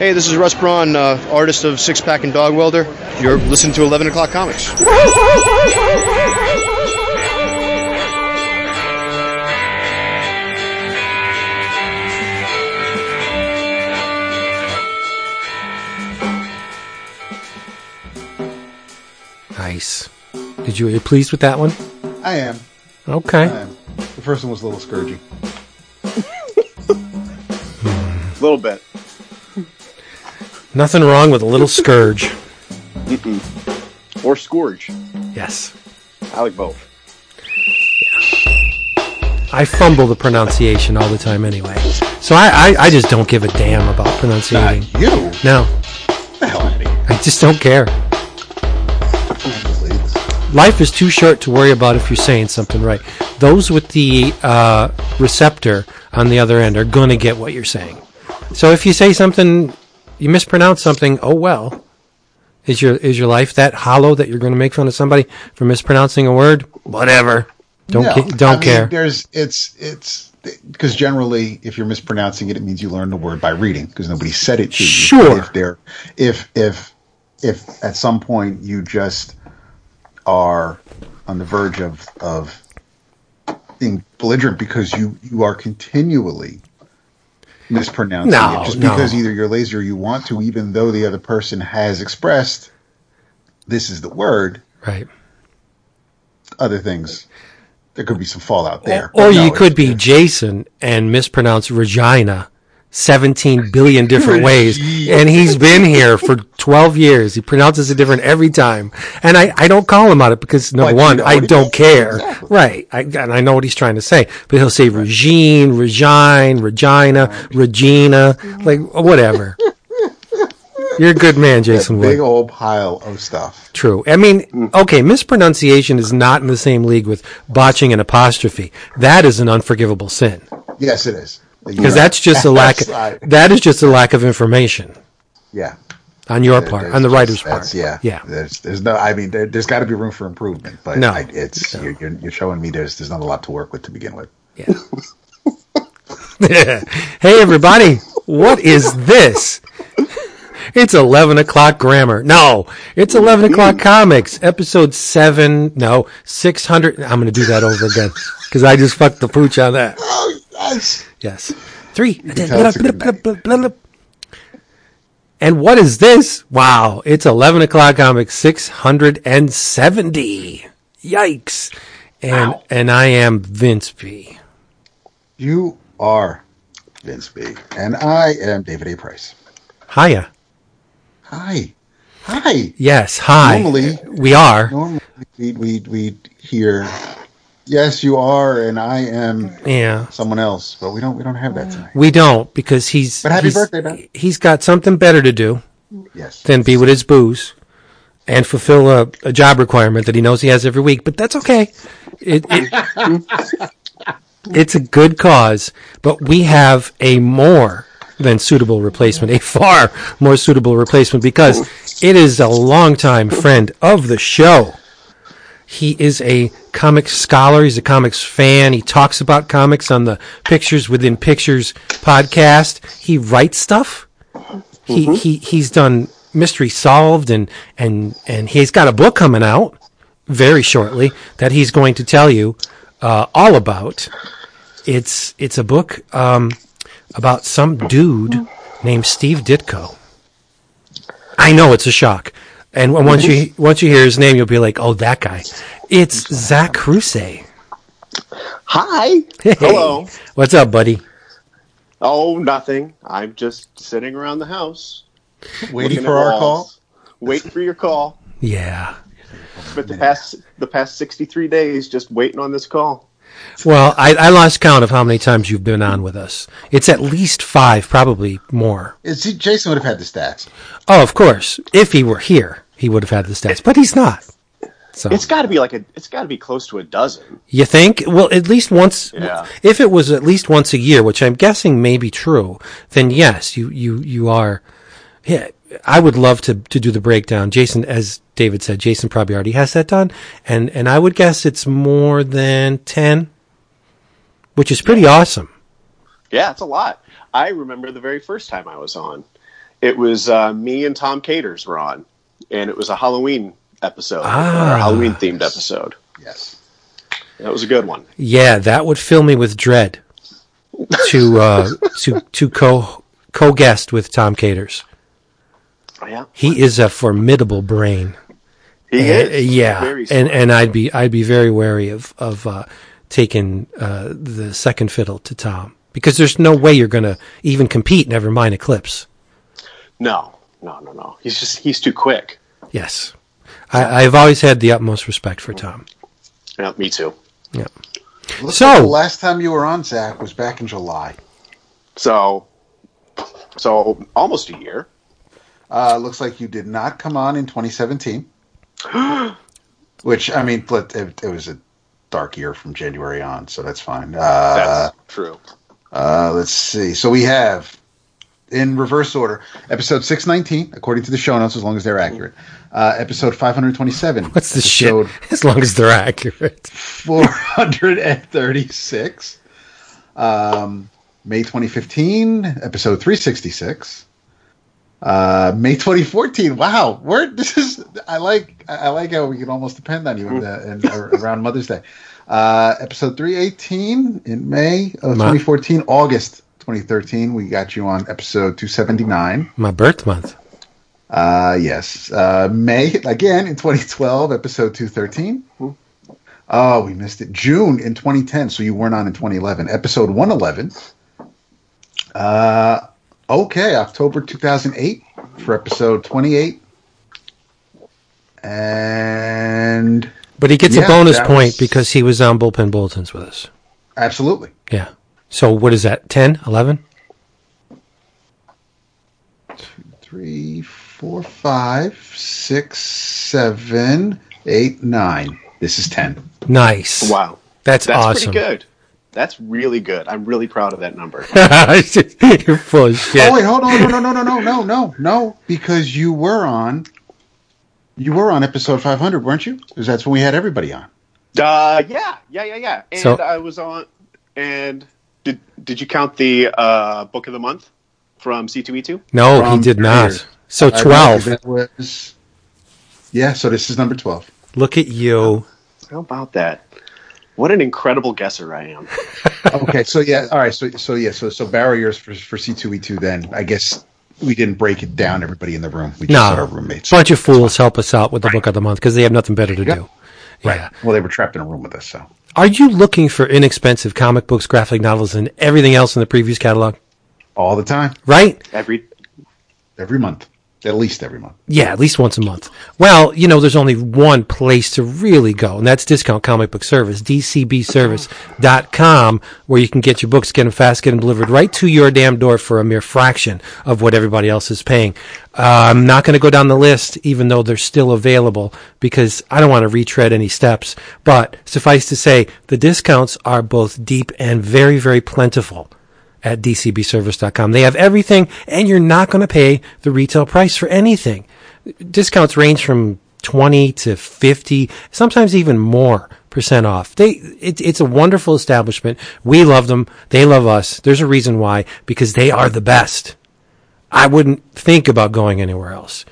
Hey, this is Russ Braun, uh, artist of Sixpack and Dogwelder. You're listening to 11 O'Clock Comics. Nice. Did you, are you pleased with that one? I am. Okay. I am. The first one was a little scourgy. A little bit. Nothing wrong with a little scourge. Or scourge. Yes. I like both. I fumble the pronunciation all the time anyway. So I, I, I just don't give a damn about Not you. No, the hell out of here. I just don't care. Life is too short to worry about if you're saying something right. Those with the uh, receptor on the other end are going to get what you're saying. So if you say something, you mispronounce something, oh well. Is your is your life that hollow that you're going to make fun of somebody for mispronouncing a word? Whatever. Don't No, ca- don't I mean, care. There's it's it's because generally, if you're mispronouncing it, it means you learned the word by reading because nobody said it to you. Sure. If there, if if if at some point you just are on the verge of of being belligerent because you you are continually mispronouncing No, it just no. because either you're lazy or you want to, even though the other person has expressed this is the word. Right. Other things, there could be some fallout there. Or But no, you could be Jason and mispronounce Regina 17 billion different ways. And he's been here for 12 years. He pronounces it different every time. And I, I don't call him on it because number But you one, know I don't care. Exactly. Right. I, and I know what he's trying to say, but he'll say Regine, Regine, Regina, Regina, like whatever. You're a good man, Jason Wood. big old pile of stuff. True. I mean, okay, mispronunciation is not in the same league with botching an apostrophe. That is an unforgivable sin Yes, it is. Because that's just a lack. I- that is just a lack of information yeah. on your There- part, on the writer's part. Yeah, yeah. There's, there's no. I mean, there, there's got to be room for improvement, but No. I, it's you're, you're, you're showing me there's there's not a lot to work with to begin with. Yeah. hey, everybody, what is this? It's 11 o'clock grammar. No, it's 11 o'clock comics, episode 7, no, 600. I'm going to do that over again because I just fucked the pooch on that. Oh yes. Yes. Three. tell it's a good night. And what is this? Wow. It's 11 o'clock comics 670. Yikes. And, and I am Vince P. You are Vince B, and I am David A. Price. Hiya. Hi, hi. Yes. Hi. Normally- we are. Normally we'd we'd we'd hear, yes, you are, and I am Yeah. someone else, but we don't we don't have that tonight. We don't because he's, But happy he's, birthday, Ben. he's got something better to do Yes. than be with his booze and fulfill a, a job requirement that he knows he has every week. But that's okay. It, it, it's a good cause, but we have a more than suitable replacement, a far more suitable replacement because it is a longtime friend of the show. He is a comics scholar. He's a comics fan. He talks about comics on the Pictures Within Pictures podcast. He writes stuff. He, he he's done Mystery Solved and and and he's got a book coming out very shortly that he's going to tell you uh, all about. It's it's a book um, about some dude named Steve Ditko. I know it's a shock, and once you once you hear his name, you'll be like, "Oh, that guy." It's Zach Kruse. Hi. Hey. Hello. What's up, buddy? Oh, nothing. I'm just sitting around the house. Waiting for at our call. Waiting for your call. Yeah. But the past the past 63 days just waiting on this call. Well, I, I lost count of how many times you've been on with us. It's at least five, probably more. It's, Jason would have had the stats. Oh, of course. If he were here, he would have had the stats, but he's not. So It's got to be like a. It's got to be close to a dozen. you think? Well, at least once. Yeah. If it was at least once a year, which I'm guessing may be true, then yes, you you you are. Yeah, I would love to to do the breakdown. Jason, as David said, Jason probably already has that done, and and I would guess it's more than ten, which is pretty awesome. Yeah, it's a lot. I remember the very first time I was on. It was uh, me and Tom Katers were on, and it was a Halloween episode, Ah. or a Halloween themed episode. Yes. That was a good one. Yeah, that would fill me with dread to uh, to to co co guest with Tom Katers. Yeah, He is a formidable brain. he Uh, is. yeah, Very and and I'd be I'd be very wary of of uh, taking uh, the second fiddle to Tom because there's no way you're going to even compete. Never mind Eclipse. no, no, no, no. He's just he's too quick. Yes, I, I've always had the utmost respect for Tom. Yeah, me too. Yeah. Looks So- like the last time you were on, Zach, was back in July. So, so almost a year. Uh, looks like you did not come on in 2017. Which, I mean, let- it, it was a dark year from January on, so that's fine. Uh, That's true. Uh, let's see. So we have, in reverse order, episode 619, according to the show notes, as long as they're accurate. Uh, episode 527. What's the episode shit? As long as they're accurate. 436. Um, May 2015, episode 366. Uh, May 2014. Wow, we're this is. I like. I like how we can almost depend on you in the, in, around Mother's Day. Uh, episode 318 in May of Ma- 2014. August 2013, we got you on episode 279. My birth month. Uh, yes. Uh, May again in 2012, episode 213. Oh, we missed it. June in 2010, so you weren't on in 2011. Episode 111. Uh, okay, October 2008 for episode 28. And But he gets Yeah, a bonus point was- because he was on bullpen bulletins with us. absolutely. Yeah. So what is that? 10, 11? Three, four, five, six, seven, eight, nine. This is 10. Nice. Wow, That's, that's awesome. pretty good. That's really good. I'm really proud of that number. You're full of shit. Oh wait, hold on, no, no, no, no, no, no, no, no, because you were on, you were on episode 500, weren't you? Because that's when we had everybody on. Uh, yeah, yeah, yeah, yeah. And So- I was on. And did did you count the uh, book of the month from C2E2? no, he did not. Years. So 12. That was, yeah. So this is number 12. Look at you. How about that? What an incredible guesser I am. Okay, so yeah, all right, so so yeah, so so barriers for for C2E2. Then I guess we didn't break it down. Everybody in the room, we just said our No. roommates. bunch of fools help us out with the book of the month because they have nothing better to do. Yeah. Well, they were trapped in a room with us, so Are you looking for inexpensive comic books, graphic novels, and everything else in the Previews catalog? all the time, Right? Every every month, at least every month. Yeah, at least once a month. Well, you know, there's only one place to really go, and that's Discount Comic Book Service, dcbservice.com, where you can get your books, get them fast, get them delivered right to your damn door for a mere fraction of what everybody else is paying. Uh, I'm not going to go down the list, even though they're still available, because I don't want to retread any steps. But suffice to say, the discounts are both deep and very, very plentiful at dcbservice.com. They have everything, and you're not going to pay the retail price for anything. Discounts range from 20 to 50, sometimes even more percent off. They, it, it's a wonderful establishment. We love them. They love us. There's a reason why, because they are the best. I wouldn't think about going anywhere else.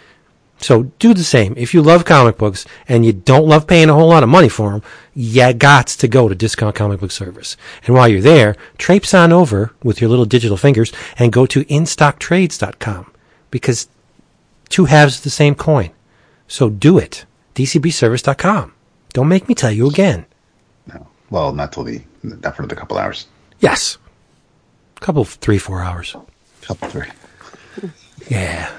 So do the same. If you love comic books and you don't love paying a whole lot of money for them, you got to go to Discount Comic Book Service. And while you're there, traipse on over with your little digital fingers and go to InStockTrades.com because two halves of the same coin. So do it. DCBService.com. Don't make me tell you again. No, well, not till the not for another couple hours, Yes. a Couple, three, four hours. couple three. Yeah.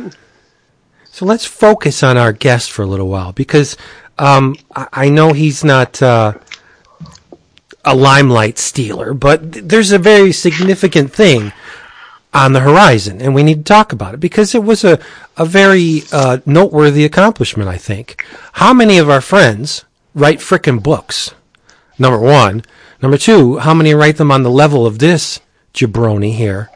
So let's focus on our guest for a little while because um, I, know he's not uh, a limelight stealer, but th- there's a very significant thing on the horizon, and we need to talk about it because it was a, a very uh, noteworthy accomplishment, I think. How many of our friends write frickin' books? Number one. Number two, how many write them on the level of this jabroni here?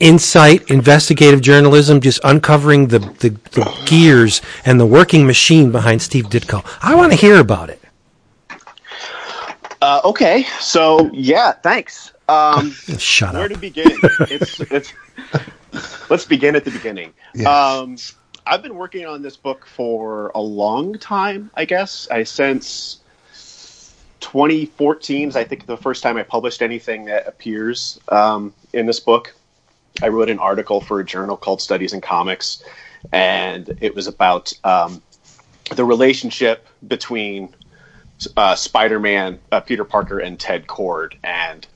Insight, investigative journalism, just uncovering the, the, the gears and the working machine behind Steve Ditko. I want to hear about it. Uh, okay, so yeah, thanks. Um, Shut where to begin? it's it's let's begin at the beginning. Yes. Um, I've been working on this book for a long time. I guess I since 2014 is I think the first time I published anything that appears um, in this book. I wrote an article for a journal called Studies in Comics, and it was about um, the relationship between uh, Spider-Man, uh, Peter Parker, and Ted Kord, and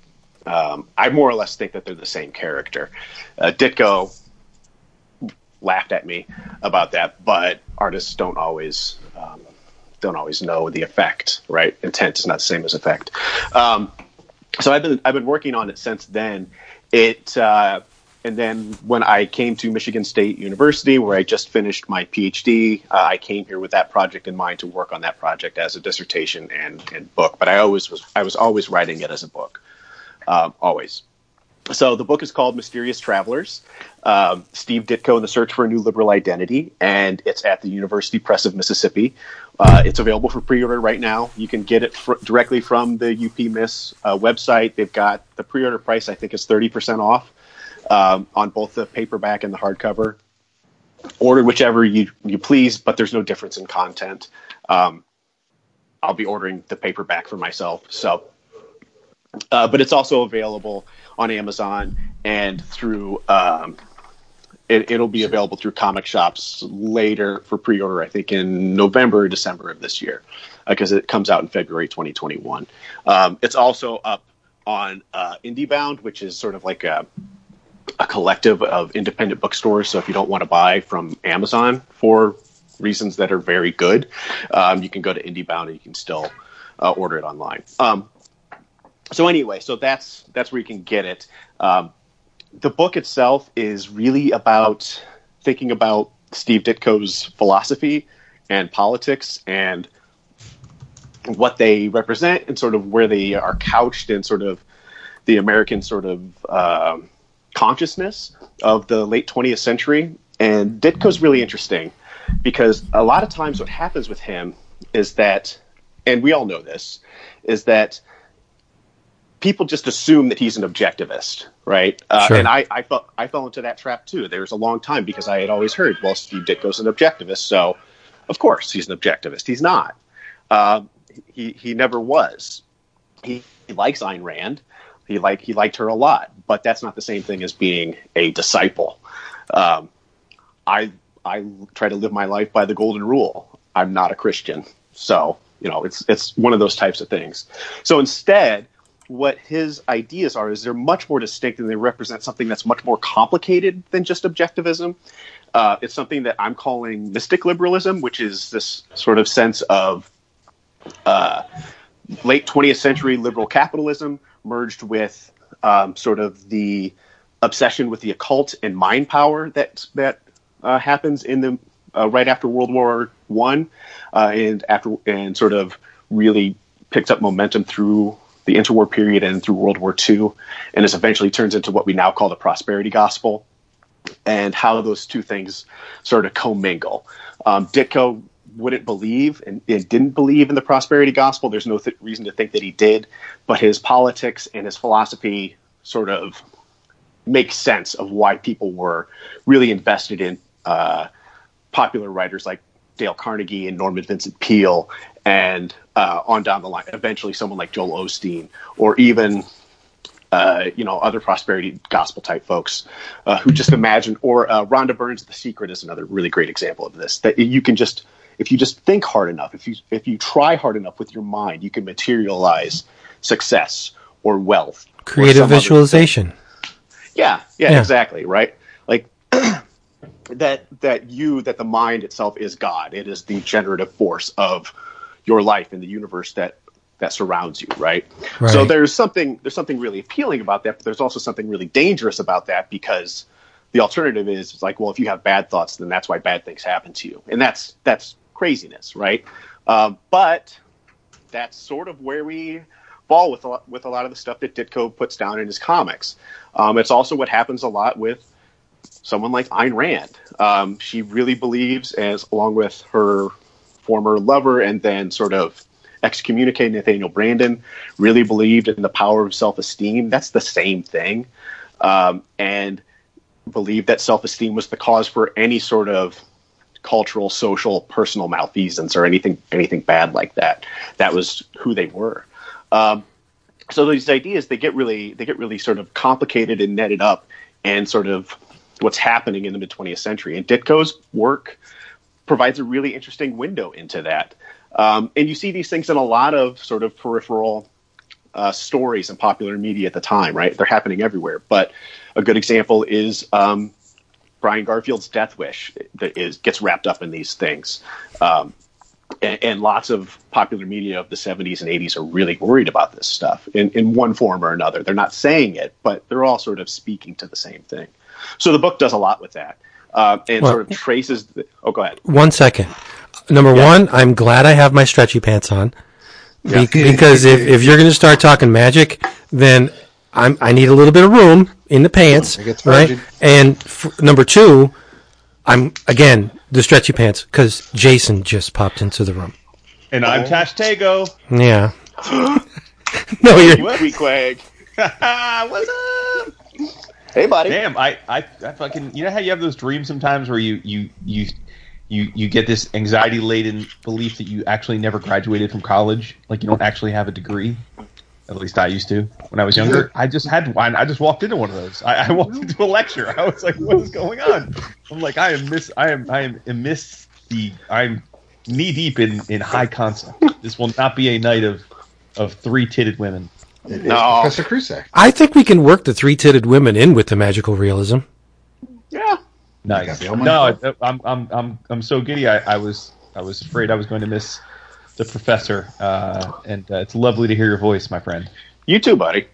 um, I more or less think that they're the same character. Uh, Ditko laughed at me about that, but artists don't always um, don't always know the effect, right? Intent is not the same as effect. Um, so I've been I've been working on it since then. It uh, and then when I came to Michigan State University, where I just finished my PhD, uh, I came here with that project in mind to work on that project as a dissertation and, and book. But I always was I was always writing it as a book, um, always. So the book is called Mysterious Travelers, um, Steve Ditko and the Search for a New Liberal Identity, and it's at the University Press of Mississippi. Uh, it's available for pre-order right now. You can get it fr- directly from the UP Miss uh, website. They've got the pre-order price. I think is thirty percent off um, on both the paperback and the hardcover. Order whichever you you please, but there's no difference in content. Um, I'll be ordering the paperback for myself. So, uh, but it's also available on Amazon and through. Um, it, it'll be available through comic shops later for pre-order. I think in November or December of this year, because it comes out in February 2021. Um, it's also up on uh, IndieBound, which is sort of like a a collective of independent bookstores. So if you don't want to buy from Amazon for reasons that are very good, um, you can go to IndieBound and you can still uh, order it online. Um, so anyway, so that's that's where you can get it. Um, the book itself is really about thinking about Steve Ditko's philosophy and politics and what they represent and sort of where they are couched in sort of the American sort of um, consciousness of the late 20th century. And Ditko's really interesting because a lot of times what happens with him is that, and we all know this, is that people just assume that he's an objectivist, right? Uh, Sure. And I, I, fell, I fell into that trap too. There was a long time because I had always heard, well, Steve Ditko's an objectivist, so of course he's an objectivist. He's not. Uh, he, he never was. He, he likes Ayn Rand. He like he liked her a lot, but that's not the same thing as being a disciple. Um, I I try to live my life by the golden rule. I'm not a Christian, so you know it's it's one of those types of things. So instead, what his ideas are is they're much more distinct and they represent something that's much more complicated than just objectivism. Uh, it's something that I'm calling mystic liberalism, which is this sort of sense of uh, late 20th century liberal capitalism merged with um, sort of the obsession with the occult and mind power that that uh, happens in the uh, right after World War One, uh, and after and sort of really picked up momentum through the interwar period and through World War Two, and this eventually turns into what we now call the prosperity gospel, and how those two things sort of commingle. Um, Ditko wouldn't believe and, and didn't believe in the prosperity gospel. There's no th- reason to think that he did, but his politics and his philosophy sort of make sense of why people were really invested in uh, popular writers like Dale Carnegie and Norman Vincent Peale, and uh, on down the line, eventually someone like Joel Osteen, or even uh, you know other prosperity gospel type folks uh, who just imagine. Or uh, Rhonda Byrne's The Secret is another really great example of this. That you can just if you just think hard enough, if you if you try hard enough with your mind, you can materialize success or wealth, Creative thing. visualization. Yeah, yeah, Yeah. exactly, right? Like that that you that the mind itself is God. It is the generative force of your life and the universe that that surrounds you, right? Right. So there's something there's something really appealing about that, but there's also something really dangerous about that because the alternative is it's like, well, if you have bad thoughts, then that's why bad things happen to you, and that's that's craziness, right? Um, but that's sort of where we fall with a lot, with a lot of the stuff that Ditko puts down in his comics. Um, it's also what happens a lot with someone like Ayn Rand. Um, she really believes, as along with her former lover and then sort of excommunicated Nathaniel Branden, really believed in the power of self esteem. That's the same thing. Um, and believed that self-esteem was the cause for any sort of cultural, social, personal malfeasance or anything anything bad like that. That was who they were. Um, so these ideas they get really they get really sort of complicated and netted up and sort of what's happening in the mid 20th century. And Ditko's work provides a really interesting window into that. Um, and you see these things in a lot of sort of peripheral uh, stories in popular media at the time, right? They're happening everywhere. But a good example is um, Brian Garfield's Death Wish that is gets wrapped up in these things. Um, and, and, lots of popular media of the 70s and 80s are really worried about this stuff in, in one form or another. They're not saying it, but they're all sort of speaking to the same thing. So the book does a lot with that uh, and well, sort of traces. The, oh, go ahead. One second. Number yeah. one, I'm glad I have my stretchy pants on. Yeah. because if, if you're going to start talking magic, then I'm, I need a little bit of room in the pants, right? And f- number two, I'm again the stretchy pants because Jason just popped into the room. And I'm oh. Tashtego. Yeah. no, you're Queequeg. What's up? Hey, buddy. Damn, I, I, I fucking. You know how you have those dreams sometimes where you, you, you, you, you get this anxiety laden belief that you actually never graduated from college, like you don't actually have a degree. At least I used to when I was younger. I just had one. I just walked into one of those. I, I walked into a lecture. I was like, "What is going on?" I'm like, "I am miss. I am. I am miss the. I'm knee deep in in high concept. This will not be a night of of three titted women." no. Professor Crusack. I think we can work the three titted women in with the magical realism. Yeah. Nice. No, I'm I'm I'm I'm so giddy. I, I was I was afraid I was going to miss the professor, uh, and uh, it's lovely to hear your voice, my friend. You too, buddy.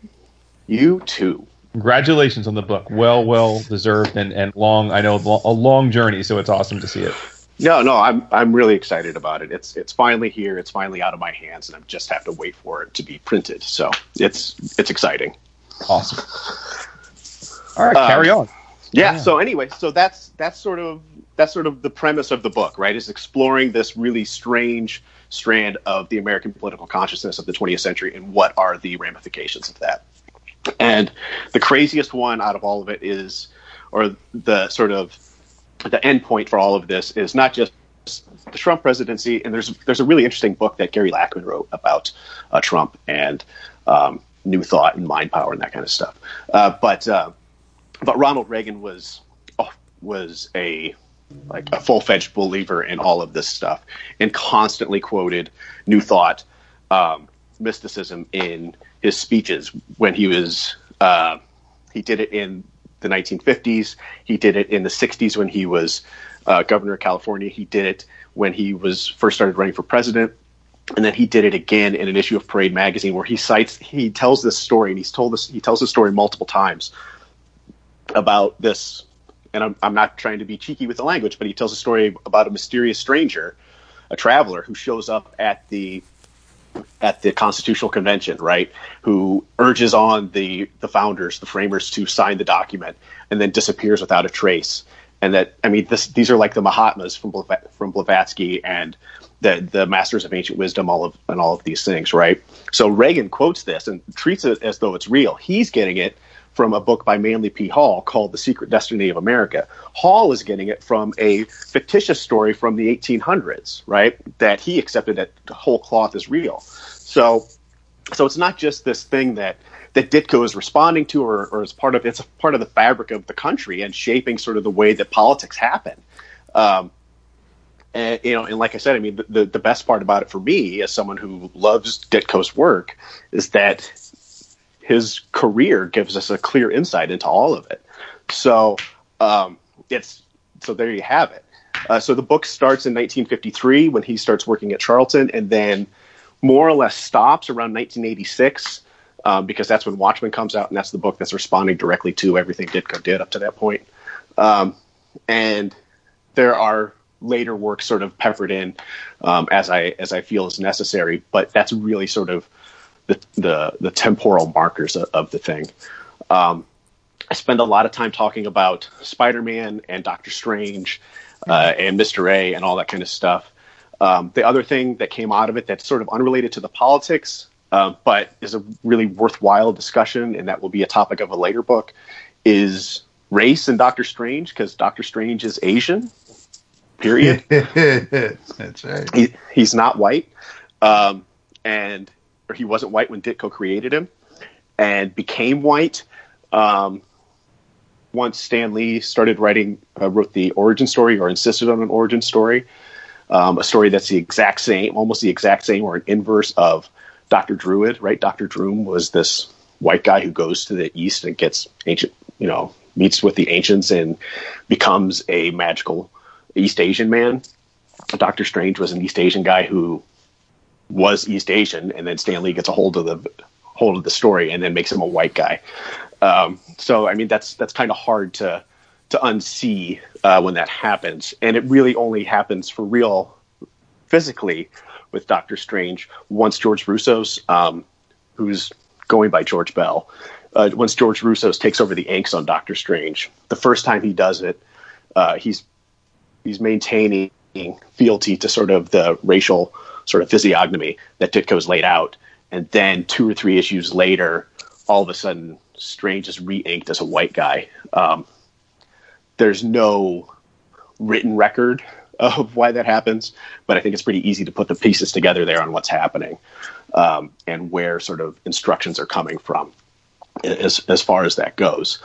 You too. Congratulations on the book. Well, well deserved and, and long. I know a long journey, so it's awesome to see it. No, no, I'm I'm really excited about it. It's it's finally here. It's finally out of my hands, and I just have to wait for it to be printed. So it's it's exciting. Awesome. All right, um, carry on. Yeah, yeah. So anyway, so that's that's sort of that's sort of the premise of the book, right? Is exploring this really strange strand of the American political consciousness of the 20th century and what are the ramifications of that. And the craziest one out of all of it is, or the sort of the end point for all of this is not just the Trump presidency, and there's there's a really interesting book that Gary Lachman wrote about uh, Trump and um, New Thought and mind power and that kind of stuff. Uh, but uh, but Ronald Reagan was oh, was a like a full fledged believer in all of this stuff and constantly quoted New Thought um, mysticism in his speeches when he was uh, he did it in the 1950s he did it in the 60s when he was uh, governor of California. He did it when he was first started running for president. And then he did it again in an issue of Parade magazine where he cites he tells this story and he's told this he tells this story multiple times about this and I'm, I'm not trying to be cheeky with the language, but he tells a story about a mysterious stranger, a traveler who shows up at the at the Constitutional Convention, right? Who urges on the the founders, the framers, to sign the document, and then disappears without a trace. And that I mean, this, these are like the Mahatmas from from Blavatsky and the the masters of ancient wisdom, all of and all of these things, right? So Reagan quotes this and treats it as though it's real. He's getting it from a book by Manly P. Hall called The Secret Destiny of America. Hall is getting it from a fictitious story from the 1800s, right? That he accepted that the whole cloth is real. So, so it's not just this thing that that Ditko is responding to, or, or is part of it's a part of the fabric of the country and shaping sort of the way that politics happen. Um, and you know, and like I said, I mean, the, the best part about it for me, as someone who loves Ditko's work, is that his career gives us a clear insight into all of it. So um, it's so there you have it. Uh, so the book starts in 1953 when he starts working at Charlton, and then more or less stops around 1986 um, because that's when Watchmen comes out, and that's the book that's responding directly to everything Ditko did up to that point. Um, and there are later works sort of peppered in um, as I as I feel is necessary, but that's really sort of the the, the temporal markers of, of the thing. Um, I spend a lot of time talking about Spider-Man and Doctor Strange uh, and Mister A and all that kind of stuff. Um, the other thing that came out of it that's sort of unrelated to the politics, uh, but is a really worthwhile discussion, and that will be a topic of a later book, is race and Doctor Strange because Doctor Strange is Asian. Period. That's right. he, he's not white, um, and or he wasn't white when Ditko created him, and became white um, once Stan Lee started writing, uh, wrote the origin story or insisted on an origin story, um, a story that's the exact same, almost the exact same, or an inverse of Doctor Druid. Right, Doctor Droom was this white guy who goes to the east and gets ancient, you know, meets with the ancients and becomes a magical East Asian man. Doctor Strange was an East Asian guy who was East Asian, and then Stan Lee gets a hold of the hold of the story and then makes him a white guy. Um, so I mean that's that's kind of hard to to unsee uh, when that happens, and it really only happens for real physically with Doctor Strange once George Roussos, um, who's going by George Bell, uh, once George Roussos takes over the inks on Doctor Strange. The first time he does it, uh, he's he's maintaining fealty to sort of the racial sort of physiognomy that Ditko's laid out, and then two or three issues later, all of a sudden, Strange is re-inked as a white guy. Um, there's no written record of why that happens, but I think it's pretty easy to put the pieces together there on what's happening um, and where sort of instructions are coming from as as far as that goes,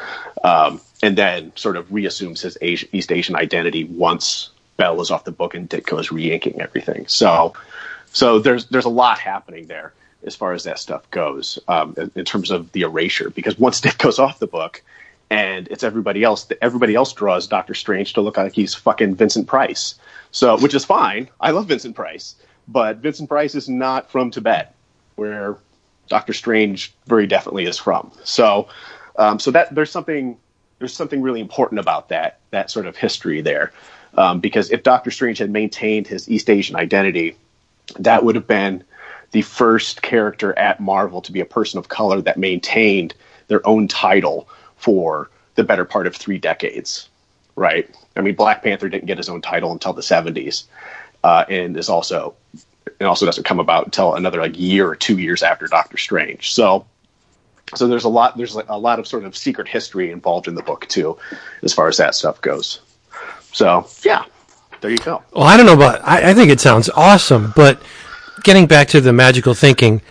um, and then sort of reassumes his Asia, East Asian identity once Bell is off the book and Ditko is re-inking everything. So, so there's there's a lot happening there as far as that stuff goes um, in, in terms of the erasure. Because once Dick goes off the book, and it's everybody else, everybody else draws Doctor Strange to look like he's fucking Vincent Price. So, which is fine. I love Vincent Price, but Vincent Price is not from Tibet, where Doctor Strange very definitely is from. So, um, so that there's something there's something really important about that that sort of history there, um, because if Doctor Strange had maintained his East Asian identity, that would have been the first character at Marvel to be a person of color that maintained their own title for the better part of three decades. Right? I mean, Black Panther didn't get his own title until the 70s, uh, and is also it also doesn't come about until another like year or two years after Doctor Strange. So, so there's a lot there's a lot of sort of secret history involved in the book too, as far as that stuff goes. So yeah, there you go. Well, I don't know about. I, I think it sounds awesome, but getting back to the magical thinking,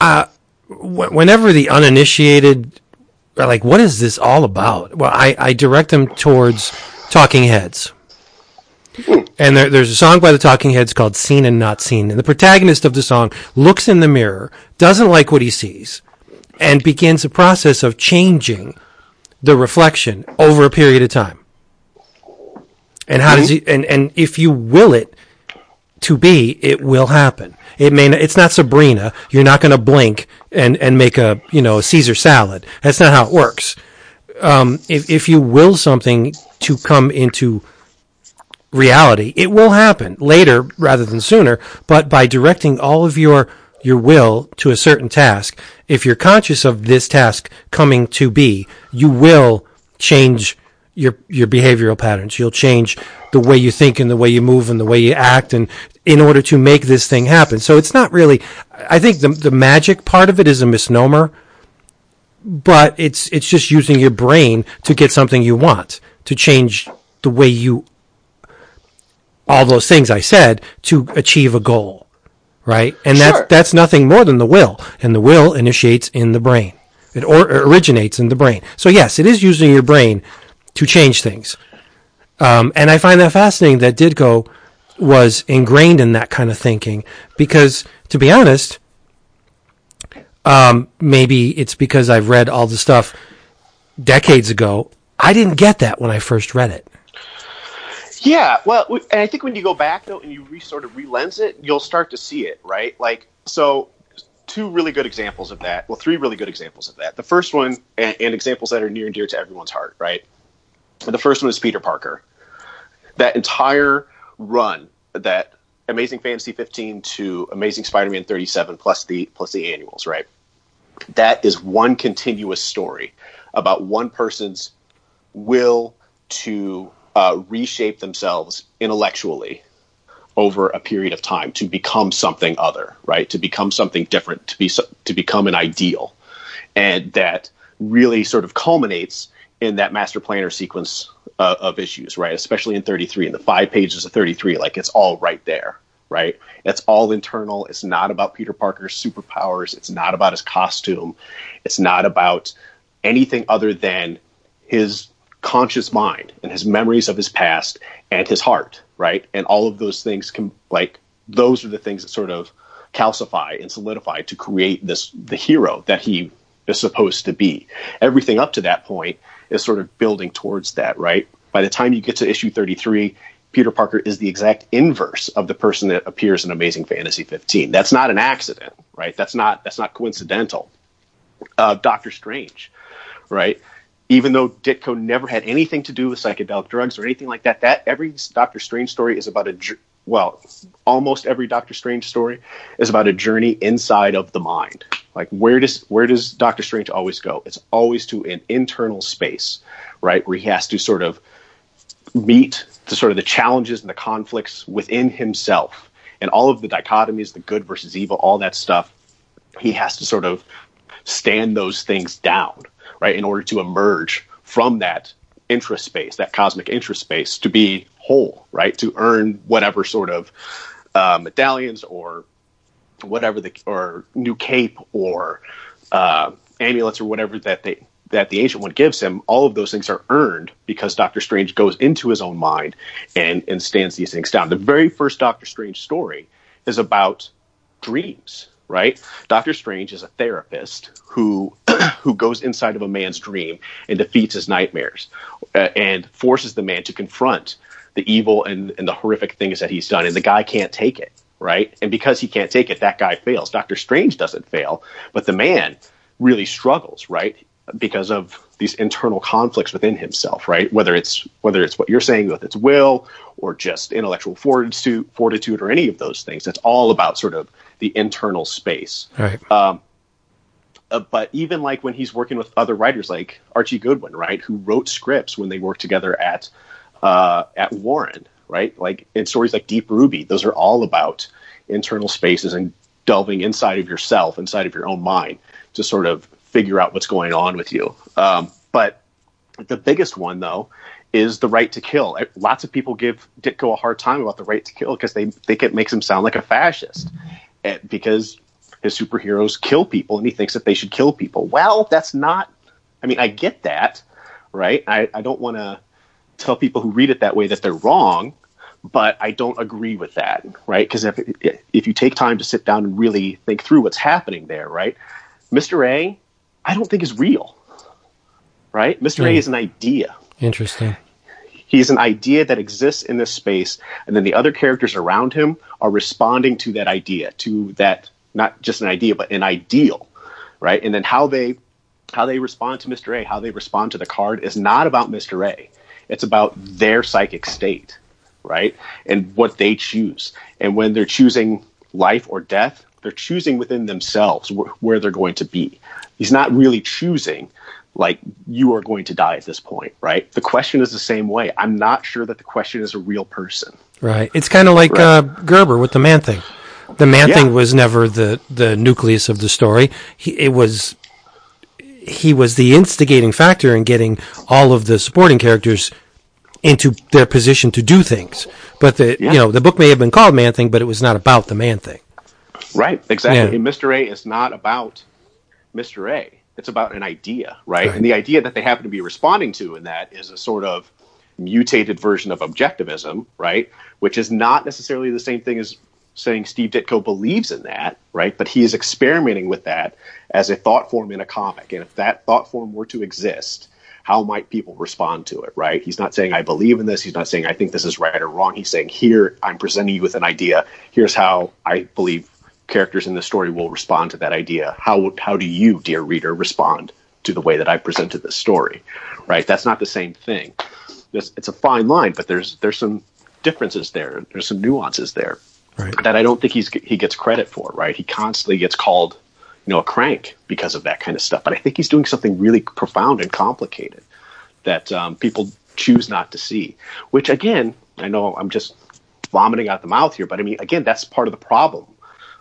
uh, wh- whenever the uninitiated are like, "What is this all about?" Well, I, I direct them towards Talking Heads. And there, there's a song by the Talking Heads called Seen and Not Seen. And the protagonist of the song looks in the mirror, doesn't like what he sees, and begins a process of changing the reflection over a period of time. And how does he, and, and if you will it to be, it will happen. It may, not, it's not Sabrina. You're not going to blink and, and make a, you know, a Caesar salad. That's not how it works. Um, if, if you will something to come into reality. It will happen later rather than sooner, but by directing all of your your will to a certain task, if you're conscious of this task coming to be, you will change your your behavioral patterns. You'll change the way you think and the way you move and the way you act and in order to make this thing happen. So it's not really I think the the magic part of it is a misnomer, but it's it's just using your brain to get something you want, to change the way you all those things I said to achieve a goal, right? And Sure. that's that's nothing more than the will, and the will initiates in the brain. It or, originates in the brain. So yes, it is using your brain to change things. Um, and I find that fascinating that Ditko was ingrained in that kind of thinking because, to be honest, um, maybe it's because I've read all the stuff decades ago. I didn't get that when I first read it. Yeah, well, and I think when you go back though and you re- sort of relens it, you'll start to see it, right? Like, so two really good examples of that. Well, three really good examples of that. The first one, and, and examples that are near and dear to everyone's heart, right? The first one is Peter Parker. That entire run, that Amazing Fantasy 15 to Amazing Spider-Man 37 plus the plus the annuals, right? That is one continuous story about one person's will to uh, reshape themselves intellectually over a period of time to become something other, right? To become something different, to be to become an ideal, and that really sort of culminates in that master planner sequence uh, of issues, right? Especially in 33, in the five pages of 33, like it's all right there, right? It's all internal. It's not about Peter Parker's superpowers. It's not about his costume. It's not about anything other than his conscious mind and his memories of his past and his heart, right? And all of those things can like those are the things that sort of calcify and solidify to create this the hero that he is supposed to be. Everything up to that point is sort of building towards that, right? By the time you get to issue 33, Peter Parker is the exact inverse of the person that appears in Amazing Fantasy 15. That's not an accident, right? That's not that's not coincidental. Uh, Doctor Strange, right? Even though Ditko never had anything to do with psychedelic drugs or anything like that, that every Doctor Strange story is about a well, almost every Doctor Strange story is about a journey inside of the mind. Like where does where does Doctor Strange always go? It's always to an internal space, right, where he has to sort of meet the sort of the challenges and the conflicts within himself and all of the dichotomies, the good versus evil, all that stuff. He has to sort of stand those things down, right, in order to emerge from that interest space, that cosmic interest space, to be whole, right? To earn whatever sort of uh, medallions or whatever the or new cape or uh, amulets or whatever that they that the ancient one gives him, all of those things are earned because Doctor Strange goes into his own mind and and stands these things down. The very first Doctor Strange story is about dreams, right? Doctor Strange is a therapist who who goes inside of a man's dream and defeats his nightmares uh, and forces the man to confront the evil and, and the horrific things that he's done. And the guy can't take it, right? And because he can't take it, that guy fails. Doctor Strange doesn't fail, but the man really struggles, right? Because of these internal conflicts within himself, right? Whether it's whether it's what you're saying with its will or just intellectual fortitude, fortitude, or any of those things. It's all about sort of the internal space. Right. Um, uh, but even like when he's working with other writers like Archie Goodwin, right, who wrote scripts when they worked together at uh, at Warren, right? Like in stories like Deep Ruby, those are all about internal spaces and delving inside of yourself, inside of your own mind, to sort of figure out what's going on with you. Um, but the biggest one, though, is the right to kill. Lots of people give Ditko a hard time about the right to kill because they think it makes him sound like a fascist, and because his superheroes kill people and he thinks that they should kill people. Well, that's not. I mean, I get that, right? I, I don't want to tell people who read it that way that they're wrong, but I don't agree with that, right? Because if if you take time to sit down and really think through what's happening there, right? Mr. A, I don't think is real, right? Mr. A is an idea. Interesting. He's an idea that exists in this space, and then the other characters around him are responding to that idea, to that not just an idea, but an ideal, right? And then how they how they respond to Mr. A, how they respond to the card is not about Mr. A. It's about their psychic state, right? And what they choose. And when they're choosing life or death, they're choosing within themselves wh- where they're going to be. He's not really choosing like you are going to die at this point, right? The question is the same way. I'm not sure that the question is a real person. Right. It's kind of like right. uh, Gerber with the man thing. The man yeah. thing was never the the nucleus of the story. He, it was he was the instigating factor in getting all of the supporting characters into their position to do things. But the yeah. you know the book may have been called Man Thing, but it was not about the Man Thing. Right. Exactly. Yeah. Mr. A is not about Mr. A. It's about an idea, right? right? And the idea that they happen to be responding to in that is a sort of mutated version of objectivism, right? Which is not necessarily the same thing as saying Steve Ditko believes in that, right? But he is experimenting with that as a thought form in a comic. And if that thought form were to exist, how might people respond to it, right? He's not saying I believe in this. He's not saying I think this is right or wrong. He's saying here I'm presenting you with an idea. Here's how I believe characters in the story will respond to that idea. How how do you, dear reader, respond to the way that I presented this story? Right? That's not the same thing. It's, it's a fine line, but there's there's some differences there. There's some nuances there right. that I don't think he's he gets credit for. Right? He constantly gets called you know a crank because of that kind of stuff. But I think he's doing something really profound and complicated that um, people choose not to see. Which again, I know I'm just vomiting out the mouth here, but I mean, again, that's part of the problem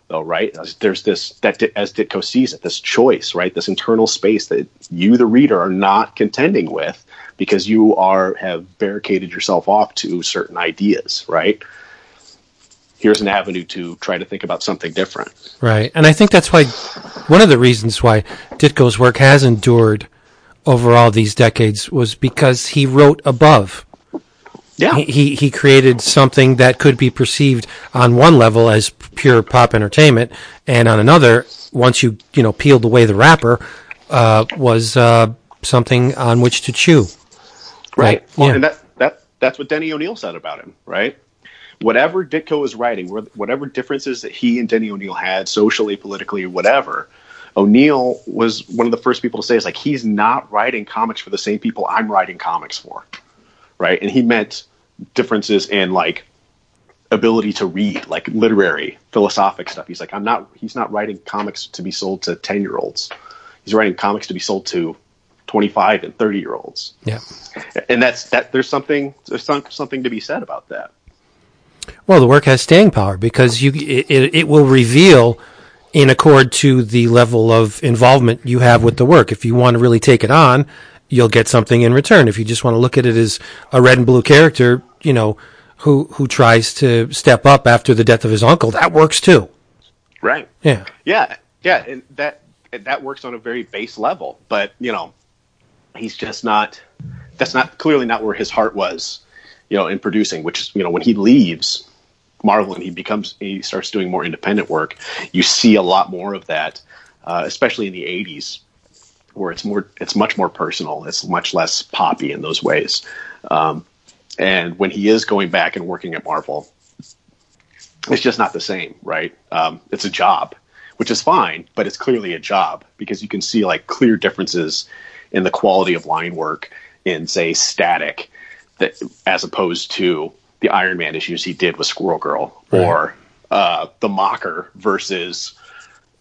though, right? There's this that as Ditko sees it, this choice, right? This internal space that you, the reader, are not contending with because you are have barricaded yourself off to certain ideas, right? Here's an avenue to try to think about something different. Right. And I think that's why one of the reasons why Ditko's work has endured over all these decades was because he wrote above. Yeah. He, he, he created something that could be perceived on one level as pure pop entertainment, and on another, once you you know peeled away the wrapper, uh, was uh, something on which to chew. Right. Like, Well, yeah. and that, that that's what Denny O'Neil said about him, right? Whatever Ditko was writing, whatever differences that he and Denny O'Neil had socially, politically, whatever, O'Neil was one of the first people to say, "Is like he's not writing comics for the same people I'm writing comics for." right? And he meant differences in like ability to read, like literary, philosophic stuff. He's like, I'm not. He's not writing comics to be sold to ten year olds. He's writing comics to be sold to twenty five and thirty year olds. Yeah. And that's that. There's something. There's some, something to be said about that. Well, the work has staying power because you it, it will reveal in accord to the level of involvement you have with the work. If you want to really take it on, you'll get something in return. If you just want to look at it as a red and blue character, you know, who who tries to step up after the death of his uncle, that works too. Right. Yeah. Yeah. Yeah. And that that works on a very base level, but you know, he's just not. That's not clearly not where his heart was, you know, in producing. Which is, you know, when he leaves Marvel and he becomes he starts doing more independent work, you see a lot more of that, uh, especially in the '80s, where it's more it's much more personal. It's much less poppy in those ways. Um, and when he is going back and working at Marvel, it's just not the same, right? Um, it's a job, which is fine, but it's clearly a job because you can see like clear differences in the quality of line work in, say, Static, that as opposed to the Iron Man issues he did with Squirrel Girl or uh, the Mocker versus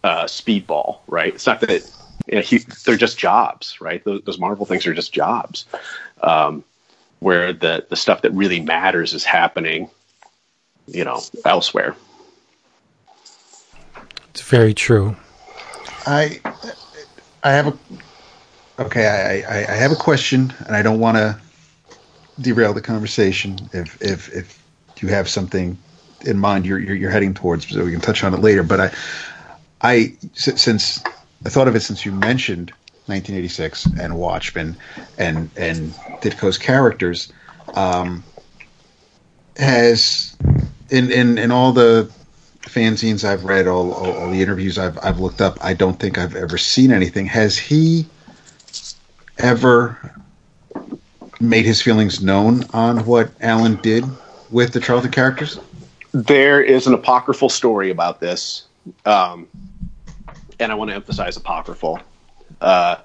uh, Speedball, right? It's not that you know, he, they're just jobs, right? Those, those Marvel things are just jobs, um, where the the stuff that really matters is happening, you know, elsewhere. It's very true. I I have a okay. I, I, I have a question, and I don't want to derail the conversation. If if if you have something in mind, you're you're, you're heading towards, so we can touch on it later. But I I since I thought of it since you mentioned 1986 and Watchmen and and Ditko's characters, um, has in in in all the fanzines I've read, all, all, all the interviews I've I've looked up, I don't think I've ever seen anything. Has he ever made his feelings known on what Alan did with the Charlton characters? There is an apocryphal story about this, um, and I want to emphasize apocryphal. Uh,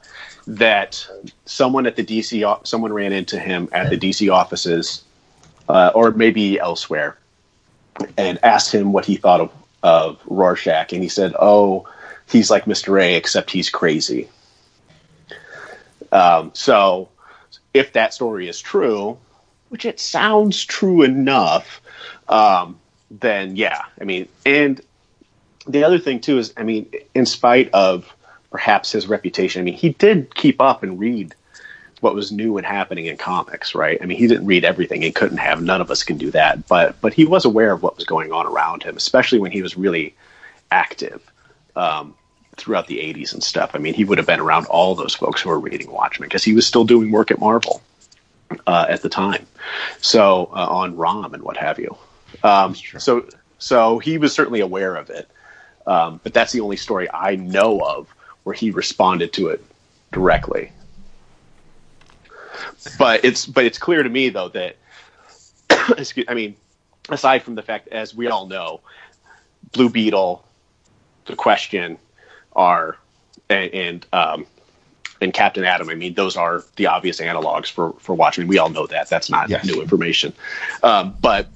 that someone at the DC, someone ran into him at the DC offices, uh, or maybe elsewhere, and asked him what he thought of, of Rorschach, and he said, "Oh, he's like Mister A, except he's crazy." Um, so, if that story is true, which it sounds true enough, um, then yeah, I mean, and the other thing too is, I mean, in spite of perhaps his reputation, I mean, he did keep up and read what was new and happening in comics, right? I mean, he didn't read everything; he couldn't have. None of us can do that, but but he was aware of what was going on around him, especially when he was really active um, throughout the '80s and stuff. I mean, he would have been around all those folks who were reading Watchmen because he was still doing work at Marvel uh, at the time, so uh, on ROM and what have you. Um, so so he was certainly aware of it, um, but that's the only story I know of where he responded to it directly. But it's but it's clear to me though that I mean, aside from the fact, as we all know, Blue Beetle, the Question, are and, and um, and Captain Atom. I mean, those are the obvious analogs for for Watchmen. We all know that. That's not Yes. new information. Um, but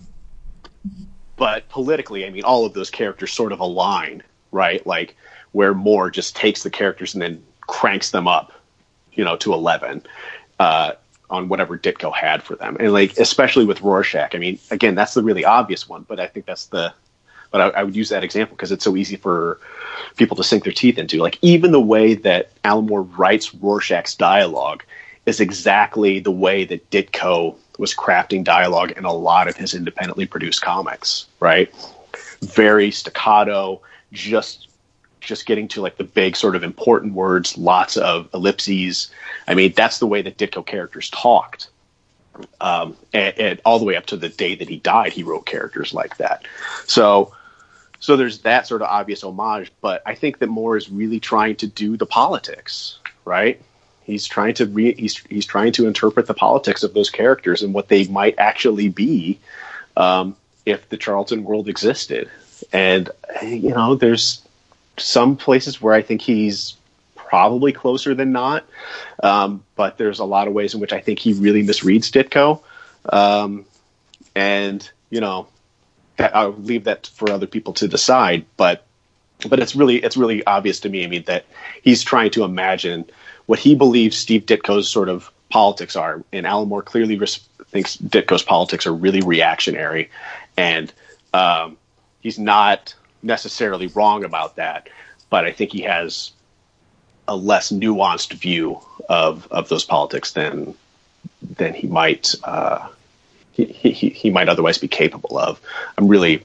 but politically, I mean, all of those characters sort of align, right? Like where Moore just takes the characters and then cranks them up, you know, to eleven uh, on whatever Ditko had for them, and like especially with Rorschach. I mean, again, that's the really obvious one, but I think that's the but I, I would use that example because it's so easy for people to sink their teeth into. Like even the way that Alan Moore writes Rorschach's dialogue is exactly the way that Ditko was crafting dialogue in a lot of his independently produced comics, right? Very staccato, just just getting to like the big sort of important words, lots of ellipses. I mean, that's the way that Ditko characters talked. Um, and, and all the way up to the day that he died, he wrote characters like that. So, so there's that sort of obvious homage, but I think that Moore is really trying to do the politics, right? He's trying to re- he's he's trying to interpret the politics of those characters and what they might actually be um, if the Charlton world existed. And you know, there's some places where I think he's probably closer than not, um, but there's a lot of ways in which I think he really misreads Ditko. Um, and you know, I'll leave that for other people to decide. But but it's really it's really obvious to me. I mean that he's trying to imagine what he believes Steve Ditko's sort of politics are, and Alan Moore clearly res- thinks Ditko's politics are really reactionary, and um, he's not necessarily wrong about that, but I think he has a less nuanced view of of those politics than than he might uh, he, he, he might otherwise be capable of. I'm really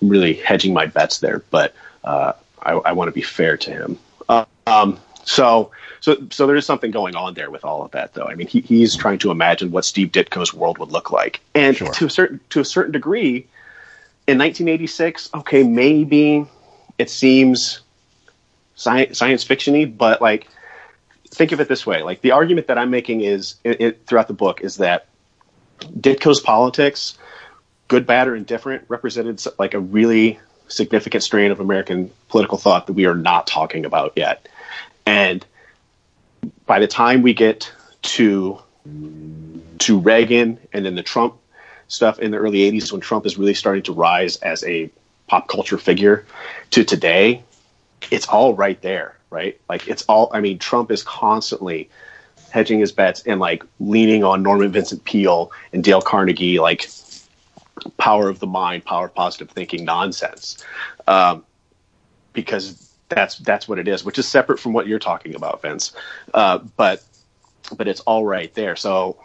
I'm really hedging my bets there, but uh, I, I want to be fair to him. Uh, um, so so so there is something going on there with all of that, though. I mean, he, he's trying to imagine what Steve Ditko's world would look like, and Sure. to a certain to a certain degree, in 1986, okay, maybe it seems science science fictiony, but like think of it this way: like the argument that I'm making is it, it, throughout the book is that Ditko's politics, good, bad, or indifferent, represented like a really significant strain of American political thought that we are not talking about yet. And by the time we get to to Reagan and then the Trump stuff in the early 80s when Trump is really starting to rise as a pop culture figure to today, it's all right there, right? Like it's all I mean Trump is constantly hedging his bets and like leaning on Norman Vincent Peale and Dale Carnegie like power of the mind, power of positive thinking nonsense. Um, because that's that's what it is, which is separate from what you're talking about, Vince. Uh, but but it's all right there. So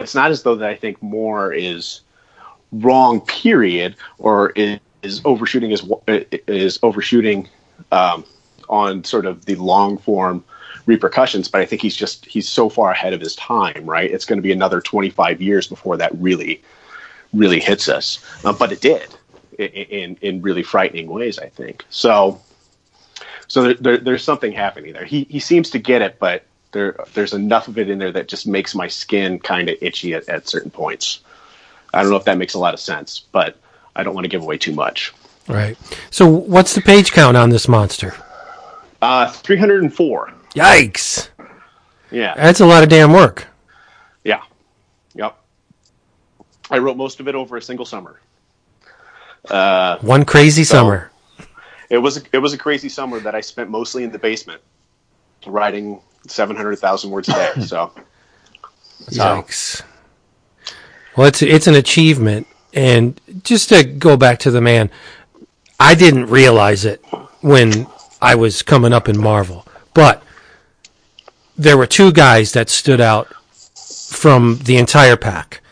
it's not as though that I think Moore is wrong, period, or is, is overshooting is is overshooting um, on sort of the long form repercussions. But I think he's just he's so far ahead of his time, right? It's going to be another 25 years before that really really hits us. Uh, but it did in in really frightening ways, I think. So so there, there, there's something happening there. He he seems to get it, but there there's enough of it in there that just makes my skin kind of itchy at, at certain points. I don't know if that makes a lot of sense, but I don't want to give away too much. Right. So, what's the page count on this monster? Uh, 304. Yikes! Yeah, That's a lot of damn work. yeah, yep. I wrote most of it over a single summer. Uh, One crazy summer. it was it was a crazy summer that I spent mostly in the basement, writing 700,000 words a day. So Yikes. Well, it's it's an achievement, and just to go back to the man, I didn't realize it when I was coming up in Marvel, but there were two guys that stood out from the entire pack,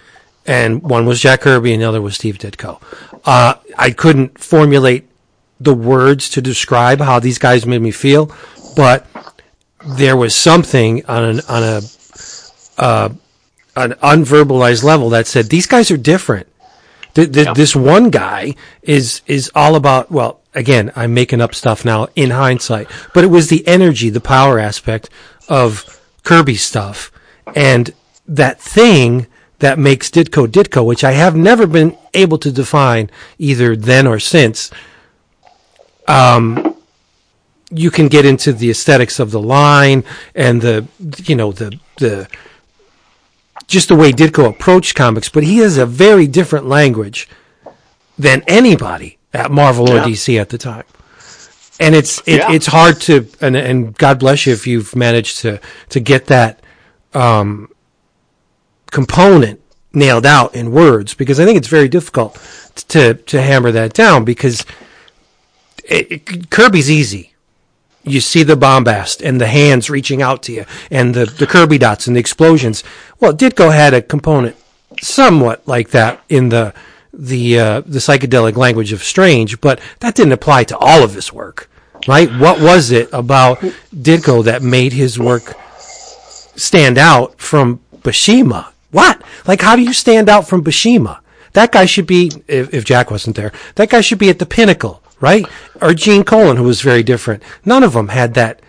and one was Jack Kirby, and the other was Steve Ditko. Uh, I couldn't formulate the words to describe how these guys made me feel, but there was something on an, on a an unverbalized level that said these guys are different. Th- th- This one guy is is all about. Well, again, I'm making up stuff now in hindsight, but it was the energy, the power aspect of Kirby stuff, and that thing that makes Ditko Ditko, which I have never been able to define either then or since. Um, you can get into the aesthetics of the line and the you know the the just the way Ditko approached comics, but he has a very different language than anybody at Marvel or Yeah. DC at the time. And it's it, Yeah. it's hard to and and God bless you if you've managed to to get that um, component nailed out in words because I think it's very difficult to to hammer that down because it, it, Kirby's easy. You see the bombast and the hands reaching out to you and the, the Kirby dots and the explosions. Well, Ditko had a component somewhat like that in the the uh, the psychedelic language of strange, but that didn't apply to all of his work, right? What was it about Ditko that made his work stand out from Buscema? What? Like, how do you stand out from Buscema? That guy should be, if, if Jack wasn't there, that guy should be at the pinnacle, right? Or Gene Colan, who was very different. None of them had that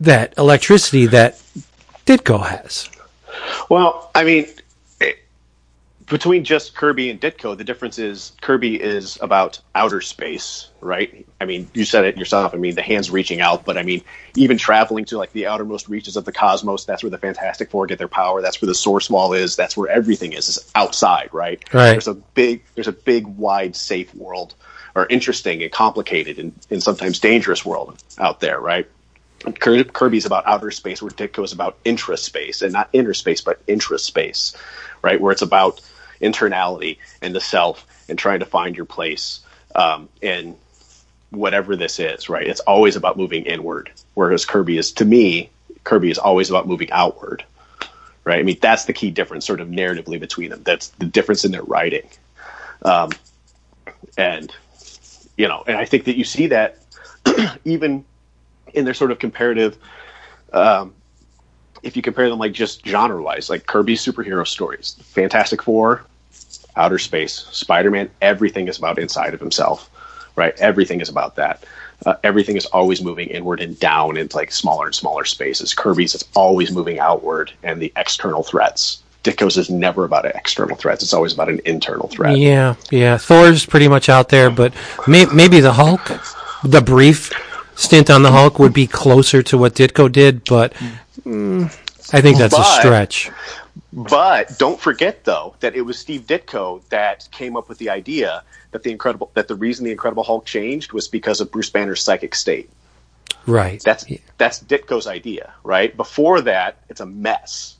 that electricity that Ditko has. Well, I mean, between just Kirby and Ditko, the difference is Kirby is about outer space, right? I mean, you said it yourself. I mean, the hands reaching out, but I mean, even traveling to like the outermost reaches of the cosmos, that's where the Fantastic Four get their power. That's where the Source Wall is. That's where everything is, is outside, right? Right. There's a big, there's a big, wide, safe world, or interesting and complicated and, and sometimes dangerous world out there, right? Kirby's about outer space, where is about intraspace, and not inner space, but intraspace, right? Where it's about internality and the self and trying to find your place um, in whatever this is, right? It's always about moving inward, whereas Kirby is, to me, Kirby is always about moving outward, right? I mean, that's the key difference, sort of narratively between them. That's the difference in their writing, um, and you know, and I think that you see that even in their sort of comparative. Um, if you compare them like just genre wise, like Kirby's superhero stories, Fantastic Four, outer space. Spider Man, everything is about inside of himself, right? Everything is about that. Uh, everything is always moving inward and down into like smaller and smaller spaces. Kirby's is always moving outward and the external threats. Ditko's is never about external threats. It's always about an internal threat. Yeah, yeah. Thor's pretty much out there, but may, maybe the Hulk, the brief stint on the Hulk would be closer to what Ditko did, but mm, I think that's but, a stretch. But don't forget though that it was Steve Ditko that came up with the idea that the incredible that the reason the Incredible Hulk changed was because of Bruce Banner's psychic state. Right. That's that's Ditko's idea, right? Before that, it's a mess.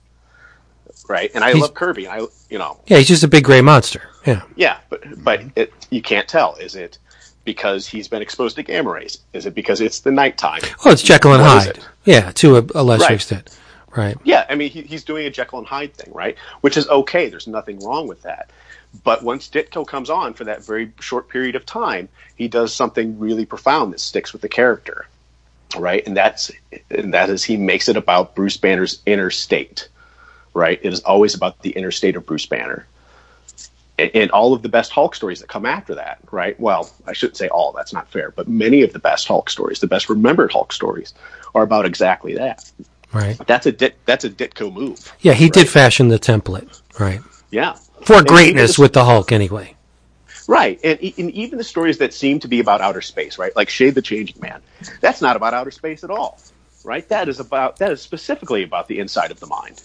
Right? And I he's, love Kirby. I you know. Yeah, he's just a big gray monster. Yeah. Yeah, but but mm-hmm. it, you can't tell. Is it because he's been exposed to gamma rays? Is it because it's the nighttime? Oh, it's Jekyll and what Hyde. Yeah, to a, a lesser right. extent. Right. Yeah, I mean, he, he's doing a Jekyll and Hyde thing, right? Which is okay. There's nothing wrong with that. But once Ditko comes on for that very short period of time, he does something really profound that sticks with the character, right? And that's and that is he makes it about Bruce Banner's inner state, right? It is always about the inner state of Bruce Banner. And, and all of the best Hulk stories that come after that, right? Well, I shouldn't say all. That's not fair. But many of the best Hulk stories, the best remembered Hulk stories, are about exactly that Right. That's a Dit, that's a Ditko move. Yeah, he right? did fashion the template. Right. Yeah. For and greatness with the Hulk, anyway. Right, and, and, even the stories that seem to be about outer space, right? Like Shade the Changing Man, that's not about outer space at all, right? That is about that is specifically about the inside of the mind,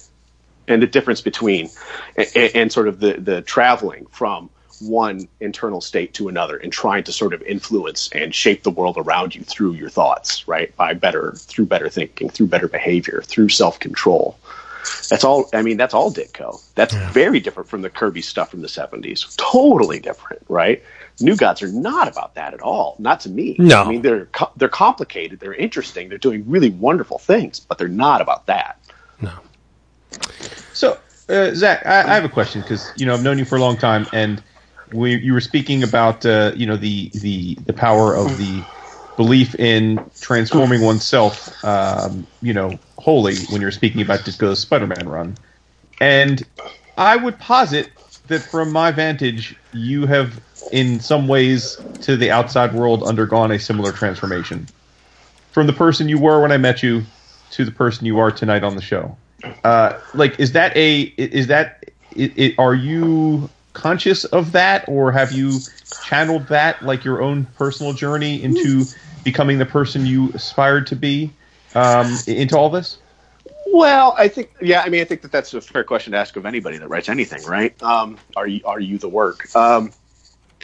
and the difference between and, and sort of the the traveling from one internal state to another and trying to sort of influence and shape the world around you through your thoughts, right? By better, through better thinking, through better behavior, through self control. That's all. I mean, that's all Ditko. That's yeah. very different from the Kirby stuff from the '70s. Totally different, right? New Gods are not about that at all. Not to me. No. I mean, they're they're complicated. They're interesting. They're doing really wonderful things, but they're not about that. No. So, uh, Zach, I, I have a question because you know I've known you for a long time, and we, you were speaking about uh, you know the the the power of the belief in transforming oneself, um, you know, wholly when you're speaking about Ditko's Spider-Man run, and I would posit that from my vantage, you have in some ways to the outside world undergone a similar transformation from the person you were when I met you to the person you are tonight on the show. Uh, like, is that a is that it, it, are you conscious of that, or have you channeled that, like your own personal journey, into becoming the person you aspired to be um, into all this? Well, I think yeah. I mean, I think that that's a fair question to ask of anybody that writes anything, right? Um, are you are you the work? Um,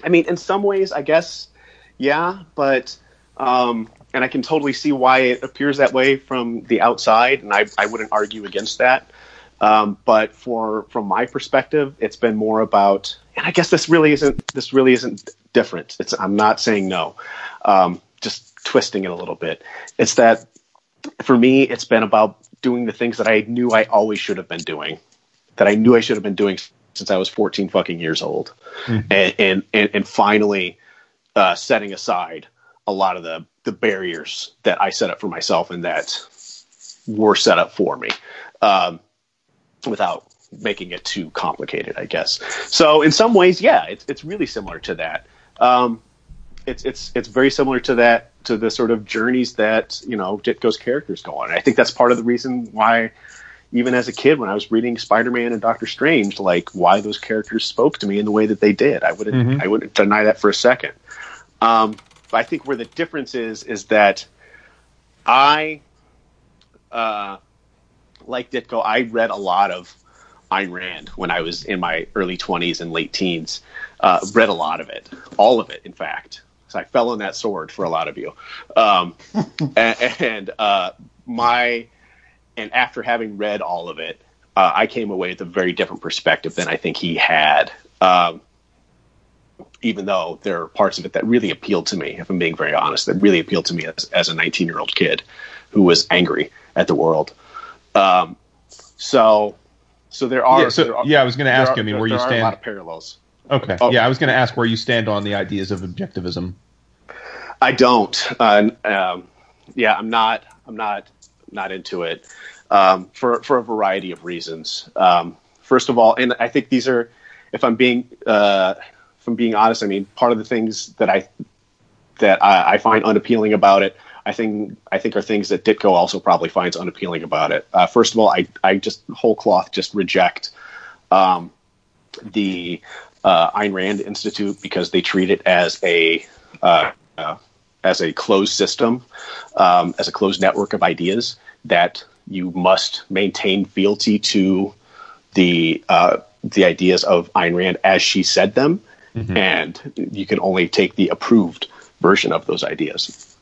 I mean, in some ways, I guess, yeah, but um, and I can totally see why it appears that way from the outside, and I I wouldn't argue against that. Um, but for from my perspective, it's been more about, and I guess this really isn't this really isn't different. It's I'm not saying no, um, just twisting it a little bit. It's that for me, it's been about doing the things that I knew I always should have been doing, that I knew I should have been doing since I was 14 fucking years old, and, and, and and finally uh, setting aside a lot of the the barriers that I set up for myself and that were set up for me, um, without making it too complicated, I guess. So in some ways, yeah, it's it's really similar to that. Um, it's it's it's very similar to that to the sort of journeys that you know Ditko's characters go on. And I think that's part of the reason why, even as a kid, when I was reading Spider-Man and Doctor Strange, like why those characters spoke to me in the way that they did. I wouldn't I wouldn't deny that for a second. Um, I think where the difference is is that I, uh, like Ditko, I read a lot of Ayn Rand when I was in my early 20s and late teens. Uh, read a lot of it, all of it, in fact. So I fell on that sword for a lot of you. Um, and and uh, my and after having read all of it, uh, I came away with a very different perspective than I think he had. Um, even though there are parts of it that really appealed to me, if I'm being very honest, that really appealed to me as, as a 19 year old kid who was angry at the world. Um, so, so there are. Yeah, so- there are- yeah, I was gonna ask are- you, I mean, where you are stand- A lot of parallels. Okay. Oh. Yeah, I was going to ask where you stand on the ideas of objectivism. I don't. Uh, um, yeah, I'm not. I'm not. Not into it um, for for a variety of reasons. Um, first of all, and I think these are, if I'm being uh, I'm being honest, I mean part of the things that I that I, I find unappealing about it. I think I think are things that Ditko also probably finds unappealing about it. Uh, first of all, I I just whole cloth just reject um, the uh, Ayn Rand Institute because they treat it as a uh, uh, as a closed system, um, as a closed network of ideas that you must maintain fealty to the uh, the ideas of Ayn Rand as she said them, and you can only take the approved version of those ideas.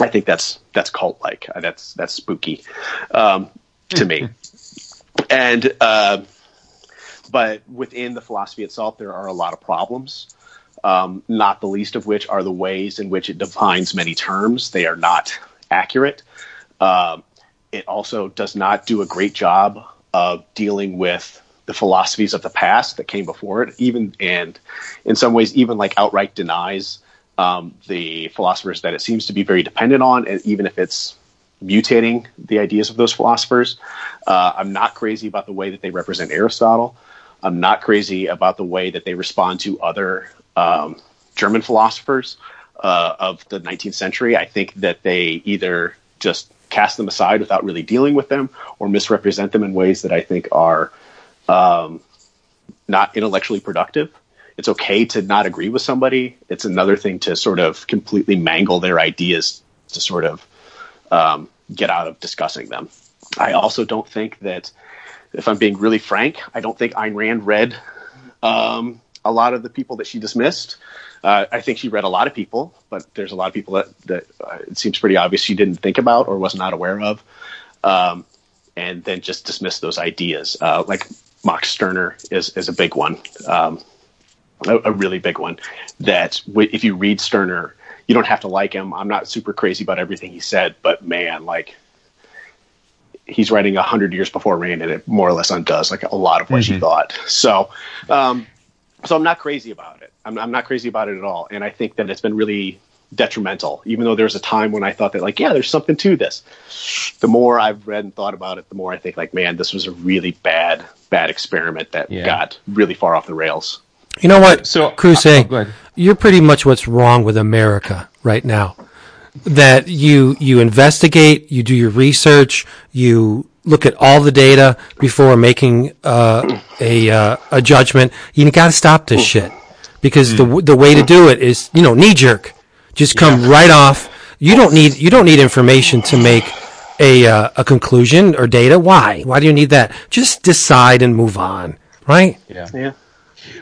I think that's that's cult like. That's that's spooky um, to me. And uh, but within the philosophy itself, there are a lot of problems. Um, not the least of which are the ways in which it defines many terms. They are not accurate. Um, it also does not do a great job of dealing with the philosophies of the past that came before it, even and in some ways, even like outright denies um, the philosophers that it seems to be very dependent on, and even if it's mutating the ideas of those philosophers. Uh, I'm not crazy about the way that they represent Aristotle. I'm not crazy about the way that they respond to other um, German philosophers uh, of the 19th century. I think that they either just cast them aside without really dealing with them or misrepresent them in ways that I think are um, not intellectually productive. It's okay to not agree with somebody. It's another thing to sort of completely mangle their ideas to sort of um, get out of discussing them. I also don't think that, if I'm being really frank, I don't think Ayn Rand read um, a lot of the people that she dismissed. Uh, I think she read a lot of people, but there's a lot of people that, that uh, it seems pretty obvious she didn't think about or was not aware of, um, and then just dismissed those ideas. Uh, like Max Stirner is, is a big one, um, a, a really big one. That w- if you read Stirner, you don't have to like him. I'm not super crazy about everything he said, but man, like he's writing a hundred years before Rand, and it more or less undoes like a lot of what she thought. So, um, so I'm not crazy about it. I'm, I'm not crazy about it at all, and I think that it's been really detrimental. Even though there was a time when I thought that like, yeah, there's something to this. The more I've read and thought about it, the more I think like, man, this was a really bad, bad experiment that Yeah. got really far off the rails. You know what, So- Crusade? oh. You're pretty much what's wrong with America right now. That you you investigate, you do your research, you look at all the data before making uh, a uh, a judgment. You got to stop this shit because the the way to do it is you know knee jerk, just come right off. You don't need you don't need information to make a uh, a conclusion or data. Why? Why do you need that? Just decide and move on. Right? Yeah. Yeah.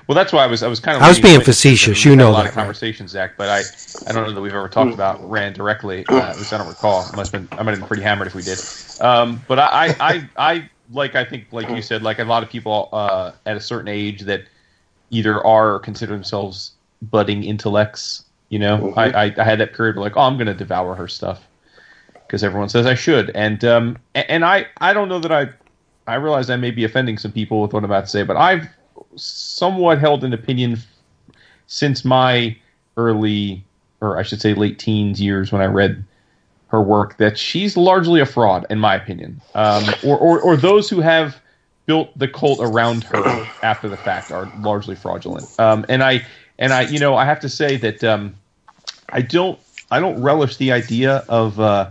Well, that's why I was I was kind of I was being facetious, you know a lot that, of right? conversations, Zach. But I I don't know that we've ever talked about Rand directly. Uh, at least I don't recall. It must have been I might have been pretty hammered if we did. Um, but I, I I I like I think, like you said, like a lot of people uh, at a certain age that either are or consider themselves budding intellects. You know, Mhm. I, I I had that period where like, oh, I'm going to devour her stuff because everyone says I should, and um, and I I don't know that I I realize I may be offending some people with what I'm about to say, but I've somewhat held an opinion since my early, or I should say late teens years when I read her work that she's largely a fraud, in my opinion. Um, or, or, or those who have built the cult around her after the fact are largely fraudulent. Um, and I, and I, you know, I have to say that um, I don't, I don't relish the idea of, uh,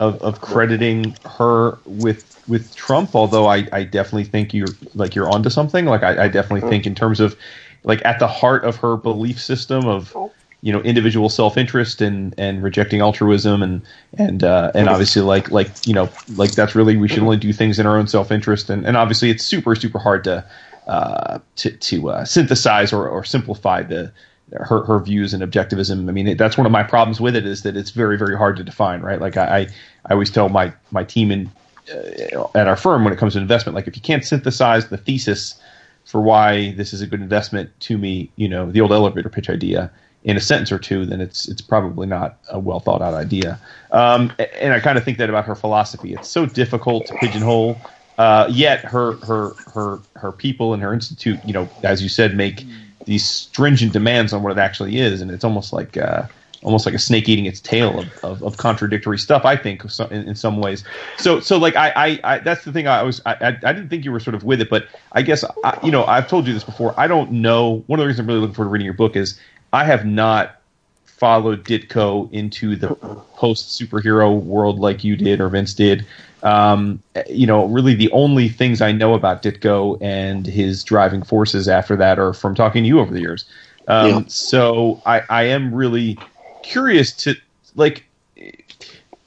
of, of crediting her with with Trump. Although I, I definitely think you're like you're onto something. Like I, I definitely think in terms of like at the heart of her belief system of you know individual self interest and and rejecting altruism and and uh, and obviously like like you know like that's really we should only do things in our own self interest and and obviously it's super super hard to uh, to to uh, synthesize or, or simplify the her her views and objectivism. I mean that's one of my problems with it is that it's very very hard to define. Right, like I I, I always tell my my team in uh, at our firm when it comes to investment, like if you can't synthesize the thesis for why this is a good investment to me, you know, the old elevator pitch idea in a sentence or two, then it's it's probably not a well thought out idea. Um, and I kind of think that about her philosophy. It's so difficult to pigeonhole. Uh, yet her her her her people and her institute, you know, as you said, make these stringent demands on what it actually is, and it's almost like uh, almost like a snake eating its tail of, of, of contradictory stuff. I think in, in some ways. So so like I, I, I that's the thing. I was I, I I didn't think you were sort of with it, but I guess I, you know I've told you this before. I don't know. One of the reasons I'm really looking forward to reading your book is I have not followed Ditko into the post superhero world like you did or Vince did. Um, you know, really the only things I know about Ditko and his driving forces after that are from talking to you over the years. Um, Yeah. So I, I am really curious to like.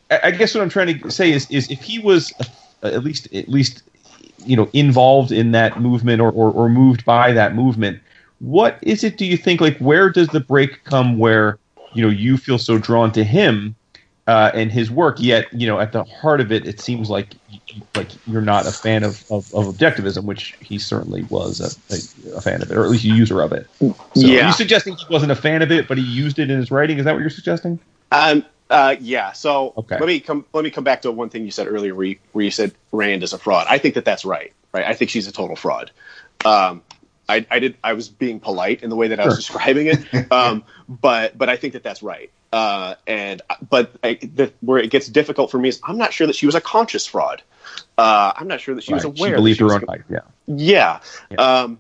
I guess what I'm trying to say is, is if he was uh, at least at least you know involved in that movement or, or, or moved by that movement, what is it? Do you think like where does the break come where you know you feel so drawn to him uh, and his work, yet you know at the heart of it, it seems like like you're not a fan of, of, of objectivism, which he certainly was a, a, a fan of it, or at least a user of it. So Are Yeah. you suggesting he wasn't a fan of it, but he used it in his writing? Is that what you're suggesting? Um, uh, yeah. So Okay. let me come. Let me come back to one thing you said earlier, where you, where you said Rand is a fraud. I think that that's right. Right. I think she's a total fraud. Um, I, I did. I was being polite in the way that I was Sure. describing it. Um, but but I think that that's right. Uh, and but I, the, where it gets difficult for me is I'm not sure that she was a conscious fraud. Uh, I'm not sure that she was Right. aware. She believed she her was own life. Yeah, Yeah. Yeah. Um,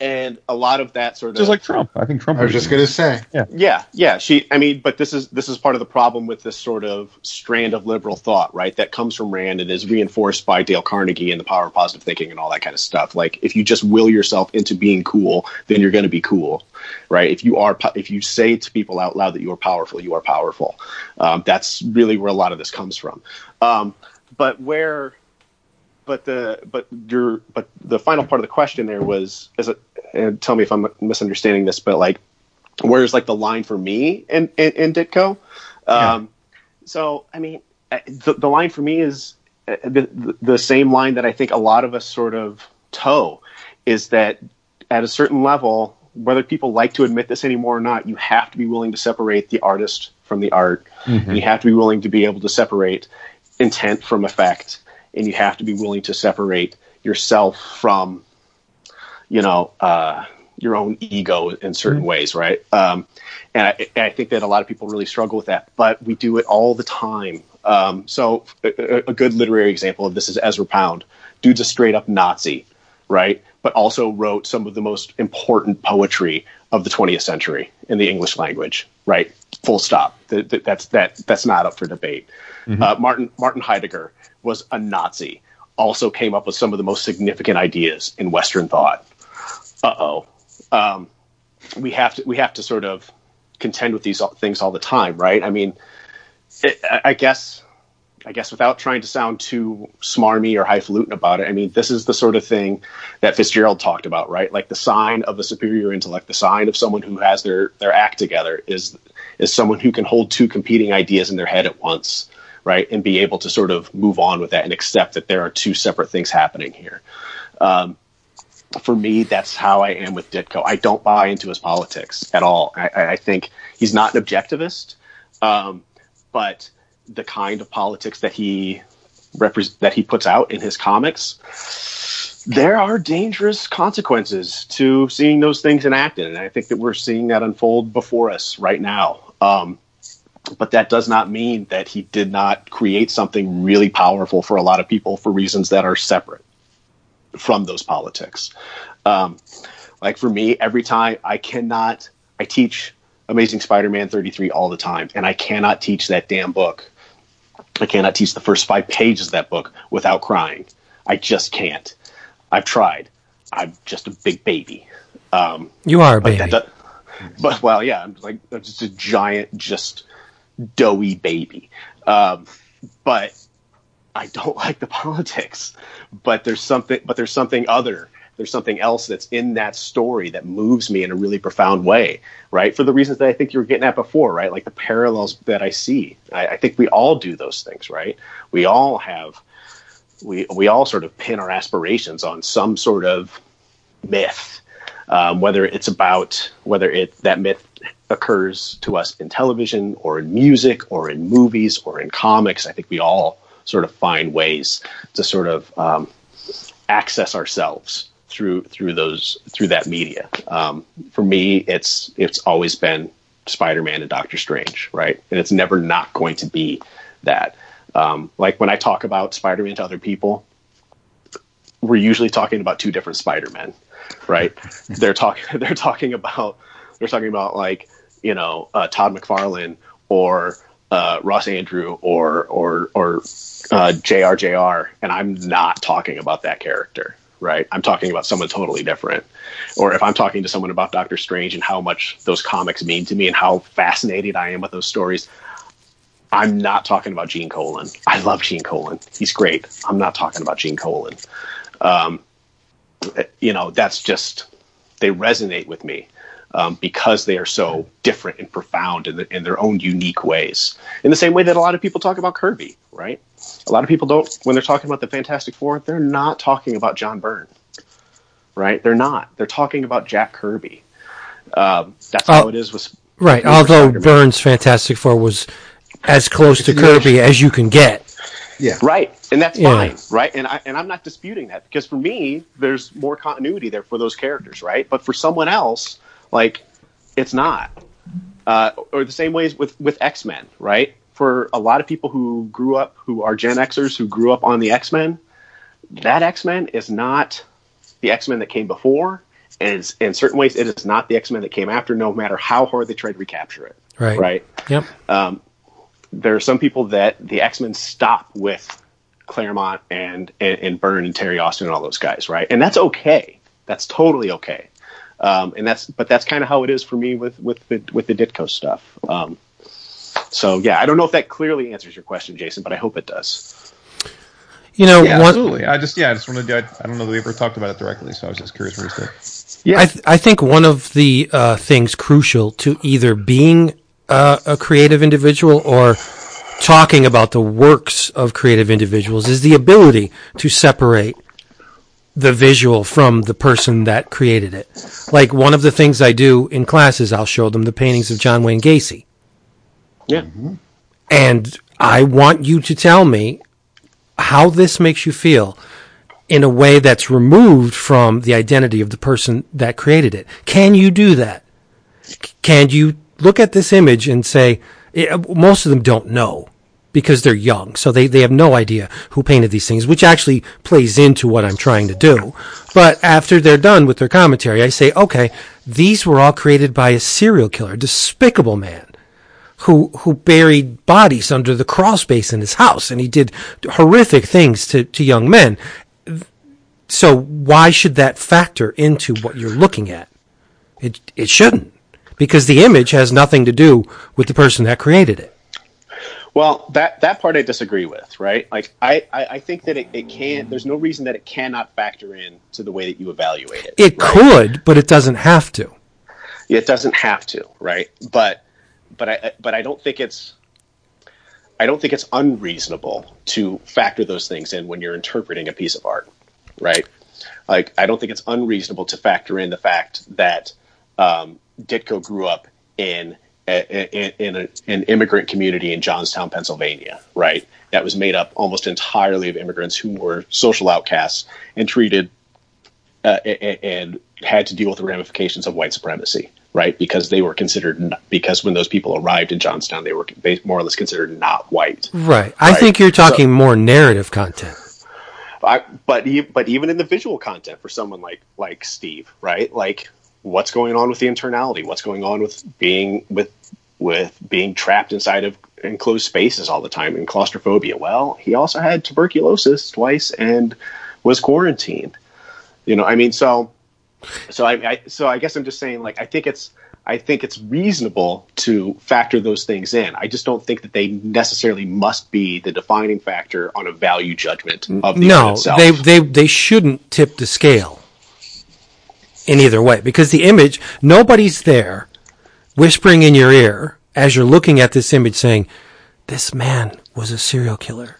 and a lot of that sort of just like Trump. I think Trump. I was just going to say, yeah, yeah. yeah. She, I mean, but this is this is part of the problem with this sort of strand of liberal thought, right? That comes from Rand and is reinforced by Dale Carnegie and the power of positive thinking and all that kind of stuff. Like, if you just will yourself into being cool, then you're going to be cool, right? If you are, if you say to people out loud that you are powerful, you are powerful. Um, that's really where a lot of this comes from. Um, but where but the but your but the final part of the question there was is it and tell me if I'm misunderstanding this, but like where's like the line for me in in, in Ditko? Um, So I mean, the, the line for me is uh, the, the same line that I think a lot of us sort of toe is that at a certain level, whether people like to admit this anymore or not, you have to be willing to separate the artist from the art. And you have to be willing to be able to separate intent from effect, and you have to be willing to separate yourself from, you know, uh, your own ego in certain ways, right? Um, and I, and I think that a lot of people really struggle with that, but we do it all the time. Um, so a, a- good literary example of this is Ezra Pound. Dude's a straight up Nazi, right? But also wrote some of the most important poetry of the 20th century in the English language, right? Full stop. Th- th- That's that. That's not up for debate. Uh, Martin Martin Heidegger was a Nazi. Also came up with some of the most significant ideas in Western thought. Uh oh. Um, we have to we have to sort of contend with these things all the time, right? I mean, it, I- guess I guess without trying to sound too smarmy or highfalutin about it, I mean, this is the sort of thing that Fitzgerald talked about, right? Like the sign of a superior intellect, the sign of someone who has their, their act together is is someone who can hold two competing ideas in their head at once right? And be able to sort of move on with that and accept that there are two separate things happening here. Um, for me, that's how I am with Ditko. I don't buy into his politics at all. I, I think he's not an objectivist, um, but the kind of politics that he repre- that he puts out in his comics, there are dangerous consequences to seeing those things enacted, and I think that we're seeing that unfold before us right now. Um, but that does not mean that he did not create something really powerful for a lot of people for reasons that are separate from those politics. Um, like for me, every time I cannot, I teach Amazing Spider-Man 33 all the time, and I cannot teach that damn book. I cannot teach the first five pages of that book without crying. I just can't. I've tried. I'm just a big baby. Um, You are a but baby. does, but well, yeah, I'm like I'm just a giant, just doughy baby. Um, but I don't like the politics. But there's something. But there's something other. There's something else that's in that story that moves me in a really profound way, right? For the reasons that I think you were getting at before, right? Like the parallels that I see. I, I think we all do those things, right? We all have. We we all sort of pin our aspirations on some sort of myth um, whether it's about whether it that myth occurs to us in television or in music or in movies or in comics. I think we all sort of find ways to sort of um, access ourselves through through those through that media. Um, for me, it's it's always been Spider-Man and Doctor Strange, right? And it's never not going to be that. Um, like when I talk about Spider-Man to other people, we're usually talking about two different Spider-Men, right? they're talking they're talking about they're talking about like you know uh, Todd McFarlane or uh, Ross Andru or or or uh, JRJR, and I'm not talking about that character, right? I'm talking about someone totally different. Or if I'm talking to someone about Doctor Strange and how much those comics mean to me and how fascinated I am with those stories, I'm not talking about Gene Colan. I love Gene Colan. He's great. I'm not talking about Gene Colan. Um, you know, that's just they resonate with me um, because they are so different and profound in, the, in their own unique ways. In the same way that a lot of people talk about Kirby, right? A lot of people don't when they're talking about the Fantastic Four, they're not talking about John Byrne, right? They're not. They're talking about Jack Kirby. Um, that's how Oh. it is with Right. Although Spider-Man. Byrne's Fantastic Four was as close to Kirby as you can get. Yeah. Right, and that's Yeah. fine, right? And I and I'm not disputing that because for me, there's more continuity there for those characters, right? But for someone else, like it's not. Uh, or the same ways with with X Men, right? For a lot of people who grew up, who are Gen Xers, who grew up on the X Men, that X Men is not the X Men that came before, and in certain ways, it is not the X Men that came after. No matter how hard they tried to recapture it, Right. right? Yep. there are some people that the X Men stop with Claremont and, and and Byrne and Terry Austin and all those guys, right? And that's okay. That's totally okay. Um, and that's but that's kind of how it is for me with with the, with the Ditko stuff. Um, so yeah, I don't know if that clearly answers your question, Jason, but I hope it does. You know, Yeah, one, absolutely. I just yeah, I just wanted to. I, I don't know that we ever talked about it directly, so I was just curious where you stood. Yeah, I, th- I think one of the uh, things crucial to either being uh, a creative individual or talking about the works of creative individuals is the ability to separate the visual from the person that created it. Like one of the things I do in classes, I'll show them the paintings of John Wayne Gacy. yeah, And I want you to tell me how this makes you feel in a way that's removed from the identity of the person that created it. Can you do that? Can you look at this image and say, eh, most of them don't know because they're young, so they, they have no idea who painted these things, which actually plays into what I'm trying to do. But after they're done with their commentary, I say, okay, these were all created by a serial killer, despicable man who who buried bodies under the crawl space in his house, and he did horrific things to, to young men. So why should that factor into what you're looking at? It it shouldn't, because the image has nothing to do with the person that created it. Well, that that part I disagree with, right? Like I, I, I think that it, it can't. There's no reason that it cannot factor in to the way that you evaluate it. It right? could, but it doesn't have to. It doesn't have to, right? But but I but I don't think it's I don't think it's unreasonable to factor those things in when you're interpreting a piece of art, right? Like, I don't think it's unreasonable to factor in the fact that um, Ditko grew up in in, in a, an immigrant community in Johnstown, Pennsylvania, right? That was made up almost entirely of immigrants who were social outcasts and treated uh, and had to deal with the ramifications of white supremacy, right? Because they were considered because when those people arrived in Johnstown, they were more or less considered not white. Right. I right? think you're talking so, more narrative content. I, but but even in the visual content for someone like like Steve, right? Like what's going on with the internality? What's going on with being with with being trapped inside of enclosed spaces all the time and claustrophobia? Well, he also had tuberculosis twice and was quarantined. You know, I mean, so so I, I so I guess I'm just saying, like, I think it's I think it's reasonable to factor those things in. I just don't think that they necessarily must be the defining factor on a value judgment of the no, they they they shouldn't tip the scale in either way because the image nobody's there whispering in your ear as you're looking at this image saying this man was a serial killer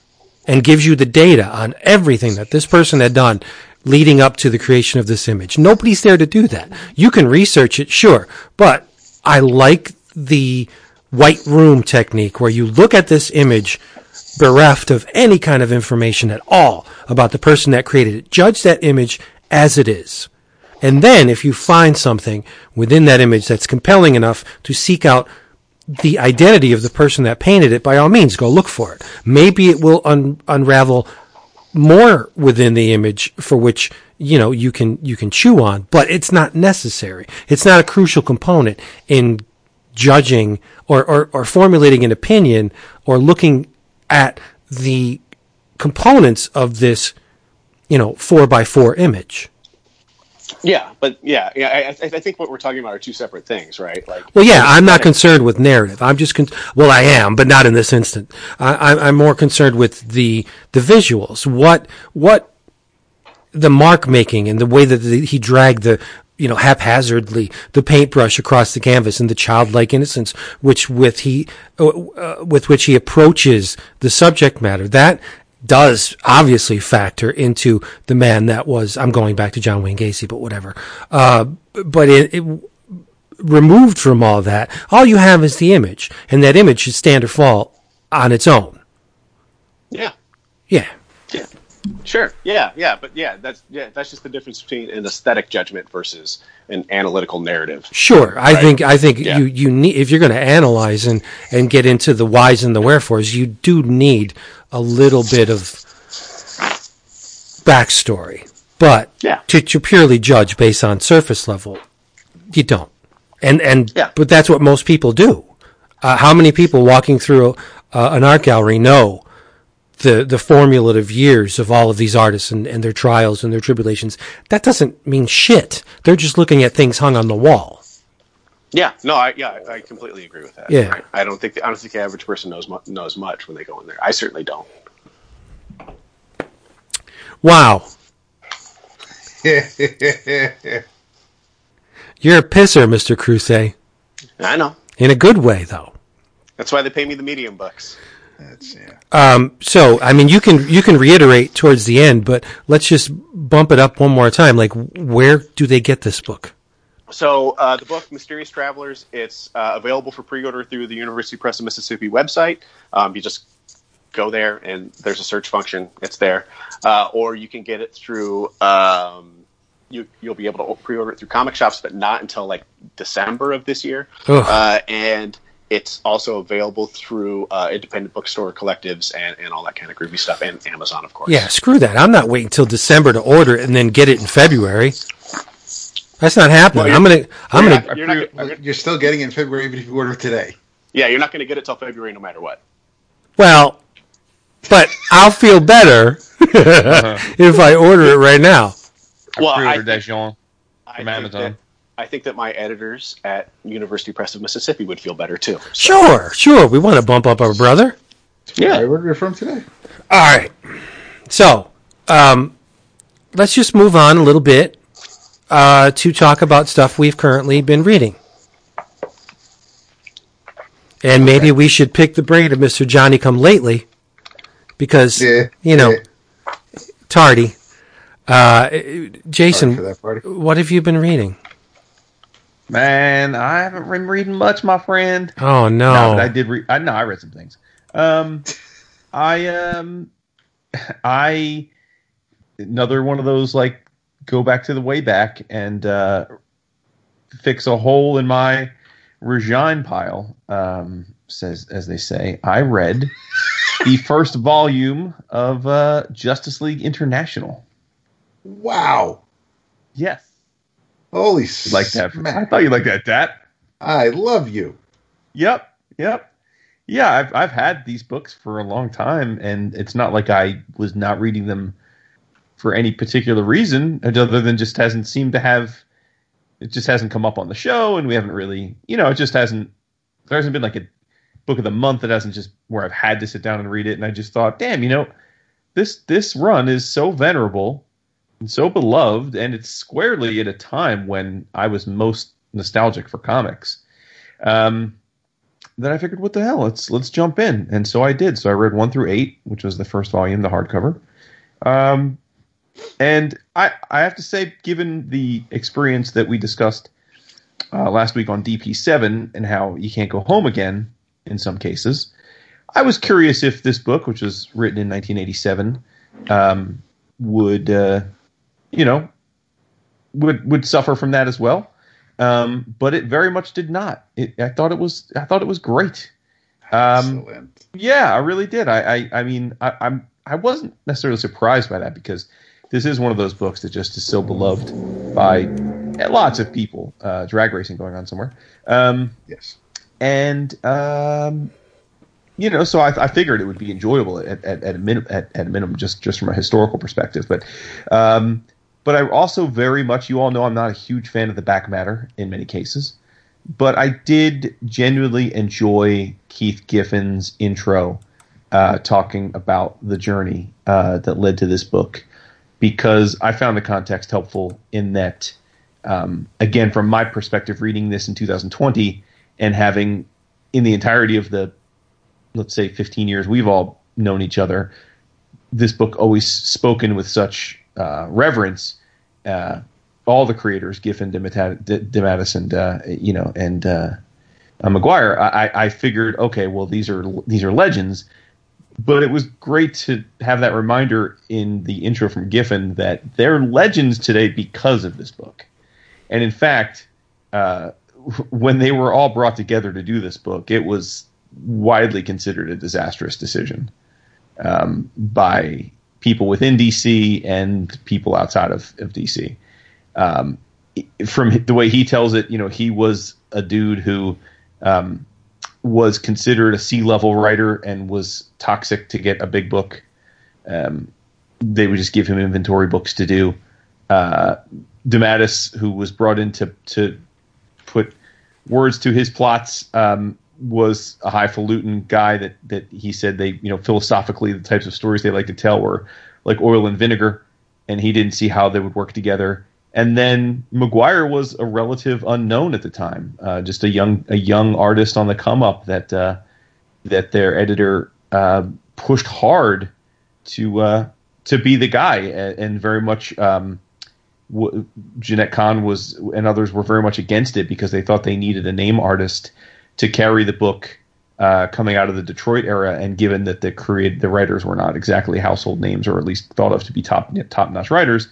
and gives you the data on everything that this person had done leading up to the creation of this image. Nobody's there to do that. You can research it, sure, but I like the white room technique where you look at this image bereft of any kind of information at all about the person that created it. Judge that image as it is. And then if you find something within that image that's compelling enough to seek out the identity of the person that painted it, by all means, go look for it. Maybe it will un- unravel more within the image for which you know you can you can chew on, but it's not necessary. It's not a crucial component in judging or, or, or formulating an opinion or looking at the components of this, you know, four by four image. Yeah, but yeah, yeah. I, I, think what we're talking about are two separate things, right? Like, well, yeah, I'm not concerned with narrative. I'm just con- well, I am, but not in this instant. I, I'm more concerned with the the visuals. What what the mark making and the way that the, he dragged the you know haphazardly the paintbrush across the canvas and the childlike innocence which with he uh, uh with which he approaches the subject matter that does obviously factor into the man that was. I'm going back to John Wayne Gacy, but whatever. Uh, but it, it, removed from all that, all you have is the image, and that image should stand or fall on its own. Yeah. Yeah. Yeah. Sure. Yeah. Yeah. But yeah, that's yeah, that's just the difference between an aesthetic judgment versus an analytical narrative. Sure. I think I think yeah. you you need if you're going to analyze and and get into the whys and the wherefores, you do need a little bit of backstory. But yeah. to, to purely judge based on surface level, you don't. And and yeah. but that's what most people do. Uh, how many people walking through uh, an art gallery know the the formulative years of all of these artists and, and their trials and their tribulations? That doesn't mean shit. They're just looking at things hung on the wall. Yeah, no, I yeah, I completely agree with that. Yeah, right? I don't think the, I don't think the average person knows mu- knows much when they go in there. I certainly don't. Wow. You're a pisser, Mister Crusade. I know. In a good way, though. That's why they pay me the medium bucks. That's yeah. Um, so, I mean, you can you can reiterate towards the end, but let's just bump it up one more time. Like, where do they get this book? So uh, the book Mysterious Travelers, it's uh, available for pre-order through the University Press of Mississippi website. Um, you just go there and there's a search function. It's there, uh, or you can get it through. Um, you you'll be able to pre-order it through comic shops, but not until like December of this year. Uh, and it's also available through uh, independent bookstore collectives and, and all that kind of groovy stuff, and Amazon, of course. Yeah, screw that. I'm not waiting until December to order it and then get it in February. That's not happening. Well, I'm gonna. I'm you're gonna. Not, you're, not, you're, you're, still getting it in February even if you order it today. Yeah, you're not going to get it till February no matter what. Well, but I'll feel better uh-huh. if I order it right now. Well, I pre-ordered from Amazon. That, I think that my editors at University Press of Mississippi would feel better too. So. Sure, sure. We want to bump up our brother. Yeah, where ordered it from today. All right. So, um, let's just move on a little bit uh, to talk about stuff we've currently been reading. And maybe we should pick the brain of Mr. Johnny Come Lately because, Yeah, you know, yeah. tardy. Uh, Jason, for that party. what have you been reading? Man, I haven't been reading much, my friend. Oh, no. No, but I did read. I know I read some things. Um, I um, I another one of those like go back to the way back and uh, fix a hole in my Regine pile. Um, says as they say, I read the first volume of uh, Justice League International. Wow. Yes, Holy you like that. I thought you liked that. Dat. I love you. Yep, yep. Yeah, I've I've had these books for a long time, and it's not like I was not reading them for any particular reason, other than just hasn't seemed to have. It just hasn't come up on the show, and we haven't really, you know, it just hasn't. There hasn't been like a book of the month that hasn't just where I've had to sit down and read it, and I just thought, damn, you know, this this run is so venerable so beloved, and it's squarely at a time when I was most nostalgic for comics. Um, then I figured, what the hell? Let's let's jump in, and so I did. So I read one through eight, which was the first volume, the hardcover. Um, and I I have to say, given the experience that we discussed uh, last week on DP seven and how you can't go home again in some cases, I was curious if this book, which was written in 1987, um, would uh, you know would would suffer from that as well um, but it very much did not. It, I thought it was. I thought it was great. Um, Excellent. yeah, I really did. I, I, I mean, I, I'm. I wasn't necessarily surprised by that because this is one of those books that just is so beloved by lots of people. Uh, drag racing going on somewhere, um, Yes. and um, you know, so I, I figured it would be enjoyable at at, at a minimum, at, at a minimum, just just from a historical perspective. But um, but I also very much, you all know, I'm not a huge fan of the back matter in many cases. But I did genuinely enjoy Keith Giffen's intro, uh, talking about the journey uh, that led to this book, because I found the context helpful in that, um, again, from my perspective, reading this in 2020 and having in the entirety of the, let's say, 15 years we've all known each other, this book always spoken with such uh, reverence. Uh, all the creators, Giffen, DeMatta- De- DeMatteis, and uh, you know, and uh, uh, Maguire, I, I figured, okay, well, these are these are legends. But it was great to have that reminder in the intro from Giffen that they're legends today because of this book. And in fact, uh, when they were all brought together to do this book, it was widely considered a disastrous decision um, by people within DC and people outside of, of DC. Um, from the way he tells it, you know, he was a dude who um, was considered a C level writer and was toxic to get a big book. Um, they would just give him inventory books to do. Uh, DeMatteis, who was brought in to, to put words to his plots, um, was a highfalutin guy that that he said they you know philosophically the types of stories they like to tell were like oil and vinegar, and he didn't see how they would work together. And then Maguire was a relative unknown at the time, uh, just a young a young artist on the come up that uh, that their editor uh, pushed hard to uh, to be the guy, and, very much. Um, w- Jenette Kahn was and others were very much against it because they thought they needed a name artist to carry the book uh, coming out of the Detroit era, and given that the create the writers were not exactly household names, or at least thought of to be top top notch writers,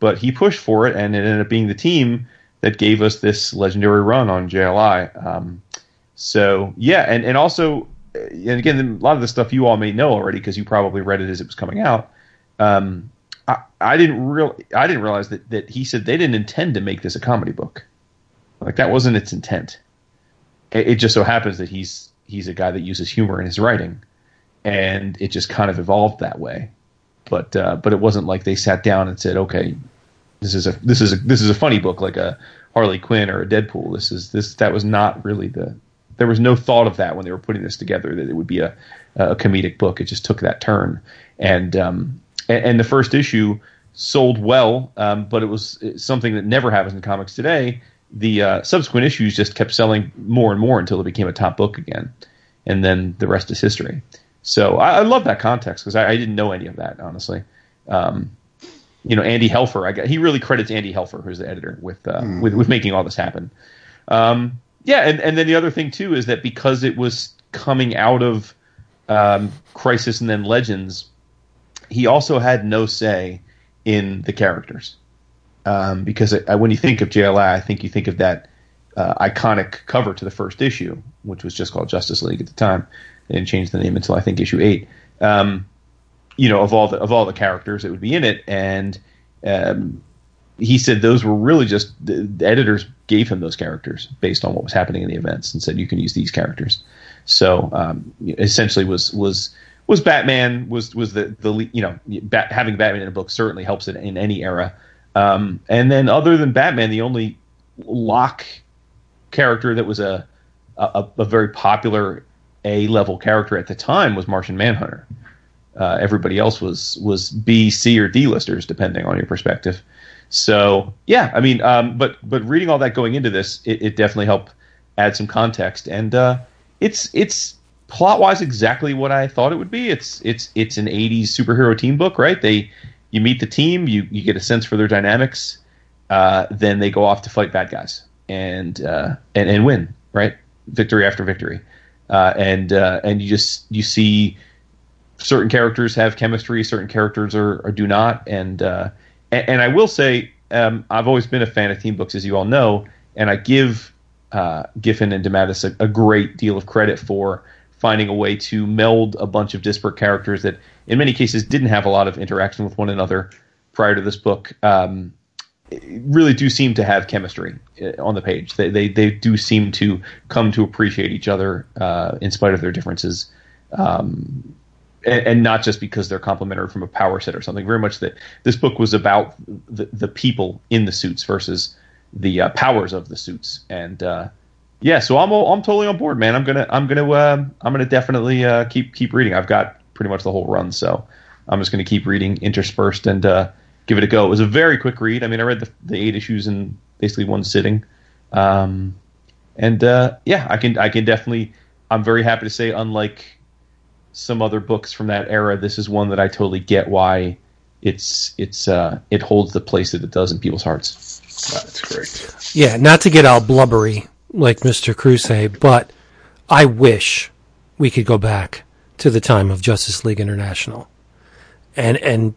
but he pushed for it, and it ended up being the team that gave us this legendary run on JLI. Um, so yeah, and and also, uh, and again, a lot of the stuff you all may know already because you probably read it as it was coming out. Um, I, I didn't real I didn't realize that that he said they didn't intend to make this a comedy book, like that wasn't its intent it, it just so happens that he's he's a guy that uses humor in his writing, and it just kind of evolved that way. But uh, but it wasn't like they sat down and said, okay, this is a this is a this is a funny book like a Harley Quinn or a Deadpool. This is this that was not really the there was no thought of that when they were putting this together that it would be a a comedic book. It just took that turn, and um and, and the first issue sold well, um, but it was something that never happens in comics today the uh, subsequent issues just kept selling more and more until it became a top book again. and then the rest is history. So I, I love that context because I, I, didn't know any of that honestly. Um, you know, Andy Helfer, I got, he really credits Andy Helfer, who's the editor, with uh, mm. with with making all this happen. Um, yeah, and, and then the other thing too is that because it was coming out of um, Crisis and then Legends, he also had no say in the characters. Um, because when you think of JLI, I think you think of that uh, iconic cover to the first issue, which was just called Justice League at the time. They didn't change the name until I think issue eight. Um, you know, of all the of all the characters that would be in it, and um, he said those were really just the, the, editors gave him those characters based on what was happening in the events, and said you can use these characters. So um, essentially, was was was Batman was was the the you know bat, having Batman in a book certainly helps it in any era. Um, and then other than Batman, the only lock character that was a a, a very popular A level character at the time was Martian Manhunter. Uh, everybody else was was B, C, or D listers, depending on your perspective. So yeah, I mean, um, but but reading all that going into this, it, it definitely helped add some context, and uh, it's it's plot wise exactly what I thought it would be. It's it's it's an '80s superhero team book, right? They you meet the team, you you get a sense for their dynamics, uh, then they go off to fight bad guys and uh, and and win, right? Victory after victory, uh, and uh, and you just you see certain characters have chemistry, certain characters are, do not, and, uh, and, and I will say um, I've always been a fan of team books, as you all know, and I give uh, Giffen and DeMatteis a, a, great deal of credit for finding a way to meld a bunch of disparate characters that, in many cases, didn't have a lot of interaction with one another prior to this book. Um, really do seem to have chemistry uh, on the page. They, they they do seem to come to appreciate each other uh, in spite of their differences. Um, and, and, not just because they're complementary from a power set or something. Very much that this book was about the, the people in the suits versus the uh, powers of the suits. And uh, yeah, so I'm I'm totally on board, man. I'm gonna I'm gonna uh, I'm gonna definitely uh, keep keep reading. I've got pretty much the whole run, so I'm just gonna keep reading interspersed and uh, give it a go. It was a very quick read. I mean, I read the, the eight issues in basically one sitting. Um, and uh, yeah, I can I can definitely. I'm very happy to say, unlike some other books from that era, this is one that I totally get why it's it's uh, it holds the place that it does in people's hearts. That's great. Yeah, not to get all blubbery like Mr. Crusade, but I wish we could go back to the time of Justice League International and and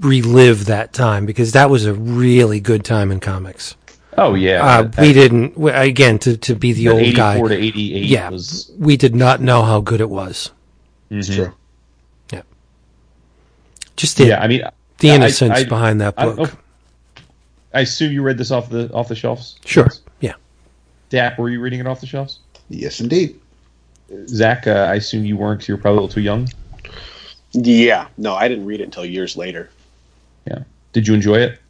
relive that time because that was a really good time in comics. Oh yeah, uh, we didn't again to to be the old guy. To 88 yeah, was... we did not know how good it was. It's mm-hmm. true. Yeah. Just the, yeah, I mean, the innocence I, I, behind that book. I, I, assume you read this off the off the shelves. Sure. Yeah. Dap, were you reading it off the shelves? Yes, indeed. Zach, uh, I assume you weren't. You were probably a little too young. Yeah. No, I didn't read it until years later. Yeah. Did you enjoy it?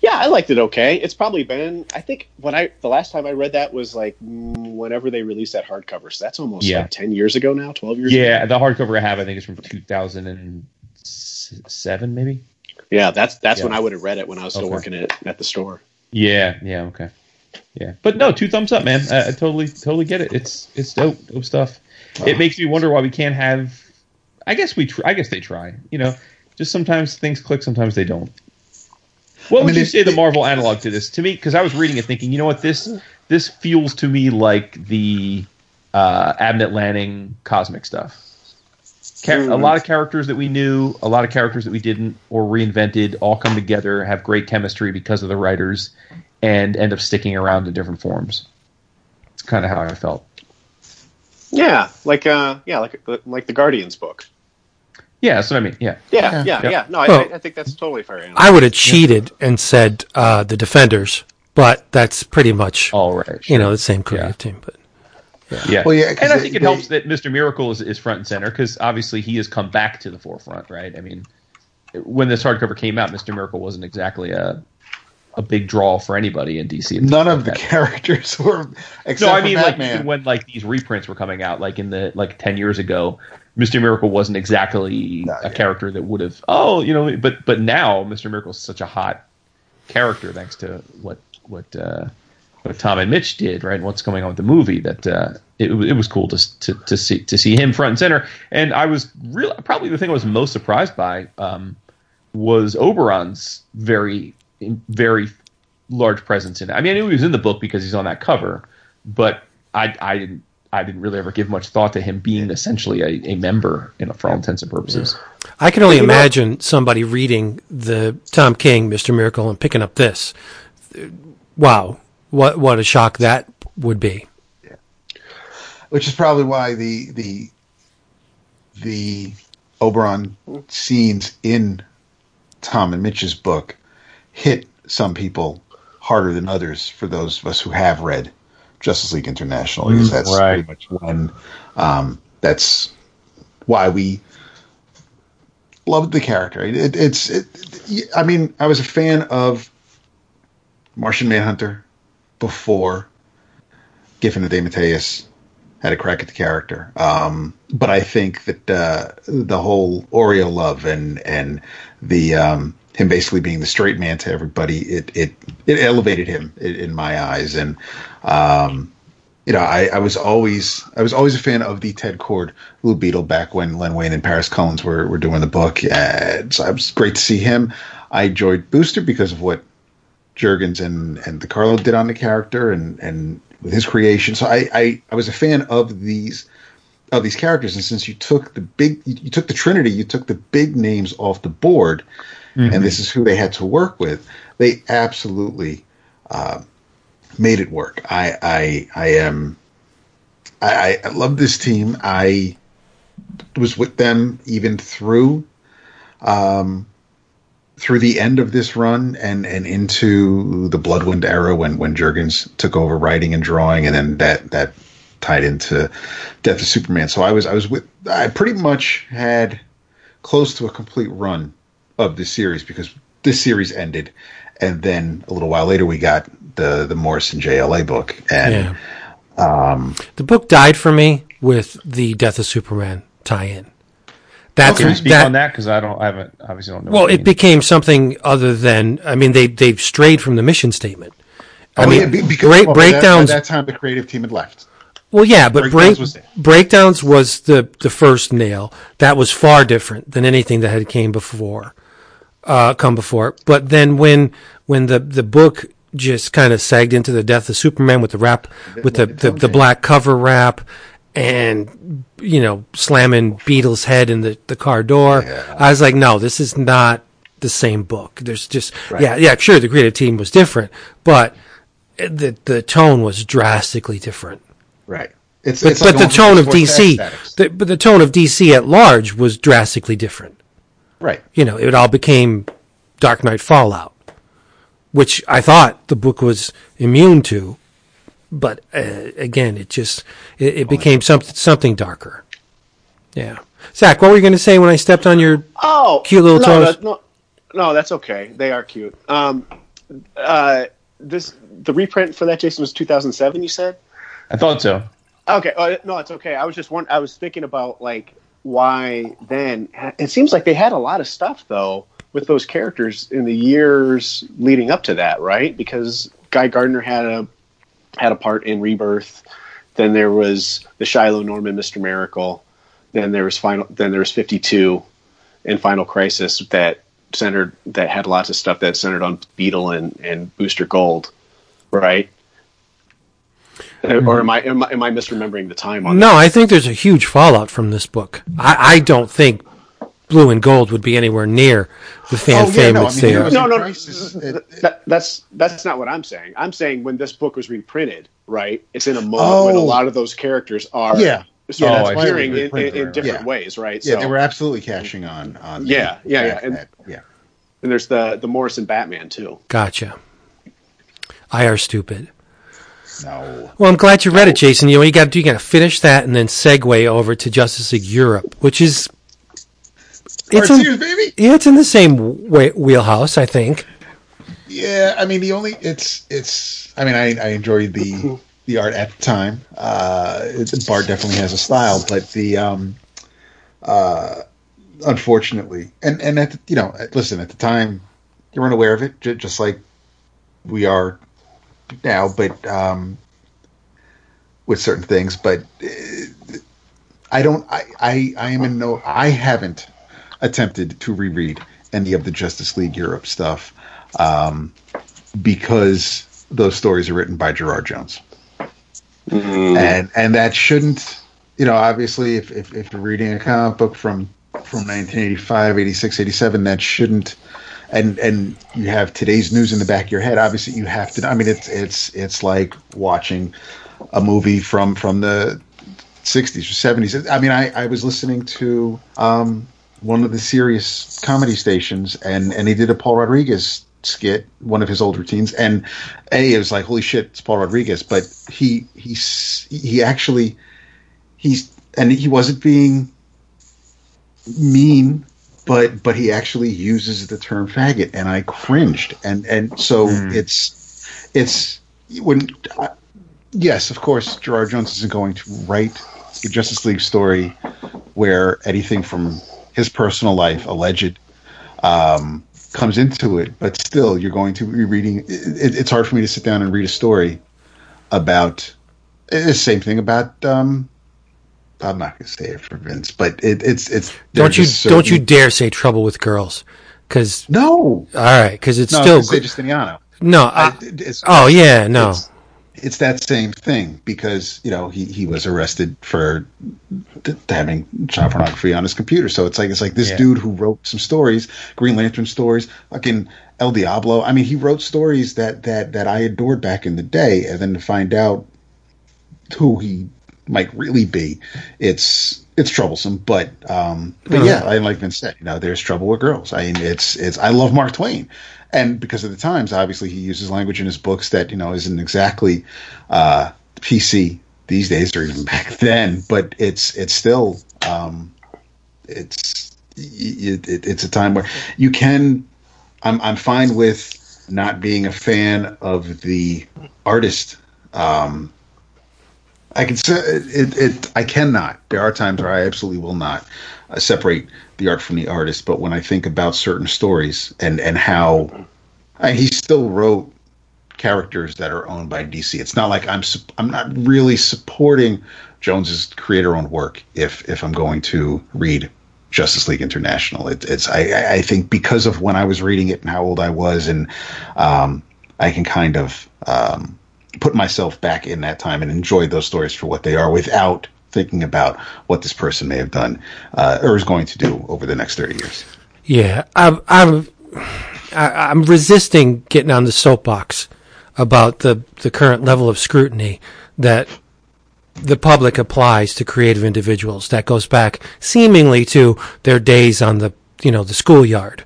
Yeah, I liked it okay. It's probably been I think when I the last time I read that was like whenever they released that hardcover. So that's almost yeah. like 10 years ago now, 12 years yeah, ago. the hardcover I have I think is from 2007 maybe. Yeah, that's that's yeah. when I would have read it when I was still okay. working at at the store. Yeah, yeah, okay. Yeah. But no, two thumbs up, man. I, I totally totally get it. It's it's dope, dope stuff. It makes me wonder why we can't have I guess we tr- I guess they try, you know. Just sometimes things click, sometimes they don't. What I would mean, you say the Marvel analog to this? To me, because I was reading it thinking, you know what this this feels to me like the uh, Abnett Lanning cosmic stuff. mm. A lot of characters that we knew, a lot of characters that we didn't, or reinvented, all come together, have great chemistry because of the writers, and end up sticking around in different forms. It's kind of how I felt. Yeah, like uh, yeah, like like the Guardians book. Yeah, that's what I mean. Yeah. Yeah, yeah, yeah. yeah. No, I, well, I, think that's totally fair. I would have cheated yeah. and said uh, the Defenders, but that's pretty much all right. Sure. You know, the same creative yeah. team, but. Yeah. yeah. Well, yeah, and I think it they, helps that Mr. Miracle is, is front and center because obviously he has come back to the forefront, right? I mean, when this hardcover came out, Mr. Miracle wasn't exactly a a big draw for anybody in DC. None of the characters were. no, I mean, like when like these reprints were coming out, like in the like ten years ago, Mr. Miracle wasn't exactly Not a yet. character that would have. Oh, you know, but but now Mr. Miracle is such a hot character thanks to what what uh, what Tom and Mitch did, right? And what's going on with the movie that uh, it, it was cool to, to to see to see him front and center. And I was really probably the thing I was most surprised by um, was Oberon's very very large presence in it. I mean, I knew he was in the book because he's on that cover, but I I didn't I didn't really ever give much thought to him being essentially a, a member, you know, for all intents and purposes. I can only imagine somebody reading the Tom King Mr. Miracle and picking up this. Wow, what what a shock that would be. which is probably why the the the Oberon scenes in Tom and Mitch's book hit some people harder than others. For those of us who have read Justice League International, because that's right. pretty much when um, that's why we loved the character. It, it's it, I mean, I was a fan of Martian Manhunter before Giffen and DeMatteis had a crack at the character. Um, but I think that uh, the whole Oreo love and and the um, him basically being the straight man to everybody, it it it elevated him in, my eyes. And um, you know, I, I was always I was always a fan of the Ted Kord Blue Beetle back when Len Wein and Paris Cullins were were doing the book. And so it was great to see him. I enjoyed Booster because of what Jurgens and and DeCarlo did on the character and and with his creation. So I, I I was a fan of these of these characters, and since you took the big you, took the Trinity, you took the big names off the board, and this is who they had to work with. They absolutely uh, made it work. I I I am I, I love this team. I was with them even through um, through the end of this run and and into the Bloodwynd era when when Jurgens took over writing and drawing, and then that that tied into Death of Superman. So I was I was with I pretty much had close to a complete run of this series because this series ended, and then a little while later we got the the Morrison JLA book, and Yeah. Um, the book died for me with the Death of Superman tie-in. That's Can you speak that, on that? Because I don't, I haven't, obviously don't know. Well, it mean. became something other than. I mean, they they've strayed from the mission statement. I Oh, mean, yeah, because break, well, by that- breakdowns. By that, time, the creative team had left. Well, yeah, but Breakdowns break, was breakdowns was the the first nail. That was far different than anything that had came before, uh, come before. But then when when the the book just kind of sagged into the death of Superman with the wrap with the the, the black cover wrap. And you know, slamming Beetle's head in the, the car door. I was like, no, this is not the same book. There's just yeah, yeah, sure the creative team was different, but the the tone was drastically different. Right. It's, But, it's like the going from tone of DC, the, but the tone of DC at large was drastically different. right. You know, it all became Dark Knight Fallout, which I thought the book was immune to, but uh, again, it just it, it became something something darker. Yeah, Zach, what were you going to say when I stepped on your? Oh, Cute little no, toes. that- no, no, that's okay. They are cute. Um, uh, this the reprint for that Jason was 2007. You said. I thought so. Okay. Uh, no, it's okay. I was just one. I was thinking about like why then. It seems like they had a lot of stuff though with those characters in the years leading up to that, right? Because Guy Gardner had a had a part in Rebirth. Then there was the Shiloh Norman Mister Miracle. Then there was final. Then there was 52 in Final Crisis that centered that had lots of stuff that centered on Beetle and and Booster Gold, right? Or am I, am I am I misremembering the time on No, I think there's a huge fallout from this book. I, I don't think Blue and Gold would be anywhere near the fan Oh, yeah, fame no, it's I mean, there. it was- No, no, Crisis, th- it- that, that's that's not what I'm saying. I'm saying when this book was reprinted, right? It's in a moment when a Oh. lot of those characters are Yeah. so Yeah, that's why it was appearing in, in, in different right. ways, right? Yeah, so, they were absolutely cashing on on. the- Yeah, yeah, yeah, and- that- yeah. and there's the the Morrison Batman too. Gotcha. I are stupid. No. Well, I'm glad you read it, Jason. You know, you got to you got to finish that and then segue over to Justice League Europe, which is it's in, baby. yeah, it's in the same whe- wheelhouse, I think. Yeah, I mean the only it's it's. I mean, I I enjoyed the the art at the time. Uh, Bart definitely has a style, but the um, uh, unfortunately, and and at the, you know, listen, at the time you weren't aware of it, j- just like we are now. But um, with certain things, but uh, I don't. I, I I am in no. I haven't attempted to reread any of the Justice League Europe stuff um, because those stories are written by Gerard Jones, and and that shouldn't. You know, obviously, if, if if you're reading a comic book from from 1985, 86, 87, that shouldn't. And and you have today's news in the back of your head. Obviously, you have to. I mean, it's it's it's like watching a movie from from the 60s or 70s. I mean, I, I was listening to um, one of the Sirius comedy stations, and and he did a Paul Rodriguez skit, one of his old routines, and a it was like holy shit, it's Paul Rodriguez, but he he's he actually he's and he wasn't being mean but but he actually uses the term faggot and i cringed. And and so it's it's when uh, yes of course gerard jones isn't going to write a justice league story where anything from his personal life alleged um, comes into it but still you're going to be reading it, it's hard for me to sit down and read a story about the same thing about um, I'm not going to say it for Vince, but it, it's it's. Don't you there's a don't you dare say trouble with girls, because No, all right, because it's no. still Still, say Justiniano. no. I, I, it's, oh yeah, no. It's, it's that same thing because you know he, he was arrested for d- having child pornography on his computer. So it's like it's like this Yeah. dude who wrote some stories, Green Lantern stories, fucking El Diablo. I mean, he wrote stories that that that I adored back in the day, and then to find out who he might really be, it's it's troublesome. But um, but yeah, I like Vince said, you know, there's trouble with girls. I mean, it's it's I love Mark Twain, and because of the times, obviously he uses language in his books that you know isn't exactly uh, PC these days or even back then, but it's it's still um, it's it, it, it's a time where you can. I'm I'm fine with not being a fan of the artist. Um, I can say it, it. I cannot. There are times where I absolutely will not uh, separate the art from the artist. But when I think about certain stories and and how I, he still wrote characters that are owned by DC, it's not like I'm. I'm not really supporting Jones's creator-owned work if if I'm going to read Justice League International. It, it's I, I- think because of when I was reading it and how old I was, and um, I can kind of um, put myself back in that time and enjoy those stories for what they are without thinking about what this person may have done uh, or is going to do over the next 30 years. Yeah, I'm I'm I'm resisting getting on the soapbox about the the current level of scrutiny that the public applies to creative individuals. That goes back seemingly to their days on the you know the schoolyard.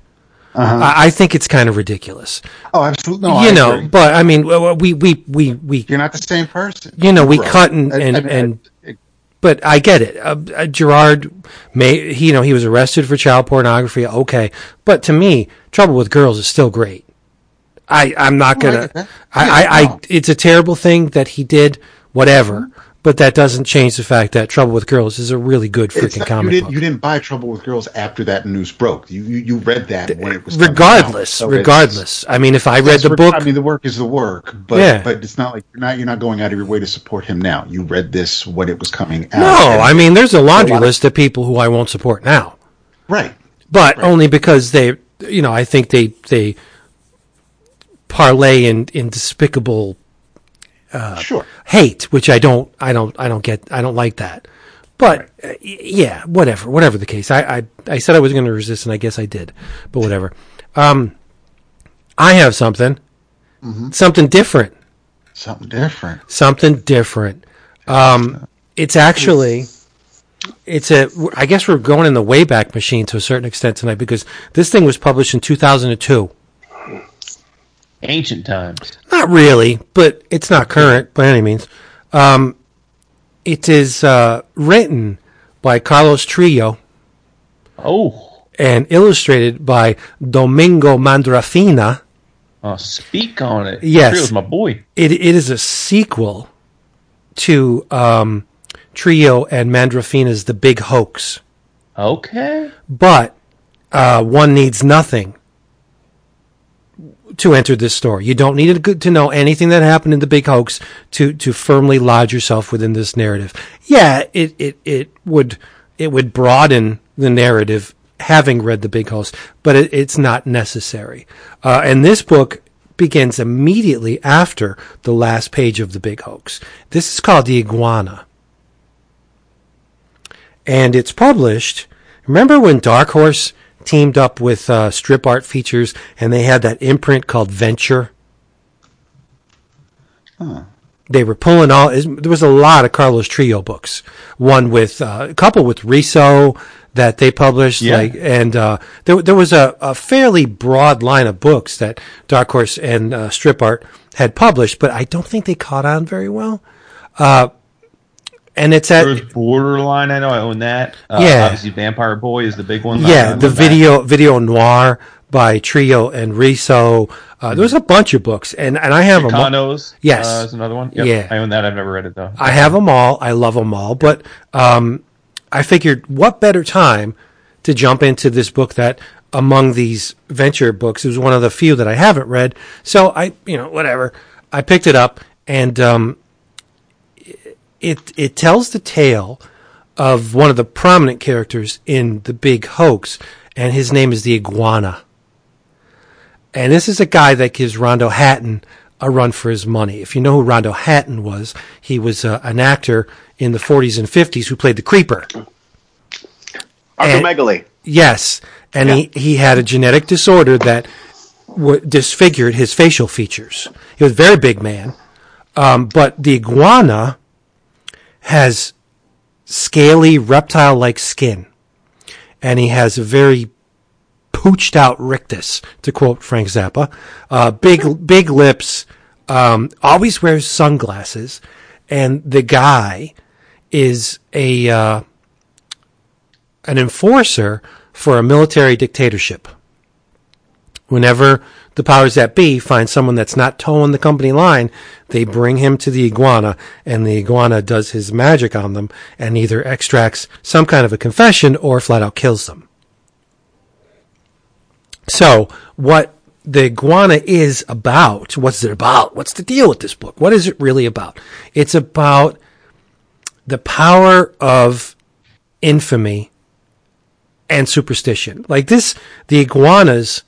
I, I think it's kind of ridiculous, Oh, absolutely. No, you I know. agree. But I mean, we we we we you're not the same person. You know, we Right. cut and- and- I mean, and- but I get it. Uh, uh, Gerard, may he, you know, he was arrested for child pornography. Okay, but to me, Trouble with Girls is still great. I I'm not gonna. get that. I, I, I no. it's a terrible thing that he did. Whatever, but that doesn't change the fact that Trouble with Girls is a really good freaking not- comic you, didn't, book. you didn't buy Trouble with Girls after that news broke. You you, you read that when it was regardless, out. So regardless. I mean, if I read the reg- book, I mean, the work is the work, but Yeah. but it's not like you're not you're not going out of your way to support him now. You read this when it was coming out. no, I mean, there's a laundry lot of- list of people who I won't support now. right. but only because they, you know, I think they they parlay in in despicable sure. hate, which I don't, I don't, I don't get, I don't like that. But uh, yeah, whatever, whatever the case. I I, I said I was going to resist, and I guess I did. But whatever. Um, I have something, something different, Something different. something different. Um, it's actually. It's a. I guess we're going in the Wayback Machine to a certain extent tonight because this thing was published in 2002. Ancient times. Not really, but it's not current by any means. Um, it is uh, written by Carlos Trillo Oh, and illustrated by Domingo Mandrafina. oh speak on it. Yes. Trillo's my boy. It, it is a sequel to um, Trillo and Mandrafina's The Big Hoax, Okay. but uh, one needs nothing. To enter this story. You don't need to know anything that happened in the big hoax to to firmly lodge yourself within this narrative. Yeah, it it it would it would broaden the narrative having read the big hoax, but it, it's not necessary. Uh, and this book begins immediately after the last page of the big hoax. This is called the Iguana, and it's published. Remember when Dark Horse teamed up with uh, Strip Art Features, and they had that imprint called Venture. They were pulling all. There was a lot of Carlos Trillo books. One with uh, a couple with Risso that they published, Yeah. like, and uh, there there was a, a fairly broad line of books that Dark Horse and uh, Strip Art had published, but I don't think they caught on very well. Uh, and it's at There was Borderline. I know I own that. Uh, Yeah. Obviously, Vampire Boy is the big one. Yeah, the that. video video noir by Trillo and Risso. Uh, there was a bunch of books, and, and I have them. all. Yes. uh, is another one. Yep, Yeah. I own that. I've never read it though. I have them all. I love them all. But um, I figured, what better time to jump into this book that among these venture books it was one of the few that I haven't read. So I, you know, whatever. I picked it up, and um, it it tells the tale of one of the prominent characters in the big hoax, and his name is the Iguana. And this is a guy that gives Rondo Hatton a run for his money. If you know who Rondo Hatton was, he was uh, an actor in the 40s and 50s who played the Creeper. Acromegaly. Yes, and he, he had a genetic disorder that w- disfigured his facial features. He was a very big man, um, but the iguana has scaly reptile-like skin, and he has a very pooched out rictus, to quote Frank Zappa. Uh, big big lips. Um, always wears sunglasses, and the guy is a uh, an enforcer for a military dictatorship. Whenever the powers that be find someone that's not towing the company line, they bring him to the iguana, and the iguana does his magic on them and either extracts some kind of a confession or flat out kills them. So, what the iguana is about, what's it about? What's the deal with this book? What is it really about? It's about the power of infamy and superstition. Like this, the iguana's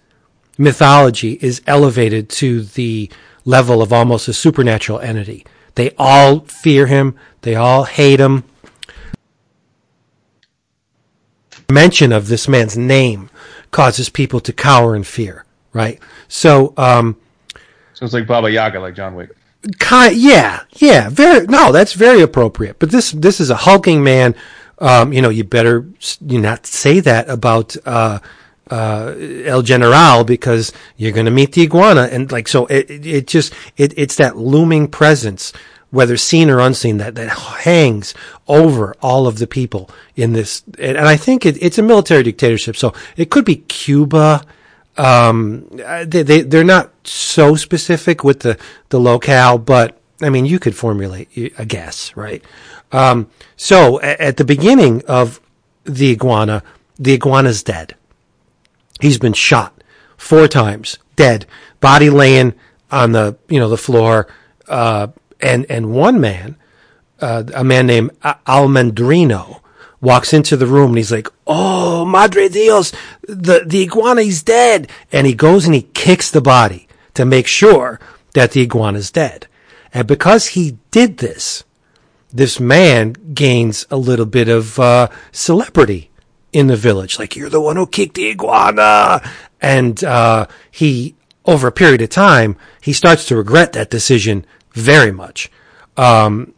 mythology is elevated to the level of almost a supernatural entity. They all fear him. They all hate him. Mention of this man's name causes people to cower in fear, right? So, um, So it's like Baba Yaga, like John Wick. kind yeah yeah very no that's very appropriate but this this is a hulking man um you know you better you not say that about uh uh el general because you're going to meet the iguana and like so it it, just it it's that looming presence whether seen or unseen that that hangs over all of the people in this and, i think it, it's a military dictatorship so it could be cuba um, they, they they're not so specific with the the locale, but I mean you could formulate a guess, right? Um, so at the beginning of the iguana, the iguana's dead. He's been shot four times, dead, body laying on the you know the floor, uh, and and one man, uh, a man named Almendrino, walks into the room and he's like, "Oh, Madre Dios, the the iguana is dead!" And he goes and he kicks the body to make sure that the iguana is dead. And because he did this, this man gains a little bit of uh, celebrity in the village. Like you're the one who kicked the iguana, and uh, he over a period of time he starts to regret that decision very much. Um,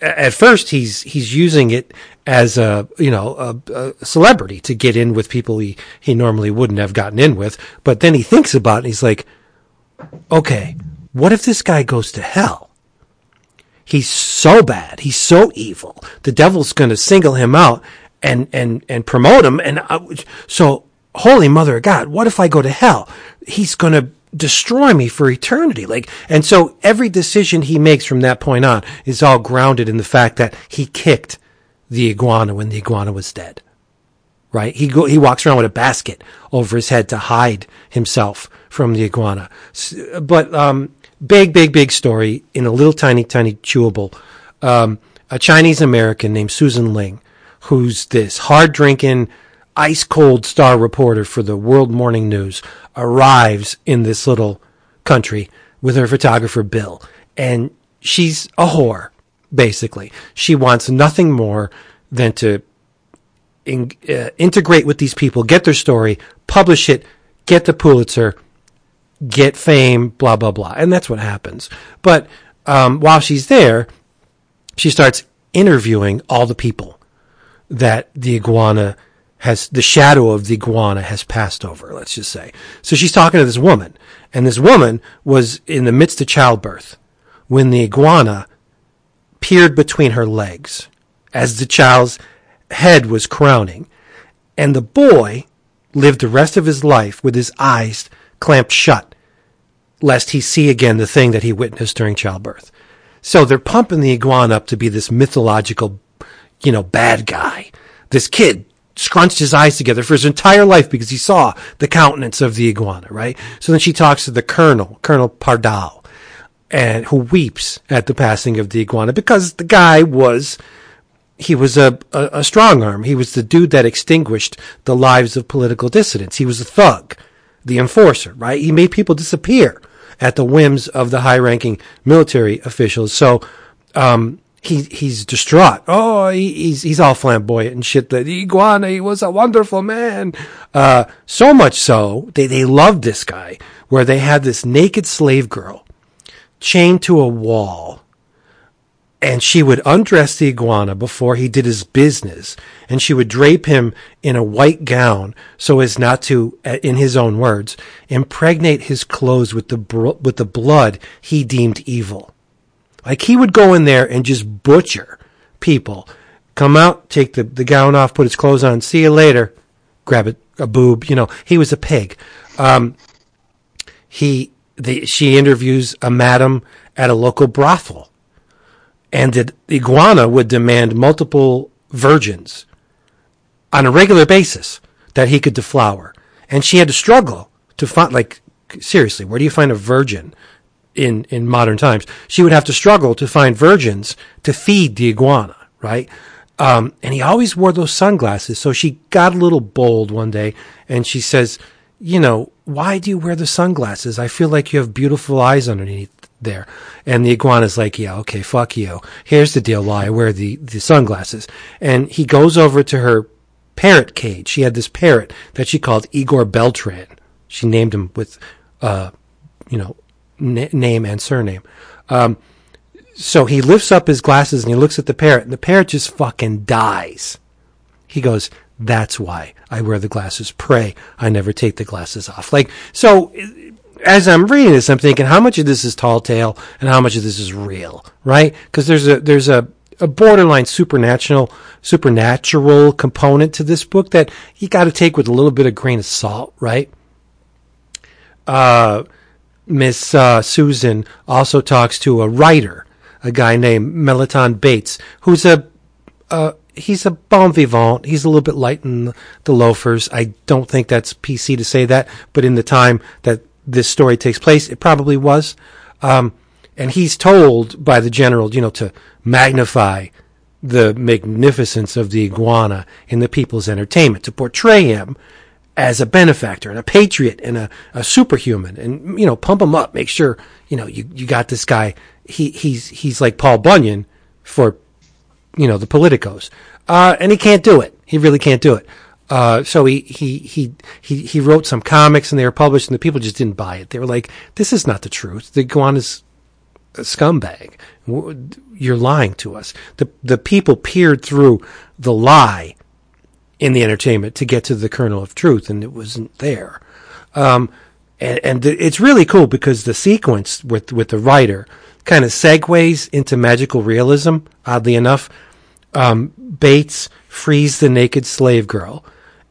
at first, he's he's using it as a you know a, a celebrity to get in with people he he normally wouldn't have gotten in with. But then he thinks about it. and He's like, okay, what if this guy goes to hell? He's so bad. He's so evil. The devil's going to single him out and and and promote him. And I, so, holy mother of God, what if I go to hell? He's going to destroy me for eternity. Like, and so every decision he makes from that point on is all grounded in the fact that he kicked the iguana when the iguana was dead. right? He go, he walks around with a basket over his head to hide himself from the iguana. But um, big, big, big story in a little tiny, tiny chewable. Um, a Chinese American named Susan Ling, who's this hard drinking, ice cold star reporter for the World Morning News, arrives in this little country with her photographer Bill, and she's a whore. Basically, she wants nothing more than to in, uh, integrate with these people, get their story, publish it, get the Pulitzer, get fame, blah blah blah, and that's what happens. But um, while she's there, she starts interviewing all the people that the iguana has, the shadow of the iguana has passed over. Let's just say. So she's talking to this woman, and this woman was in the midst of childbirth when the iguana peered between her legs as the child's head was crowning. And the boy lived the rest of his life with his eyes clamped shut, lest he see again the thing that he witnessed during childbirth. So they're pumping the iguana up to be this mythological, you know, bad guy. This kid scrunched his eyes together for his entire life because he saw the countenance of the iguana, right? So then she talks to the colonel, Colonel Pardal, and who weeps at the passing of the iguana because the guy was he was a, a, a strong arm. He was the dude that extinguished the lives of political dissidents. He was a thug, the enforcer, right? He made people disappear at the whims of the high ranking military officials. So, um, he, he's distraught. Oh, he, he's, he's all flamboyant and shit. The iguana, he was a wonderful man. Uh, so much so, they, they loved this guy where they had this naked slave girl chained to a wall and she would undress the iguana before he did his business and she would drape him in a white gown so as not to uh, in his own words impregnate his clothes with the br- with the blood he deemed evil like he would go in there and just butcher people. Come out take the, the gown off put his clothes on see you later. Grab a, a boob you know. He was a pig. Um, he the, she interviews a madam at a local brothel. And the iguana would demand multiple virgins on a regular basis that he could deflower. And she had to struggle to find, like, seriously, where do you find a virgin in, in modern times? She would have to struggle to find virgins to feed the iguana, right? Um, and he always wore those sunglasses. So she got a little bold one day and she says, you know, why do you wear the sunglasses? I feel like you have beautiful eyes underneath there. And the iguana's like, yeah, okay, fuck you. Here's the deal why I wear the, the sunglasses. And he goes over to her parrot cage. She had this parrot that she called Igor Beltran. She named him with, uh, you know, n- name and surname. Um, so he lifts up his glasses and he looks at the parrot and the parrot just fucking dies. He goes, that's why I wear the glasses. Pray I never take the glasses off. Like, so as I'm reading this, I'm thinking how much of this is tall tale and how much of this is real, right? Because there's a there's a, a borderline supernatural supernatural component to this book that you got to take with a little bit of grain of salt, right? Uh, Miss uh, Susan also talks to a writer, a guy named Melaton Bates, who's a uh, he's a bon vivant. He's a little bit light in the loafers. I don't think that's PC to say that, but in the time that this story takes place, it probably was. Um, and he's told by the general, you know, to magnify the magnificence of the iguana in the people's entertainment, to portray him as a benefactor and a patriot and a, a superhuman and, you know, pump him up, make sure, you know, you, you got this guy. He, he's, he's like Paul Bunyan for, you know, the politicos. Uh, and he can't do it. He really can't do it. Uh, so he, he, he, he, he wrote some comics and they were published and the people just didn't buy it. They were like, this is not the truth. The iguana's a scumbag. You're lying to us. The, the people peered through the lie in the entertainment to get to the kernel of truth and it wasn't there. Um, and, and it's really cool because the sequence with, with the writer kind of segues into magical realism, oddly enough. Um, Bates frees the naked slave girl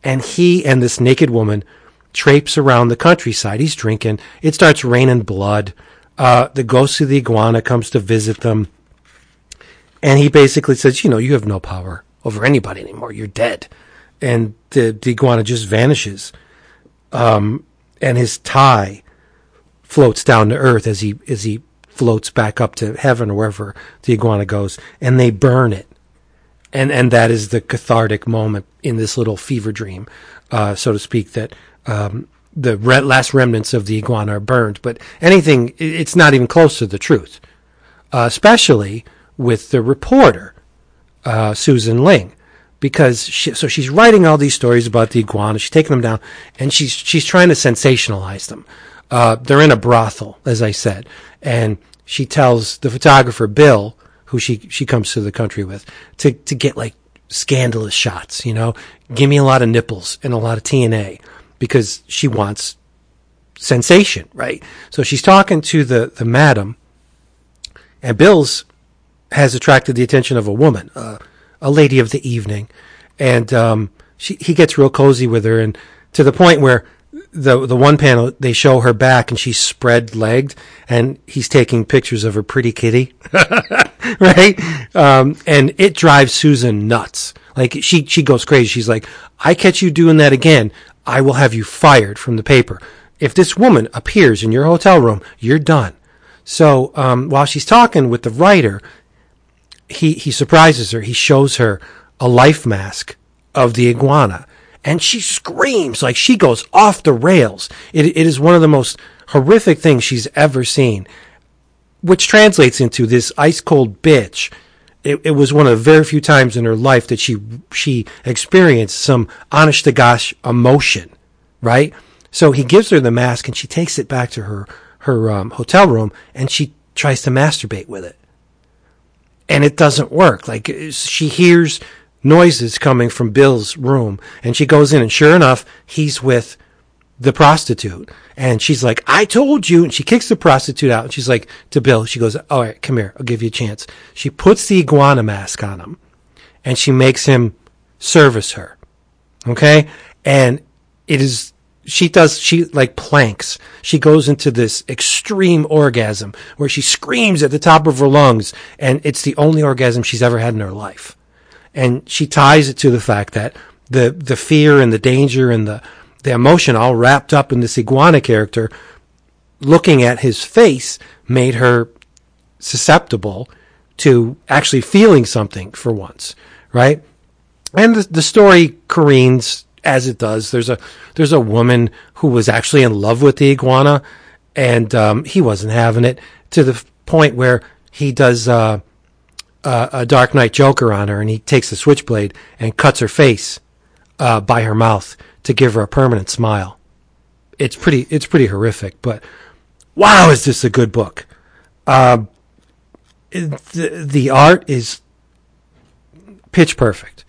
and he and this naked woman traipse around the countryside. He's drinking. It starts raining blood. Uh, the ghost of the iguana comes to visit them. And he basically says, you know, you have no power over anybody anymore. You're dead. And the, the iguana just vanishes. Um, and his tie floats down to earth as he as he floats back up to heaven or wherever the iguana goes, and they burn it. And and that is the cathartic moment in this little fever dream, uh, so to speak, that um, the re- last remnants of the iguana are burned. But anything, it's not even close to the truth, uh, especially with the reporter, uh, Susan Ling, because she, so she's writing all these stories about the iguana. She's taking them down, and she's she's trying to sensationalize them. Uh, they're in a brothel, as I said, and she tells the photographer Bill, who she she comes to the country with, to to get like scandalous shots. You know, give me a lot of nipples and a lot of TNA because she wants sensation, right? So she's talking to the the madam, and Bill's has attracted the attention of a woman, uh, a lady of the evening, and um, she he gets real cozy with her, and to the point where the the one panel they show her back and she's spread legged, and he's taking pictures of her pretty kitty, right? Um, and it drives Susan nuts. Like she she goes crazy. She's like, "I catch you doing that again, I will have you fired from the paper. If this woman appears in your hotel room, you're done." So um, while she's talking with the writer, he he surprises her. He shows her a life mask of the iguana, and she screams like she goes off the rails. It it is one of the most horrific things she's ever seen, which translates into this ice cold bitch. It, it was one of the very few times in her life that she she experienced some honest to gosh emotion, right? So he gives her the mask, and she takes it back to her her um, hotel room, and she tries to masturbate with it and it doesn't work. Like she hears noises coming from Bill's room and she goes in and sure enough, he's with the prostitute. And she's like, I told you. And she kicks the prostitute out and she's like to Bill, she goes, all right, come here. I'll give you a chance. She puts the iguana mask on him and she makes him service her. Okay. And it is, she does, she like planks. She goes into this extreme orgasm where she screams at the top of her lungs and it's the only orgasm she's ever had in her life. And she ties it to the fact that the, the fear and the danger and the, the emotion all wrapped up in this iguana character looking at his face made her susceptible to actually feeling something for once, right? And the, the story careens as it does. There's a there's a woman who was actually in love with the iguana, and um, he wasn't having it to the point where he does uh, a Dark Knight Joker on her, and he takes a switchblade and cuts her face uh, by her mouth to give her a permanent smile. It's pretty it's pretty horrific, but wow, is this a good book? Uh, the, the art is pitch perfect.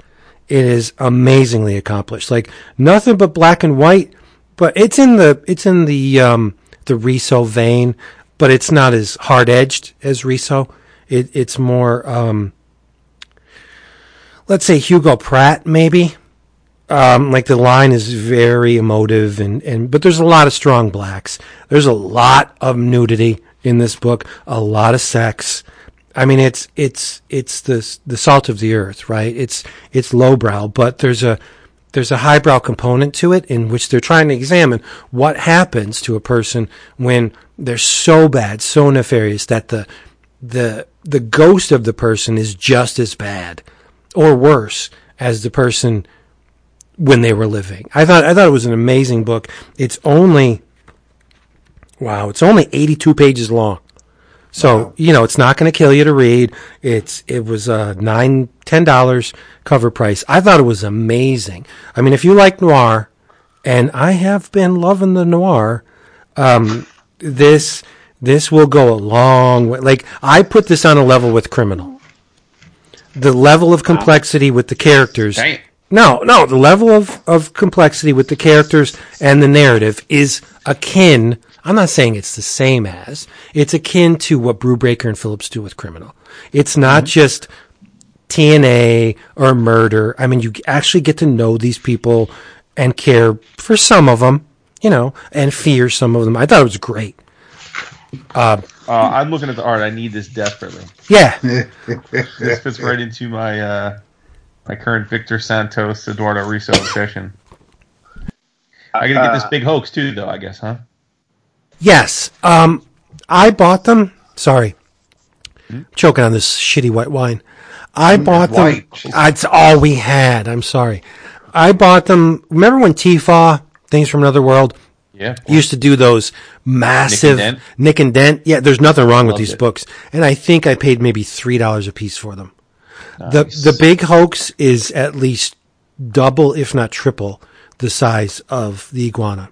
It is amazingly accomplished. Like nothing but black and white, but it's in the it's in the um, the Risso vein, but it's not as hard edged as Risso. It, it's more, um, let's say Hugo Pratt, maybe. Um, like the line is very emotive, and, and but there's a lot of strong blacks. There's a lot of nudity in this book, a lot of sex. I mean, it's it's it's the the salt of the earth, right? It's it's lowbrow, but there's a there's a highbrow component to it in which they're trying to examine what happens to a person when they're so bad, so nefarious that the the the ghost of the person is just as bad or worse as the person when they were living. I thought I thought it was an amazing book. It's only wow, it's only 82 pages long. So, you know, it's not going to kill you to read. It's it was uh nine ten dollars cover price. I thought it was amazing. I mean, if you like noir and I have been loving the noir, um this this will go a long way. Like I put this on a level with criminal. The level of complexity with the characters. Dang. No, no, the level of, of complexity with the characters and the narrative is akin. I'm not saying it's the same as. It's akin to what Brubaker and Phillips do with Criminal. It's not just TNA or murder. I mean, you actually get to know these people and care for some of them, you know, and fear some of them. I thought it was great. Uh, I'm looking at the art. I need this desperately. Yeah. This fits right into my uh, My current Victor Santos Eduardo Risso obsession. I gotta get this Uh, big hoax too, though. I guess, huh? Yes. Um, I bought them. Sorry. Choking on this shitty white wine. I bought them. That's all we had. I'm sorry. I bought them. Remember when Tifa, Things from Another World, Yeah. used to do those massive Dent? Nick and Dent? Yeah, there's nothing wrong with Loved these it. books. And I think I paid maybe $3 a piece for them. The, Nice. the big hoax is at least double, if not triple, the size of the iguana.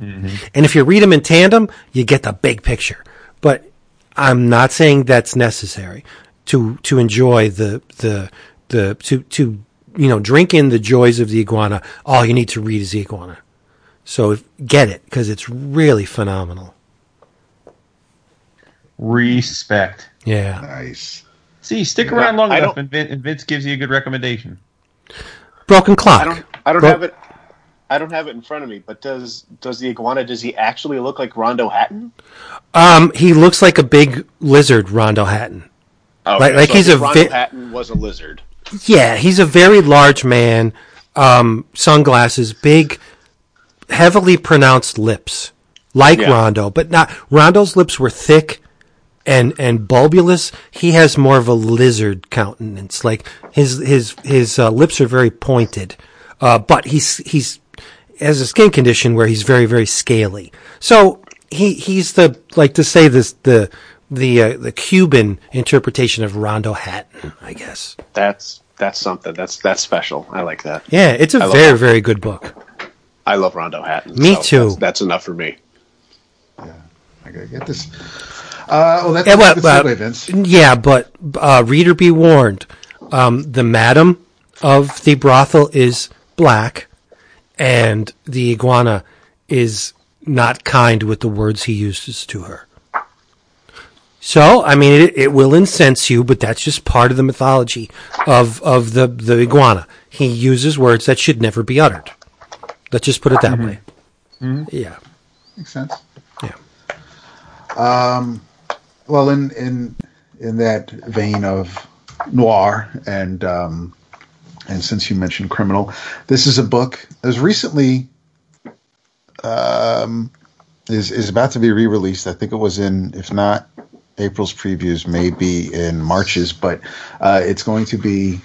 Mm-hmm. And if you read them in tandem, you get the big picture. But I'm not saying that's necessary to to enjoy the the the to to you know drink in the joys of the iguana. All you need to read is the iguana. So if, get it because it's really phenomenal. Respect. Yeah. Nice. See, stick around long I enough, and, Vin, and Vince gives you a good recommendation. Broken clock. I don't. I don't Bro- have it. I don't have it in front of me. But does does the iguana? Does he actually look like Rondo Hatton? Um, he looks like a big lizard, Rondo Hatton. Oh, Like- like so he's a Rondo vi- Hatton was a lizard. Yeah, he's a very large man. Um, sunglasses, big, heavily pronounced lips, like Yeah. Rondo, but not. Rondo's lips were thick and and bulbulous. He has more of a lizard countenance. Like his his his uh, lips are very pointed, uh, but he's he's has a skin condition where he's very very scaly. So he he's the like to say this the the uh, the Cuban interpretation of Rondo Hatton, I guess. That's that's something. That's that's special. I like that. Yeah, it's a I very, very good book. I love Rondo Hatton. Me so too. That's, that's enough for me. Yeah, I gotta get this. Uh, well, that's Yeah, well, the uh, segue, Vince. yeah, but uh, reader be warned: um, the madam of the brothel is black, and the iguana is not kind with the words he uses to her. So, I mean, it, it will incense you, but that's just part of the mythology of of the the iguana. He uses words that should never be uttered. Let's just put it that way. Yeah, Makes sense. yeah. Um, Well, in in in that vein of noir, and um, and since you mentioned criminal, this is a book that was recently um, is is about to be re released. I think it was in, if not April's previews, maybe in March's, but uh, it's going to be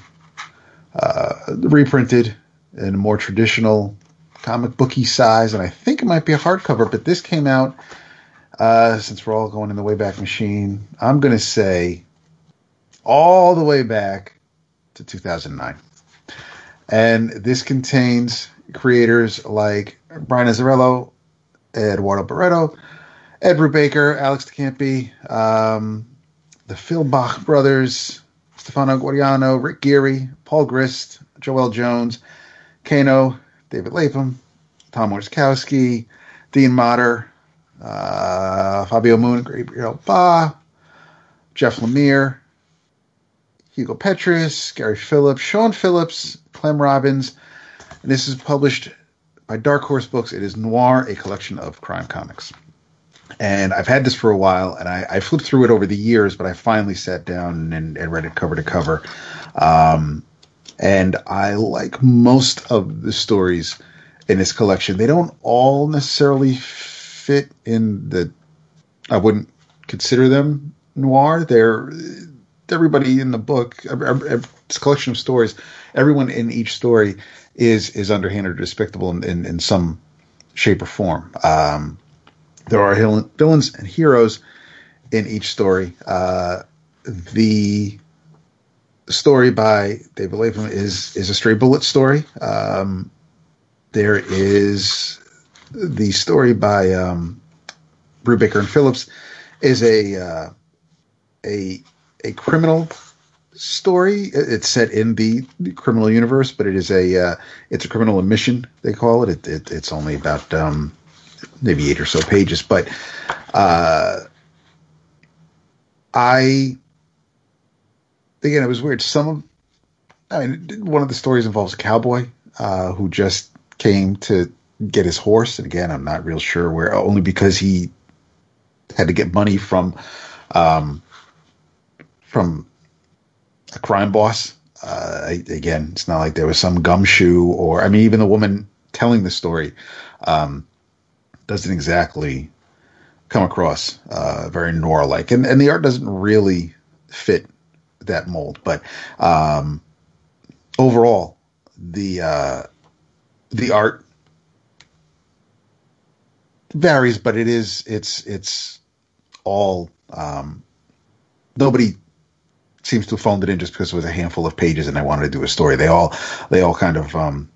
uh, reprinted in a more traditional comic booky size, and I think it might be a hardcover. But this came out uh, since we're all going in the Wayback Machine, I'm going to say all the way back to 2009. And this contains creators like Brian Azzarello, Eduardo Barreto, Ed Brubaker, Alex de Campi, um, the Fillbach brothers, Stefano Gaudiano, Rick Geary, Paul Grist, Joelle Jones, Kano, David Lapham, Tom Warskowski, Dean Motter, uh, Fabio Moon, Gabriel Ba, Jeff Lemire, Hugo Petrus, Gary Phillips, Sean Phillips, Clem Robins. And this is published by Dark Horse Books. It is Noir, a collection of crime comics. And I've had this for a while, and I, I flipped through it over the years, but I finally sat down and, and read it cover to cover. Um, and I like most of the stories in this collection. They don't all necessarily fit in the. I wouldn't consider them noir. They're everybody in the book. It's a collection of stories. Everyone in each story is is underhanded or despicable in, in, in some shape or form. Um, there are villains and heroes in each story. Uh, the story by David Lapham is is a stray bullet story. Um, there is the story by um, Brubaker and Phillips is a uh, a a criminal story. It's set in the criminal universe, but it is a uh, it's a criminal admission they call it. it, it it's only about um, maybe eight or so pages, but uh, I again it was weird. Some of I mean one of the stories involves a cowboy uh, who just came to get his horse, and again I'm not real sure where. Only because he had to get money from um, from a crime boss. Uh, again, it's not like there was some gumshoe or I mean, even the woman telling the story um, doesn't exactly come across uh, very noir like. and and the art doesn't really fit that mold. But um, overall, the uh, the art varies, but it is it's it's all um, nobody seems to have phoned it in just because it was a handful of pages and I wanted to do a story. They all they all kind of um,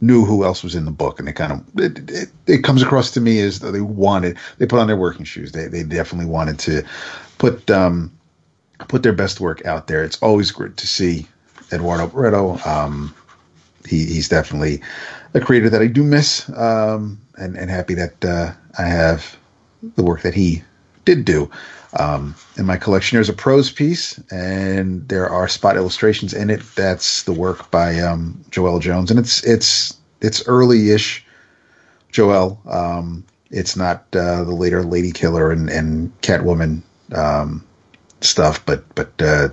knew who else was in the book, and it kind of it, it, it comes across to me as they wanted they put on their working shoes. They they definitely wanted to put um, put their best work out there. It's always great to see Eduardo Barreto. Um, he, he's definitely a creator that I do miss, um, and and happy that uh, I have the work that he did do. Um, in my collection, there's a prose piece, and there are spot illustrations in it. That's the work by um, Joelle Jones, and it's it's it's early-ish Joelle. Um, it's not uh, the later Lady Killer and, and Catwoman um, stuff, but but uh,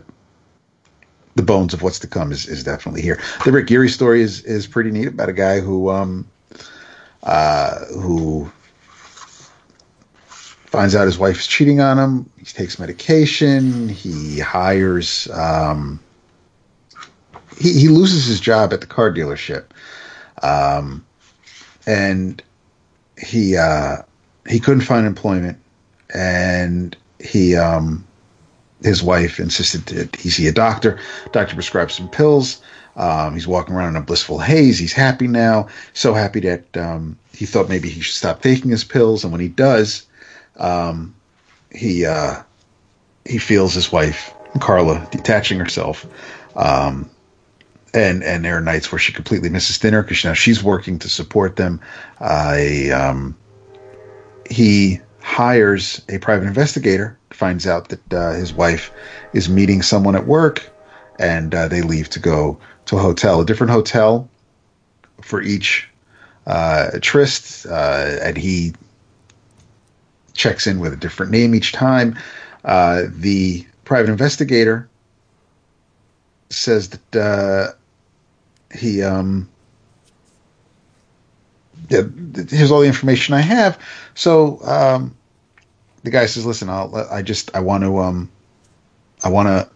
the bones of what's to come is, is definitely here. The Rick Geary story is is pretty neat about a guy who um uh who finds out his wife is cheating on him. He takes medication. He hires. Um, he he loses his job at the car dealership, um, and he uh, he couldn't find employment, and he um, his wife insisted that he see a doctor. Doctor prescribed some pills. Um, he's walking around in a blissful haze. He's happy now, so happy that um, he thought maybe he should stop taking his pills. And when he does, um, he uh, he feels his wife Carla detaching herself, um, and and there are nights where she completely misses dinner because now she's working to support them. Uh, um, he hires a private investigator, finds out that uh, his wife is meeting someone at work, and uh, they leave to go to a hotel, a different hotel for each uh, tryst, uh, and he checks in with a different name each time. Uh, the private investigator says that uh, he um, yeah, here's all the information I have. So um, the guy says, "Listen, I'll, I just I want to um, I want to."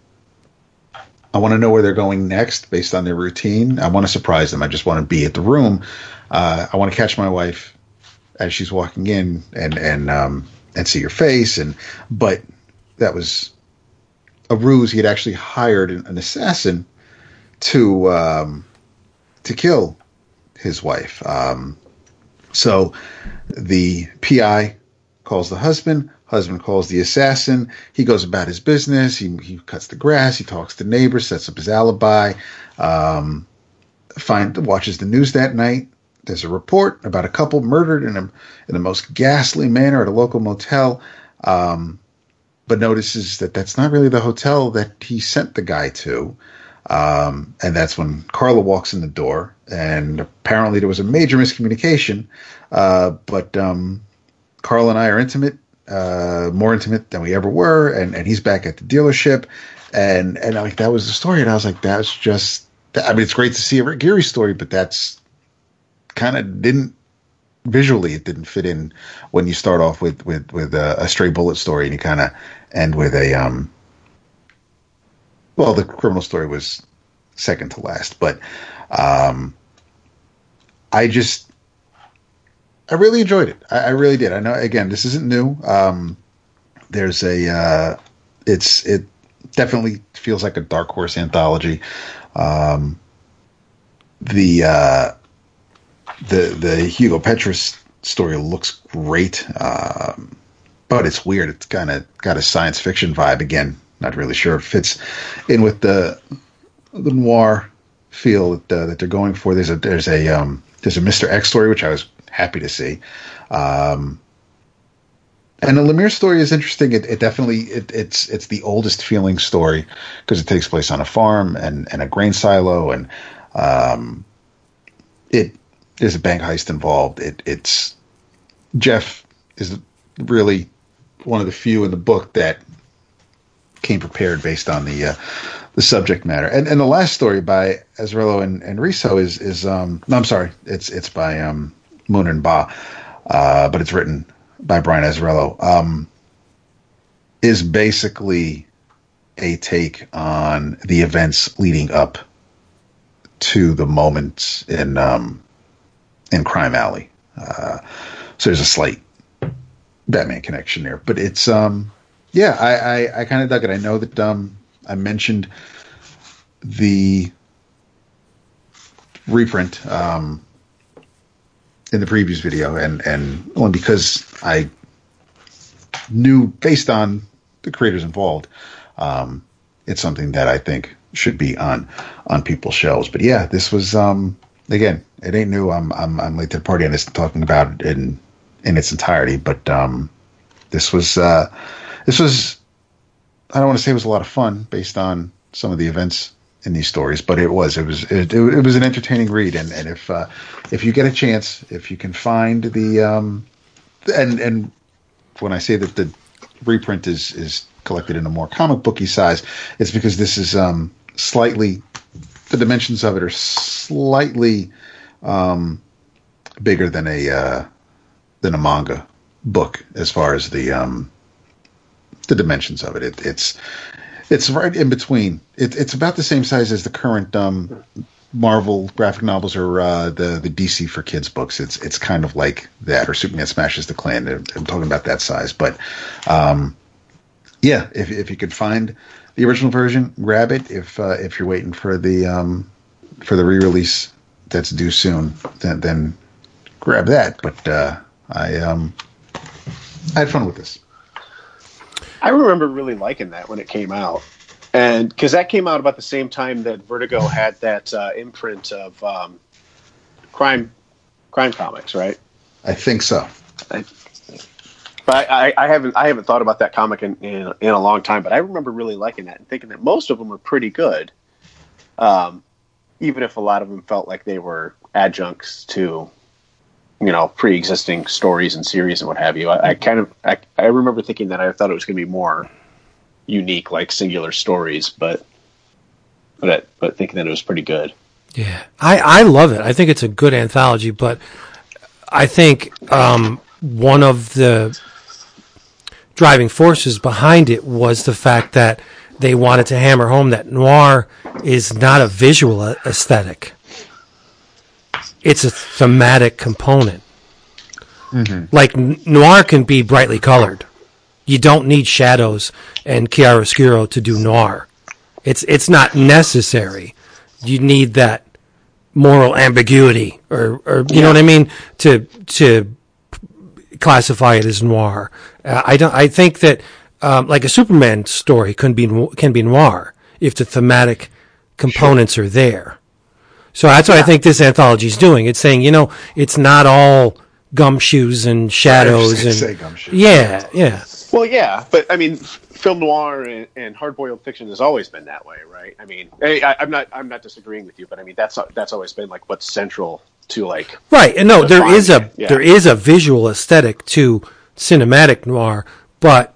I want to know where they're going next based on their routine. I want to surprise them. I just want to be at the room. Uh, I want to catch my wife as she's walking in and and um, and see her face. And but that was a ruse. He had actually hired an, an assassin to um, to kill his wife. Um, so the PI calls the husband. Husband calls the assassin. He goes about his business. He, he cuts the grass. He talks to neighbors, sets up his alibi. Um, find watches the news that night. There's a report about a couple murdered in a in the most ghastly manner at a local motel. Um, but notices that that's not really the hotel that he sent the guy to. Um, and that's when Carla walks in the door, and apparently there was a major miscommunication. Uh, but um, Carla and I are intimate, uh, more intimate than we ever were, and, and he's back at the dealership, and and like that was the story, and I was like, that's just. I mean, it's great to see a Rick Geary story, but that's kind of didn't visually it didn't fit in when you start off with with with a, a stray bullet story and you kind of end with a um well the criminal story was second to last but um i just i really enjoyed it. I, I really did. I know again this isn't new. Um there's a uh it's it definitely feels like a dark horse anthology. Um the uh the the Hugo Petrus story looks great, um, but it's weird. It's kind of got a science fiction vibe again. Not really sure if it fits in with the the noir feel that, uh, that they're going for. There's a there's a um, there's a Mister X story which I was happy to see. Um, and the Lemire story is interesting. It, it definitely it, it's it's the oldest feeling story because it takes place on a farm and, and a grain silo and um, it there's a bank heist involved. It, it's Jeff is really one of the few in the book that came prepared based on the uh, the subject matter. And and the last story by Azzarello and, and Risso is is um no I'm sorry it's it's by um Moon and Ba, uh, but it's written by Brian Azzarello. Um, is basically a take on the events leading up to the moments in um in Crime Alley. Uh, so there's a slight Batman connection there, but it's um yeah I I, I kind of dug it. I know that um I mentioned the reprint um, in the previous video, and and only because I knew based on the creators involved, um, it's something that I think should be on on people's shelves. But yeah, this was um, again, it ain't new. I'm I'm I'm late to the party on this, talking about it in in its entirety. But um, this was uh, this was I don't want to say it was a lot of fun based on some of the events in these stories, but it was it was it, it was an entertaining read, and and if uh, if you get a chance, if you can find the um, and and when I say that the reprint is is collected in a more comic booky size, it's because this is um, slightly the dimensions of it are slightly um, bigger than a uh, than a manga book as far as the um, the dimensions of it. it it's it's right in between. It, it's about the same size as the current um, Marvel graphic novels or uh, the the DC for kids books. It's it's kind of like that, or Superman smashes the Klan. I'm talking about that size, but um, yeah, if if you could find the original version, grab it. If uh, if you're waiting for the um, for the re-release that's due soon, then then grab that. But uh, I um I had fun with this. I remember really liking that when it came out, and because that came out about the same time that Vertigo had that uh, imprint of um, crime crime comics, right? I think so. I, but I, I, haven't I haven't thought about that comic in, in, in a long time. But I remember really liking that and thinking that most of them were pretty good, um, even if a lot of them felt like they were adjuncts to you know pre-existing stories and series and what have you. I, I kind of I, I remember thinking that I thought it was going to be more unique, like singular stories, but but but thinking that it was pretty good. Yeah, I I love it. I think it's a good anthology, but I think um, one of the driving forces behind it was the fact that they wanted to hammer home that noir is not a visual aesthetic it's a thematic component. Mm-hmm. Like noir can be brightly colored. You don't need shadows and chiaroscuro to do noir. It's it's not necessary. You need that moral ambiguity, or, or you yeah. know what I mean, to to classify it as noir. Uh, I don't. I think that um, like a Superman story can be can be noir if the thematic components sure. are there. So that's what yeah. I think this anthology is doing. It's saying, you know, it's not all gumshoes and shadows and yeah, yeah. Well, yeah, but I mean, film noir and, and hard-boiled fiction has always been that way, right? I mean, I, am not I'm not disagreeing with you, but I mean that's that's always been like what's central to like right. And no, there is a yeah. there is a visual aesthetic to cinematic noir, but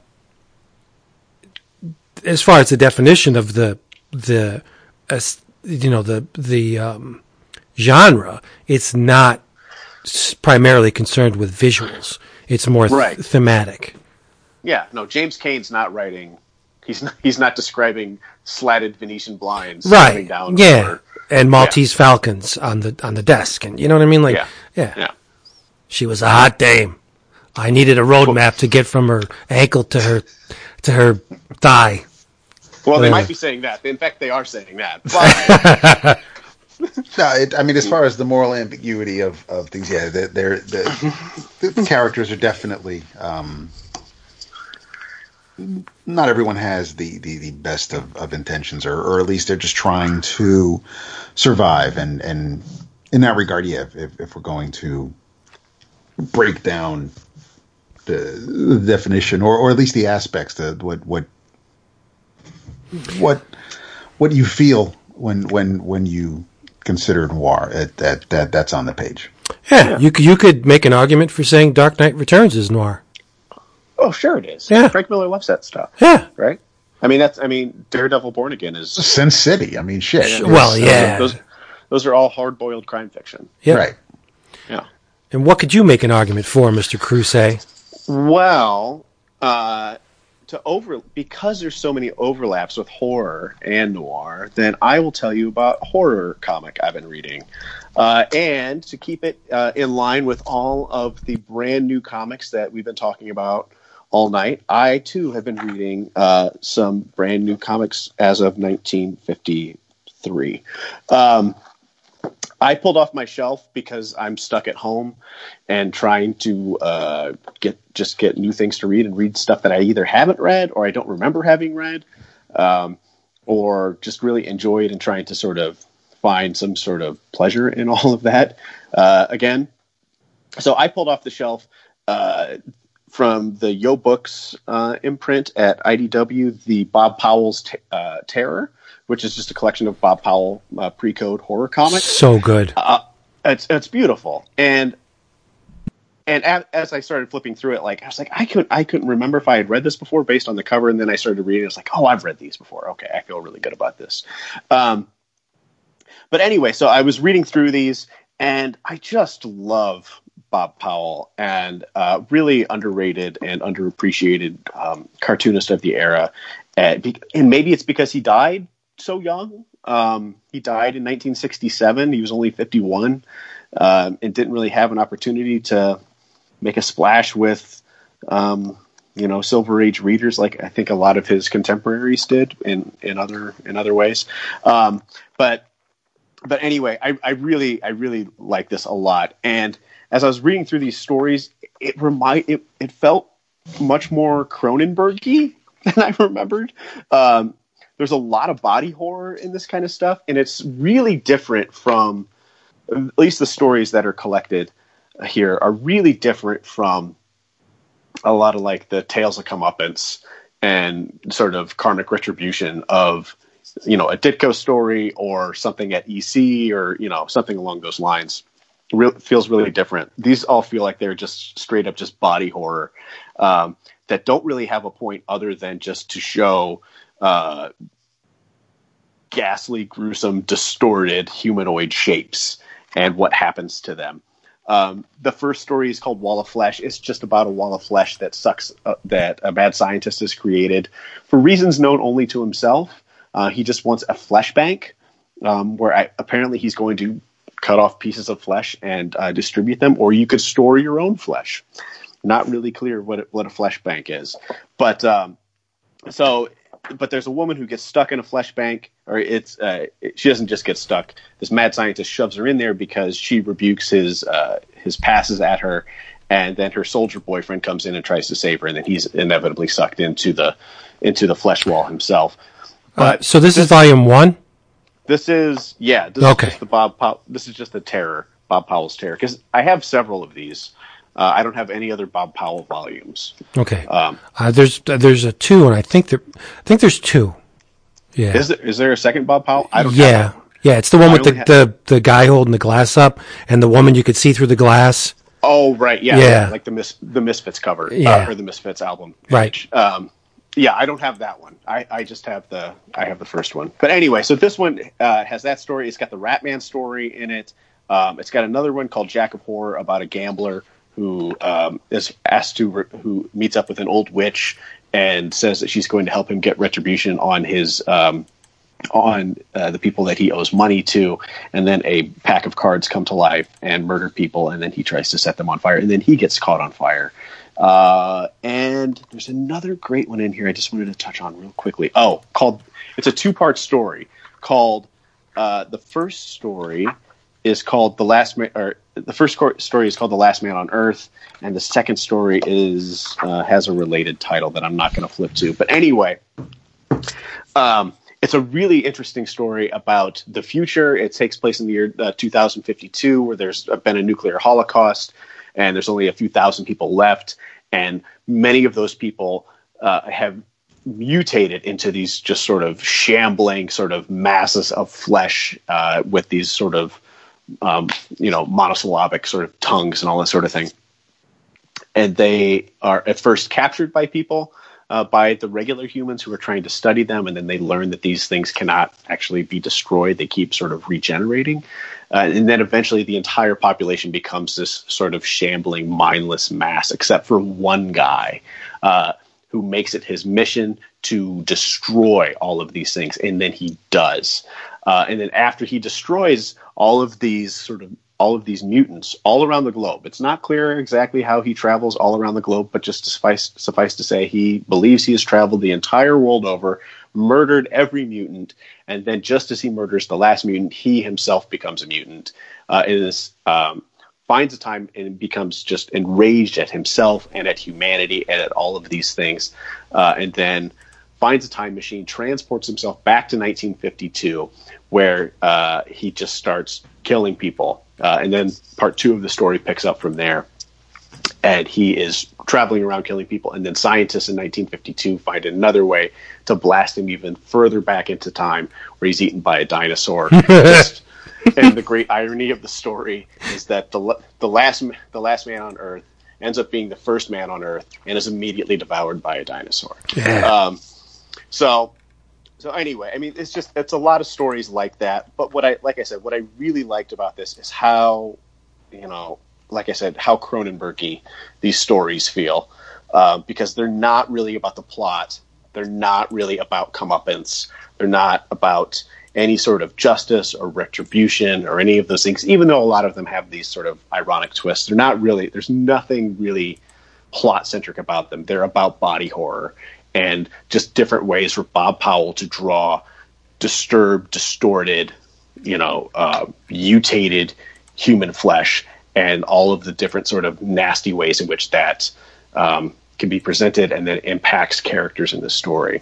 as far as the definition of the the you know the the um, genre, it's not primarily concerned with visuals. It's more right. th- thematic. Yeah, no, James Cain's not writing. He's not, he's not describing slatted Venetian blinds right. down. Yeah, or, and Maltese yeah. falcons on the on the desk, and you know what I mean. Like, yeah, yeah. yeah. She was a hot dame. I needed a roadmap to get from her ankle to her to her thigh. Well, they might be saying that. In fact, they are saying that. But no, it, I mean, as far as the moral ambiguity of, of things, yeah, they're, they're the, the characters are definitely. Um, not everyone has the, the, the best of, of intentions, or, or at least they're just trying to survive. And, and in that regard, yeah, if, if we're going to break down the, the definition, or, or at least the aspects, to what what what what you feel when when when you consider noir. That that that's on the page. Yeah, yeah, you you could make an argument for saying Dark Knight Returns is noir. Oh, sure it is. Yeah, Frank Miller loves that stuff. Yeah, right. I mean, that's I mean, Daredevil Born Again is Sin City. I mean, shit. Well, those- yeah. those, those are all hard boiled crime fiction. Yeah. Right. Yeah. And what could you make an argument for, Mr. Kruse? Well, uh, to over because there's so many overlaps with horror and noir, then I will tell you about horror comic I've been reading, uh, and to keep it uh, in line with all of the brand new comics that we've been talking about all night, I too have been reading uh, some brand new comics as of 1953. Um, I pulled off my shelf because I'm stuck at home and trying to uh, get just get new things to read and read stuff that I either haven't read or I don't remember having read, um, or just really enjoyed and trying to sort of find some sort of pleasure in all of that. Uh, again, so I pulled off the shelf uh, from the Yoe Books uh, imprint at IDW, the Bob Powell's t- uh, Terror, which is just a collection of Bob Powell uh, pre-code horror comics So good. uh, it's it's beautiful and and as I started flipping through it, like I was like I couldn't I couldn't remember if I had read this before based on the cover, and then I started reading. It's like oh I've read these before. Okay, I feel really good about this. Um, but anyway, so I was reading through these, and I just love Bob Powell and uh, really underrated and underappreciated um, cartoonist of the era. And, maybe it's because he died so young. Um, he died in 1967. He was only 51 um, and didn't really have an opportunity to make a splash with, um, you know, Silver Age readers like I think a lot of his contemporaries did in in other in other ways. Um, but but anyway, I, I really I really like this a lot. And as I was reading through these stories, it remind it, it felt much more Cronenbergy than I remembered. Um, there's a lot of body horror in this kind of stuff, and it's really different from at least the stories that are collected here are really different from a lot of like the tales of comeuppance and sort of karmic retribution of you know a Ditko story or something at EC or you know something along those lines. Real, feels really different. These all feel like they're just straight up just body horror um, that don't really have a point other than just to show uh, ghastly, gruesome, distorted humanoid shapes and what happens to them. Um, the first story is called Wall of Flesh. It's just about a wall of flesh that sucks uh, that a mad scientist has created for reasons known only to himself. Uh, he just wants a flesh bank um, where I, apparently he's going to cut off pieces of flesh and uh, distribute them, or you could store your own flesh. Not really clear what it, what a flesh bank is, but um, so but there's a woman who gets stuck in a flesh bank, or it's uh, she doesn't just get stuck. This mad scientist shoves her in there because she rebukes his uh, his passes at her, and then her soldier boyfriend comes in and tries to save her, and then he's inevitably sucked into the into the flesh wall himself. Uh, But so this, is volume one. This is yeah, this Okay. is just the Bob. Pow- this is just the terror, Bob Powell's terror, because I have several of these. Uh, I don't have any other Bob Powell volumes. Okay. Um, Uh, there's there's a two, and I think there I think there's two. Yeah. is there is there a second Bob Powell? I don't. yeah. Yeah, it's the one I with the, ha- the the guy holding the glass up, and the woman you could see through the glass. Oh right, yeah, Yeah. yeah, like the Mis- the Misfits cover, Yeah. uh, or the Misfits album, Right. Um, yeah, I don't have that one. I, I just have the I have the first one. But anyway, so this one uh, has that story. It's got the Ratman story in it. Um, it's got another one called Jack of Horror about a gambler who um, is asked to re- who meets up with an old witch and says that she's going to help him get retribution on his um, on uh, the people that he owes money to, and then a pack of cards come to life and murder people, and then he tries to set them on fire, and then he gets caught on fire. Uh, and there's another great one in here I just wanted to touch on real quickly. Oh, called it's a two part story called uh, the first story is called the last man or the first story is called the last man on earth and the second story is uh, has a related title that i'm not going to flip to but anyway um, it's a really interesting story about the future. It takes place in the year uh, 2052, where there's been a nuclear holocaust, and there's only a few thousand people left, and many of those people uh, have mutated into these just sort of shambling sort of masses of flesh uh, with these sort of um, you know monosyllabic sort of tongues and all that sort of thing and they are at first captured by people uh, by the regular humans who are trying to study them, and then they learn that these things cannot actually be destroyed. They keep sort of regenerating. Uh, and then eventually the entire population becomes this sort of shambling, mindless mass, except for one guy uh, who makes it his mission to destroy all of these things. And then he does. Uh, and then after he destroys all of these sort of all of these mutants all around the globe. It's not clear exactly how he travels all around the globe, but just suffice suffice to say, he believes he has traveled the entire world over, murdered every mutant, and then just as he murders the last mutant, he himself becomes a mutant. Uh, is, um, finds a time and becomes just enraged at himself and at humanity and at all of these things, uh, and then finds a time machine, transports himself back to 1952, where uh, he just starts killing people. Uh, and then part two of the story picks up from there. And he is traveling around killing people. And then scientists in 1952 find another way to blast him even further back into time, where he's eaten by a dinosaur. Just- and the great irony of the story is that the the last the last man on Earth ends up being the first man on Earth and is immediately devoured by a dinosaur. Yeah. Um, so so anyway, I mean, it's just it's a lot of stories like that. But what I like I said, what I really liked about this is how you know, like I said, how Cronenbergy these stories feel uh, because they're not really about the plot. They're not really about comeuppance. They're not about any sort of justice or retribution or any of those things. Even though a lot of them have these sort of ironic twists, they're not really. There's nothing really plot centric about them. They're about body horror and just different ways for Bob Powell to draw disturbed, distorted, you know, uh, mutated human flesh and all of the different sort of nasty ways in which that um, can be presented and then impacts characters in the story.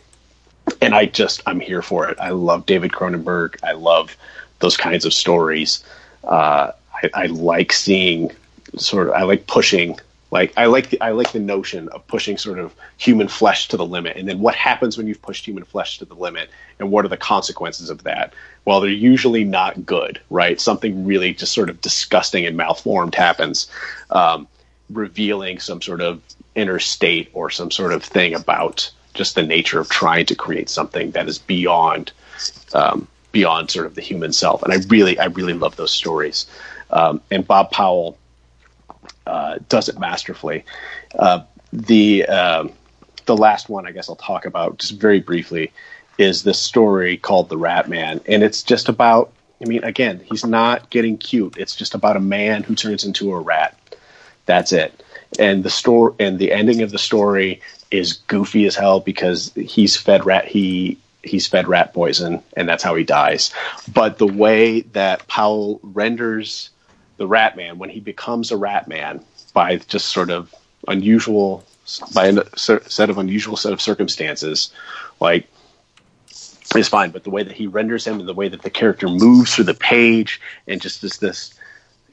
And I just, I'm here for it. I love David Cronenberg. I love those kinds of stories. Uh, I, I like seeing sort of, I like pushing like I like the, I like the notion of pushing sort of human flesh to the limit, and then what happens when you've pushed human flesh to the limit, and what are the consequences of that? Well, they're usually not good, right? Something really just sort of disgusting and malformed happens, um, revealing some sort of inner state or some sort of thing about just the nature of trying to create something that is beyond um, beyond sort of the human self. And I really I really love those stories. Um, and Bob Powell uh, does it masterfully. Uh, the um, the last one, I guess I'll talk about just very briefly, is this story called The Rat Man, and it's just about. I mean, again, he's not getting cute. It's just about a man who turns into a rat. That's it. And the story and the ending of the story is goofy as hell because he's fed rat he he's fed rat poison and that's how he dies. But the way that Powell renders the Rat Man when he becomes a Rat Man by just sort of unusual by a set of unusual set of circumstances, like is fine. But the way that he renders him and the way that the character moves through the page and just is this,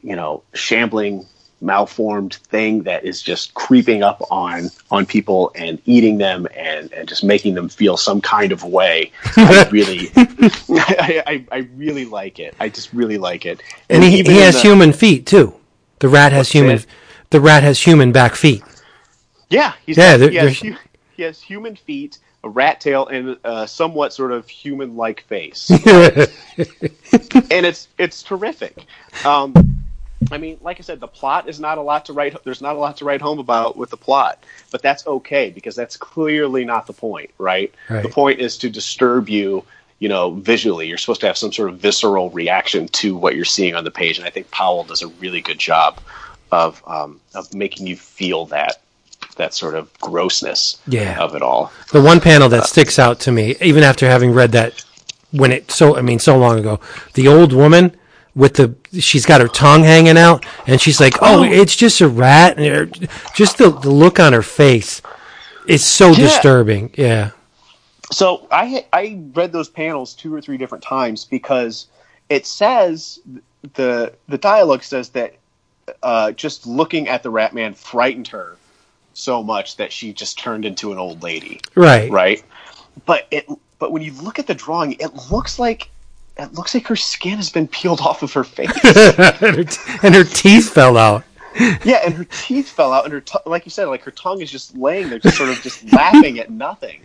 you know, shambling malformed thing that is just creeping up on on people and eating them and, and just making them feel some kind of way. I really, I, I, I really like it. I just really like it. and he, he has the- human feet too. The rat has human. that? The rat has human back feet. Yeah, he's Yeah, got, he, has, he has human feet, a rat tail, and a somewhat sort of human-like face. and it's it's terrific. Um, I mean, like I said, the plot is not a lot to write. There's not a lot to write home about with the plot, but that's okay because that's clearly not the point, right? Right. The point is to disturb you. You know, visually, you're supposed to have some sort of visceral reaction to what you're seeing on the page, and I think Powell does a really good job of um, of making you feel that that sort of grossness Yeah. of it all. The one panel that sticks out to me, even after having read that when it so I mean so long ago, the old woman with the she's got her tongue hanging out and she's like, "Oh, it's just a rat." And just the, the look on her face is so Yeah. disturbing. Yeah. So I I read those panels two or three different times because it says the the dialogue says that uh, just looking at the rat man frightened her so much that she just turned into an old lady, Right. right? But it but when you look at the drawing, it looks like it looks like her skin has been peeled off of her face. and, her, and her teeth fell out. yeah, and her teeth fell out, and her t- like you said, like her tongue is just laying there, just sort of just laughing at nothing,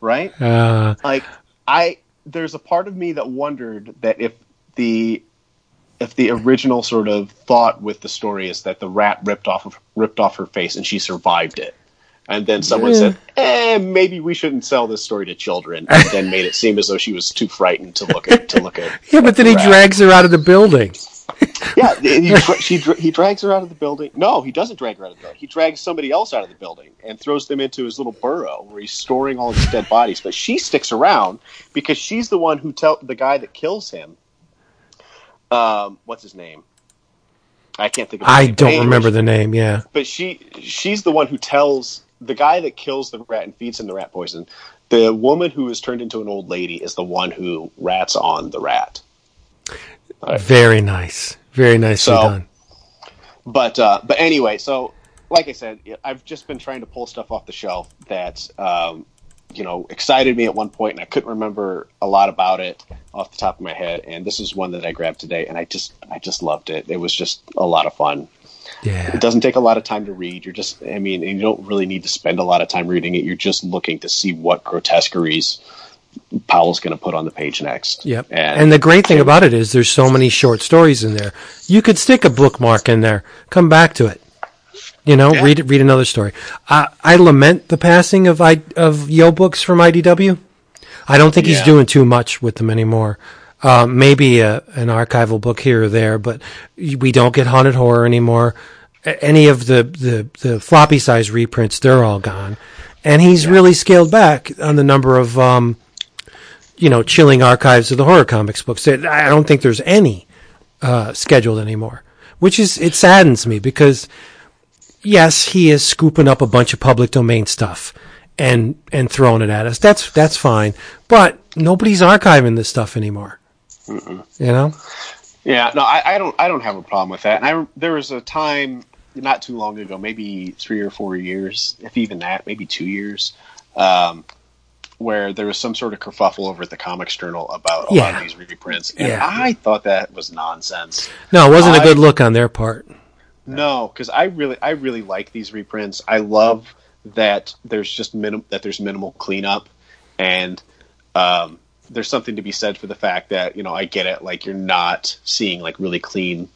right? Uh, Like I, there's a part of me that wondered that if the if the original sort of thought with the story is that the rat ripped off of, ripped off her face and she survived it, and then someone Yeah. said, "Eh, maybe we shouldn't sell this story to children," and then made it seem as though she was too frightened to look at to look at. yeah, but then he Rat. drags her out of the building. Yeah, he, she, he drags her out of the building. No, he doesn't drag her out of the building. He drags somebody else out of the building and throws them into his little burrow where he's storing all his dead bodies. But she sticks around because she's the one who tell the guy that kills him. Um, what's his name? I can't think of. I name. Don't remember the name. Yeah. But she she's the one who tells the guy that kills the rat and feeds him the rat poison. The woman who is turned into an old lady is the one who rats on the rat. Very nice. Very nicely So- done. but uh, but anyway, so like I said, I've just been trying to pull stuff off the shelf that um, you know excited me at one point, and I couldn't remember a lot about it off the top of my head. And this is one that I grabbed today, and I just I just loved it. It was just a lot of fun. Yeah. It doesn't take a lot of time to read. You're just I mean, and you don't really need to spend a lot of time reading it. You're just looking to see what grotesqueries Powell's going to put on the page next. Yep. and, And the great thing about it is there's so many short stories in there. You could stick a bookmark in there, come back to it. You know, Yeah. read read another story. I I lament the passing of I of Yoe books from IDW. I don't think he's doing too much with them anymore. Uh, maybe a, an archival book here or there, but we don't get haunted horror anymore. Any of the, the, the floppy size reprints, they're all gone. And he's really scaled back on the number of um, you know, chilling archives of the horror comics books. I don't think there's any uh, scheduled anymore, which is it saddens me because yes, he is scooping up a bunch of public domain stuff and and throwing it at us. That's that's fine, but nobody's archiving this stuff anymore. You know, Yeah, no, I, I don't. I don't have a problem with that. And I there was a time not too long ago, maybe three or four years, if even that, maybe two years, um, where there was some sort of kerfuffle over at the Comics Journal about a lot of these reprints, and Yeah. I thought that was nonsense. no, it wasn't a I- good look on their part. No, because I really, I really like these reprints. I love that there's just minim- that there's minimal cleanup, and um, there's something to be said for the fact that you know I get it. Like you're not seeing like really clean,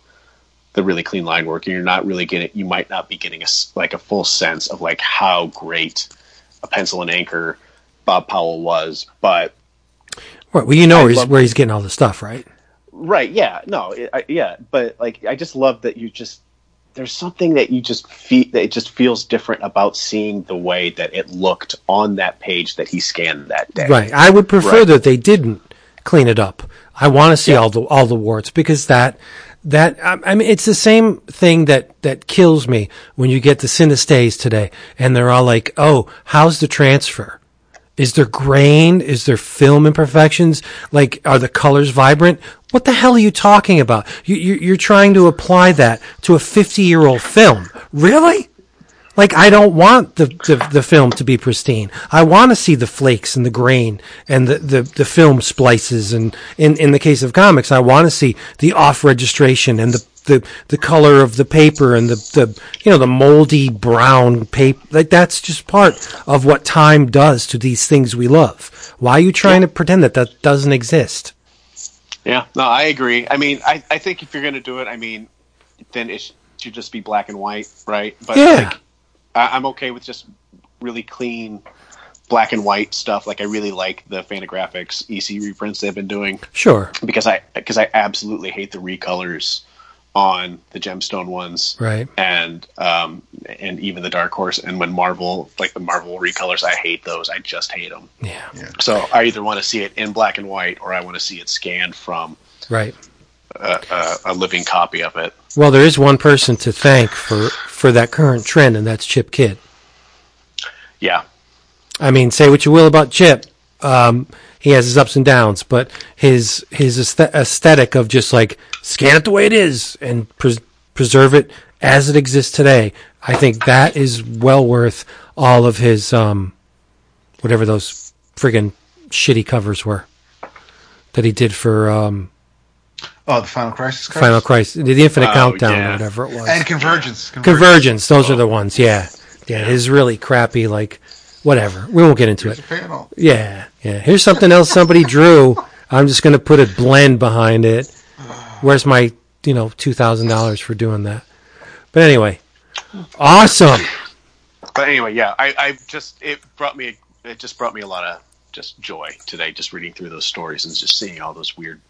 the really clean line work, and you're not really getting. You might not be getting a like a full sense of like how great a pencil and anchor Bob Powell was, but Right, well, you know where he's, where he's getting all the stuff, right? Right. Yeah. No. It, I, yeah. But like, I just love that you just there's something that you just feel that it just feels different about seeing the way that it looked on that page that he scanned that day. Right. I would prefer Right. that they didn't clean it up. I want to see all the all the warts because that that I mean it's the same thing that that kills me when you get the Cinestays today and they're all like, "Oh, how's the transfer? Is there grain? Is there film imperfections? Like, are the colors vibrant? What the hell are you talking about? You, you're trying to apply that to a 50 year old film. Really? Like, I don't want the, the, the film to be pristine. I want to see the flakes and the grain and the, the, the film splices. And in, in the case of comics, I want to see the off registration and the, the, the color of the paper and the, the, you know, the moldy brown paper. Like, that's just part of what time does to these things we love. Why are you trying to pretend that that doesn't exist? Yeah. No, I agree. I mean, I, I think if you're going to do it, I mean, then it should just be black and white, right? But Yeah. like, I, I'm okay with just really clean black and white stuff. Like, I really like the Fantagraphics EC reprints they've been doing. Sure. because I because I absolutely hate the recolors on the gemstone ones, Right. And um, and even the dark horse, and when Marvel like the Marvel recolors, I hate those. I just hate them. Yeah. So I either want to see it in black and white, or I want to see it scanned from Right. a, a, a living copy of it. Well, there is one person to thank for, for that current trend, and that's Chip Kidd. Yeah, I mean, say what you will about Chip. Um, he has his ups and downs, but his his aesthetic of just like scan it the way it is and pres- preserve it as it exists today. I think that is well worth all of his um, whatever those friggin' shitty covers were that he did for um, Oh, the Final Crisis cards? Final Crisis, the Infinite Oh, Countdown, yeah. or whatever it was. And Convergence. Convergence, those are the ones. Yeah, yeah. It is really crappy. Like, whatever. We won't get into Here's it. a panel. Yeah, yeah. Here's something else somebody drew. I'm just going to put a blend behind it. Where's my, you know, two thousand dollars for doing that? But anyway, awesome. But anyway, yeah, I, I just it brought me it just brought me a lot of just joy today, just reading through those stories and just seeing all those weird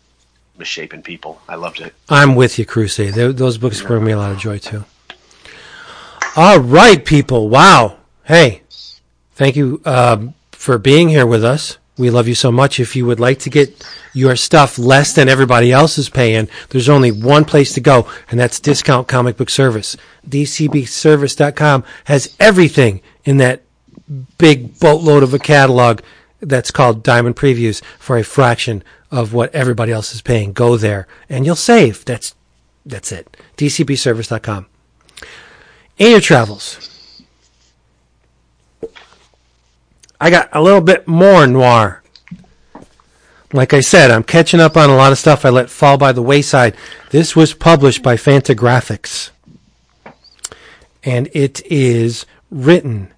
misshapen people. I loved it. I'm with you, Crusade. Those books bring me a lot of joy too. All right, people. Wow. Hey, thank you um, for being here with us. We love you so much. If you would like to get your stuff less than everybody else is paying, there's only one place to go, and that's Discount Comic Book Service. DCBService.com has everything in that big boatload of a catalog that's called Diamond Previews for a fraction of what everybody else is paying. Go there and you'll save. That's that's it. DCBService.com. In your travels. I got a little bit more noir. Like I said, I'm catching up on a lot of stuff I let fall by the wayside. This was published by Fantagraphics. And it is written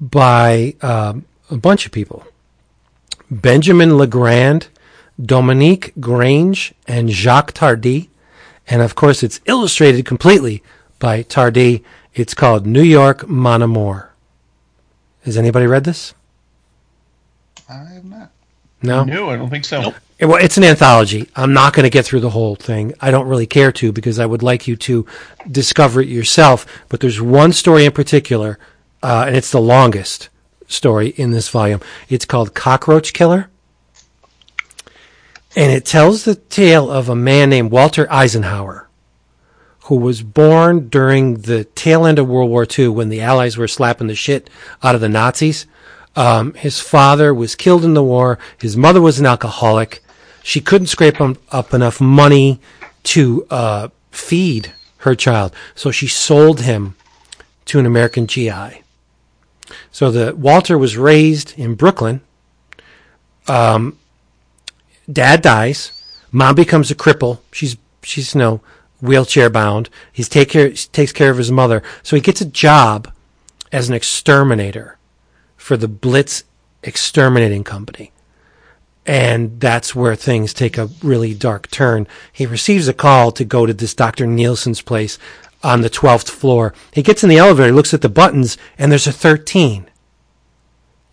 by um, a bunch of people Benjamin Legrand, Dominique Grange, and Jacques Tardi. And of course, it's illustrated completely by Tardi. It's called New York Mon Amour. Has anybody read this? I have not. No? No, I don't think so. It- Well, it's an anthology. I'm not going to get through the whole thing. I don't really care to because I would like you to discover it yourself. But there's one story in particular, uh, and it's the longest story in this volume. It's called Cockroach Killer. And it tells the tale of a man named Walter Eisenhower, who was born during the tail end of World War II when the Allies were slapping the shit out of the Nazis. Um, his father was killed in the war. His mother was an alcoholic. She couldn't scrape up enough money to uh, feed her child, so she sold him to an American GI. So the Walter was raised in Brooklyn. Um, dad dies. Mom becomes a cripple. She's she's you know wheelchair bound. He's take care takes care of his mother. So he gets a job as an exterminator for the Blitz Exterminating Company. And that's where things take a really dark turn. He receives a call to go to this Dr. Nielsen's place on the 12th floor. He gets in the elevator, looks at the buttons, and there's a 13.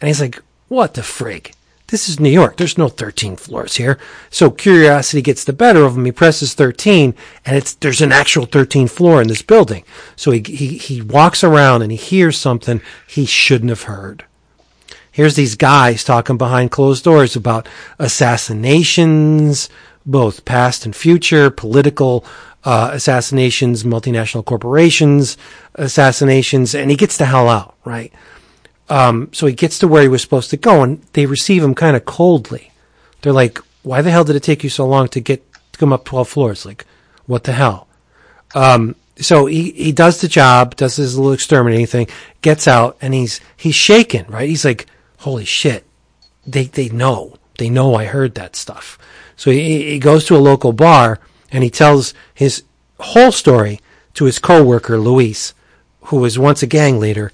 And he's like, what the frig? This is New York. There's no 13 floors here. So curiosity gets the better of him. He presses 13 and it's, there's an actual 13th floor in this building. So he, he, he walks around and he hears something he shouldn't have heard. Here's these guys talking behind closed doors about assassinations, both past and future, political uh, assassinations, multinational corporations assassinations, and he gets the hell out, right? Um, so he gets to where he was supposed to go, and they receive him kind of coldly. They're like, "Why the hell did it take you so long to get to come up twelve floors? Like, what the hell?" Um, so he, he does the job, does his little exterminating thing, gets out, and he's he's shaken, right? He's like, "Holy shit!" They they know they know I heard that stuff. So he, he goes to a local bar and he tells his whole story to his coworker Luis, who was once a gang leader.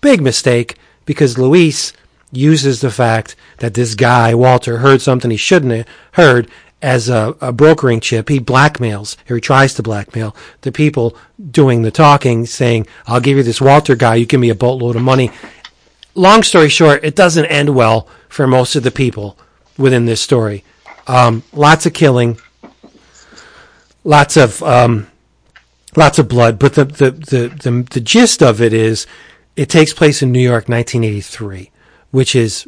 Big mistake because Luis uses the fact that this guy Walter heard something he shouldn't have heard as a, a brokering chip. He blackmails, or he tries to blackmail the people doing the talking, saying, "I'll give you this Walter guy. You give me a boatload of money." Long story short, it doesn't end well for most of the people within this story. Um, lots of killing, lots of um, lots of blood. But the, the the the the gist of it is, it takes place in New York, 1983, which is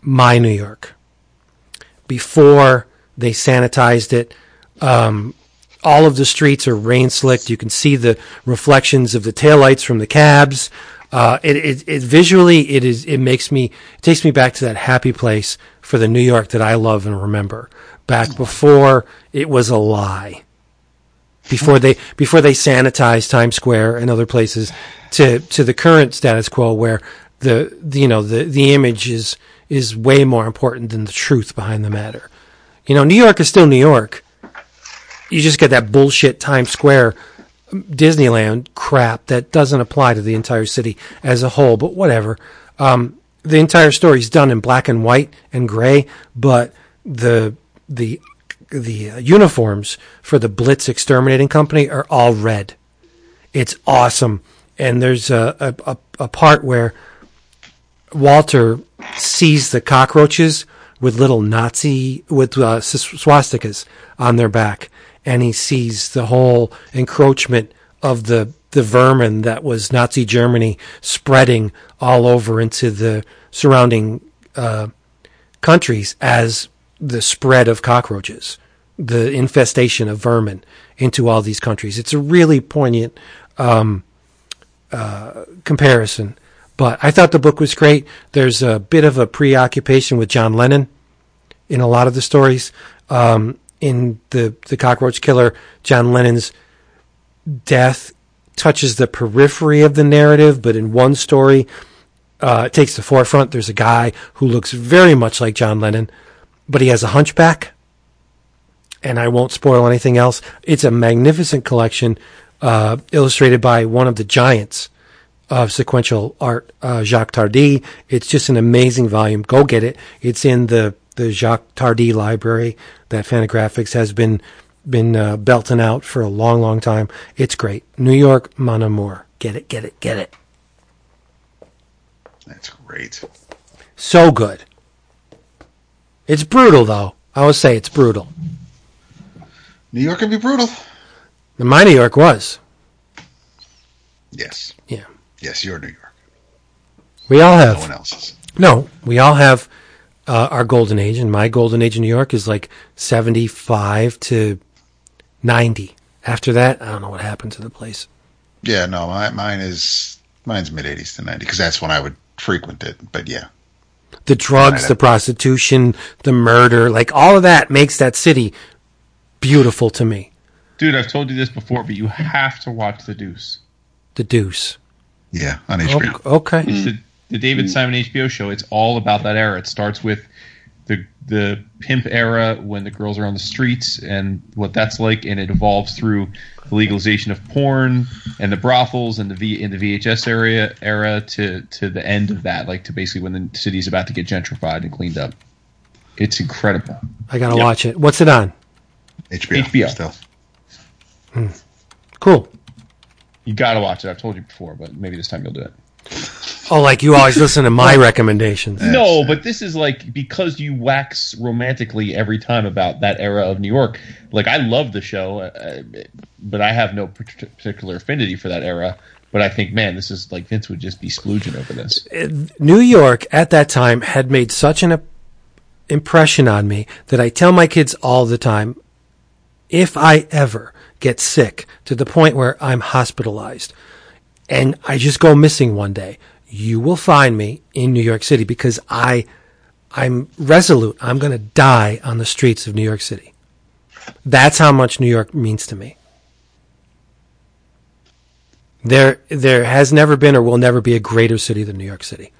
my New York. Before they sanitized it, um, all of the streets are rain slicked. You can see the reflections of the taillights from the cabs. Uh, it, it, it visually, it is, it makes me, it takes me back to that happy place for the New York that I love and remember. Back before it was a lie. Before they, before they sanitized Times Square and other places to, to the current status quo where the, the you know, the, the image is, is way more important than the truth behind the matter. You know, New York is still New York, you just get that bullshit Times Square Disneyland crap that doesn't apply to the entire city as a whole, but whatever. Um, the entire story is done in black and white and gray, but the the the uniforms for the Blitz Exterminating Company are all red. It's awesome, and there's a a, a, a part where Walter sees the cockroaches with little Nazi with uh, swastikas on their back, and he sees the whole encroachment of the the vermin that was Nazi Germany spreading all over into the surrounding uh, countries as the spread of cockroaches, the infestation of vermin into all these countries. It's a really poignant um, uh, comparison. But I thought the book was great. There's a bit of a preoccupation with John Lennon in a lot of the stories. Um, in the the cockroach killer, John Lennon's death touches the periphery of the narrative, but in one story, uh, it takes the forefront. There's a guy who looks very much like John Lennon, but he has a hunchback. And I won't spoil anything else. It's a magnificent collection, uh, illustrated by one of the giants of sequential art, uh, Jacques Tardi. It's just an amazing volume. Go get it. It's in the the Jacques Tardi library that Fantagraphics has been been uh, belting out for a long, long time. It's great. New York, Mon Amour. Get it, get it, get it. That's great. So good. It's brutal, though. I would say it's brutal. New York can be brutal. My New York was. Yes. Yeah. Yes, you're New York. We all have. No one else's. No, we all have uh, our golden age, and my golden age in New York is like 75 to 90. After that, I don't know what happened to the place. Yeah, no, my, mine is mine's mid 80s to 90 because that's when I would frequent it. But yeah, The drugs, the prostitution, the murder, like all of that makes that city beautiful to me. Dude, I've told you this before, but you have to watch The Deuce. The Deuce. yeah, on HBO. O- Okay. It's the, the David hmm. Simon HBO show. It's all about that era. It starts with the the pimp era when the girls are on the streets and what that's like, and it evolves through the legalization of porn and the brothels and the v, in the VHS area era to to the end of that, like to basically when the city's about to get gentrified and cleaned up. It's incredible. I got to Yeah. watch it. What's it on? HBO. HBO. Still. Hmm. Cool. You got to watch it. I've told you before, but maybe this time you'll do it. Oh, like you always listen to my recommendations. No, but this is like because you wax romantically every time about that era of New York. Like I love the show, uh, but I have no particular affinity for that era. But I think, man, this is like Vince would just be splooging over this. New York at that time had made such an impression on me that I tell my kids all the time if I ever get sick to the point where I'm hospitalized and I just go missing one day, you will find me in New York City because I I'm resolute. I'm going to die on the streets of New York City. That's how much New York means to me. There there has never been or will never be a greater city than New York City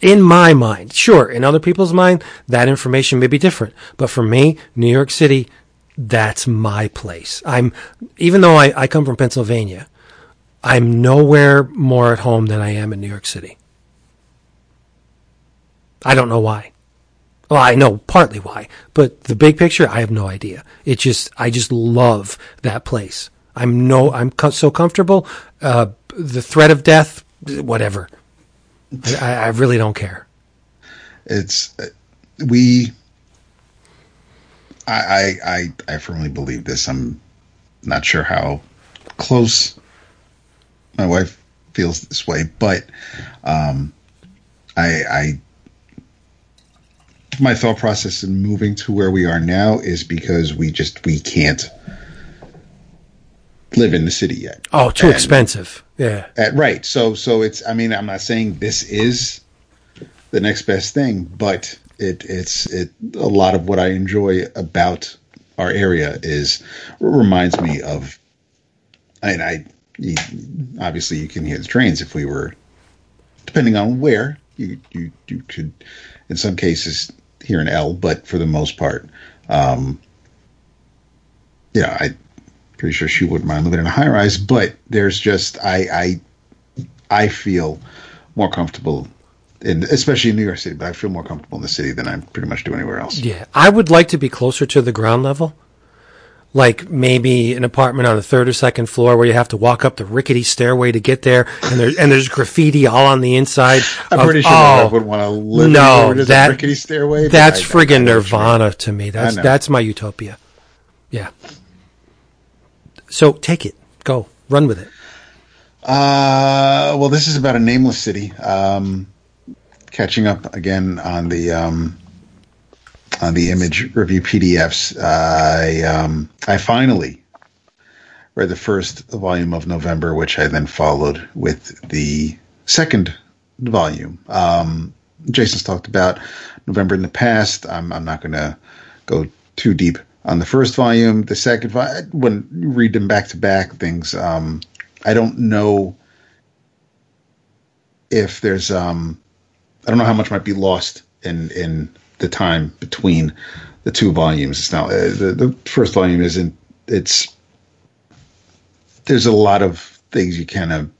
in my mind. Sure, in other people's mind, that information may be different. But for me, New York City, that's my place. I'm, even though I, I come from Pennsylvania, I'm nowhere more at home than I am in New York City. I don't know why. Well, I know partly why, but the big picture, I have no idea. It just, I just love that place. I'm no, I'm co- so comfortable. Uh, the threat of death, whatever. I, I really don't care. It's uh, we. I, I I I firmly believe this. I'm not sure how close my wife feels this way, but um, I I my thought process in moving to where we are now is because we just we can't live in the city yet. Oh, too And- expensive. Yeah. uh, right. So so it's I mean I'm not saying this is the next best thing, but it it's it a lot of what I enjoy about our area is reminds me of and I you, obviously you can hear the trains if we were depending on where you you you could in some cases hear an L, but for the most part um know, I pretty sure she wouldn't mind living in a high rise, but there's just I I I feel more comfortable in especially in New York City, but I feel more comfortable in the city than I pretty much do anywhere else. Yeah, I would like to be closer to the ground level. Like maybe an apartment on the third or second floor where you have to walk up the rickety stairway to get there, and there's and there's graffiti all on the inside. I'm of- pretty sure oh, I would want to live no, that- a rickety stairway. That's I- friggin' I know what nirvana to me. That's that's my utopia. Yeah. So take it, go, run with it. Uh, well, this is about a nameless city. Um, catching up again on the um, on the image review PDFs. I um, I finally read the first volume of November, which I then followed with the second volume. Um, Jason's talked about November in the past. I'm, I'm not going to go too deep on the first volume. The second, when you read them back to back, things. Um, I don't know if there's. Um, I don't know how much might be lost in in the time between the two volumes. Now uh, the the first volume isn't. It's there's a lot of things you kind of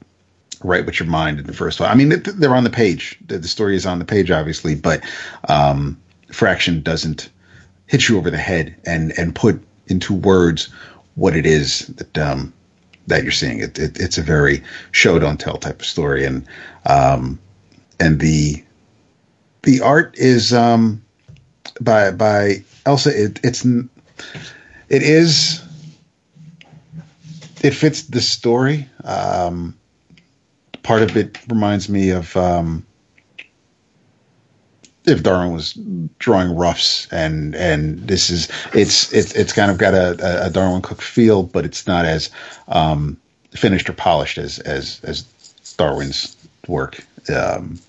write with your mind in the first one. I mean, they're on the page. The, the story is on the page, obviously, but um, Fraction doesn't hit you over the head and and put into words what it is that um, that you're seeing. It, it it's a very show don't tell type of story, and um, and the the art is um, by by Elsa. It, it's it is it fits the story. Um, part of it reminds me of um, if Darwyn was drawing roughs, and and this is it's it's it's kind of got a, a Darwyn Cooke feel, but it's not as um, finished or polished as as as Darwyn's work. Um,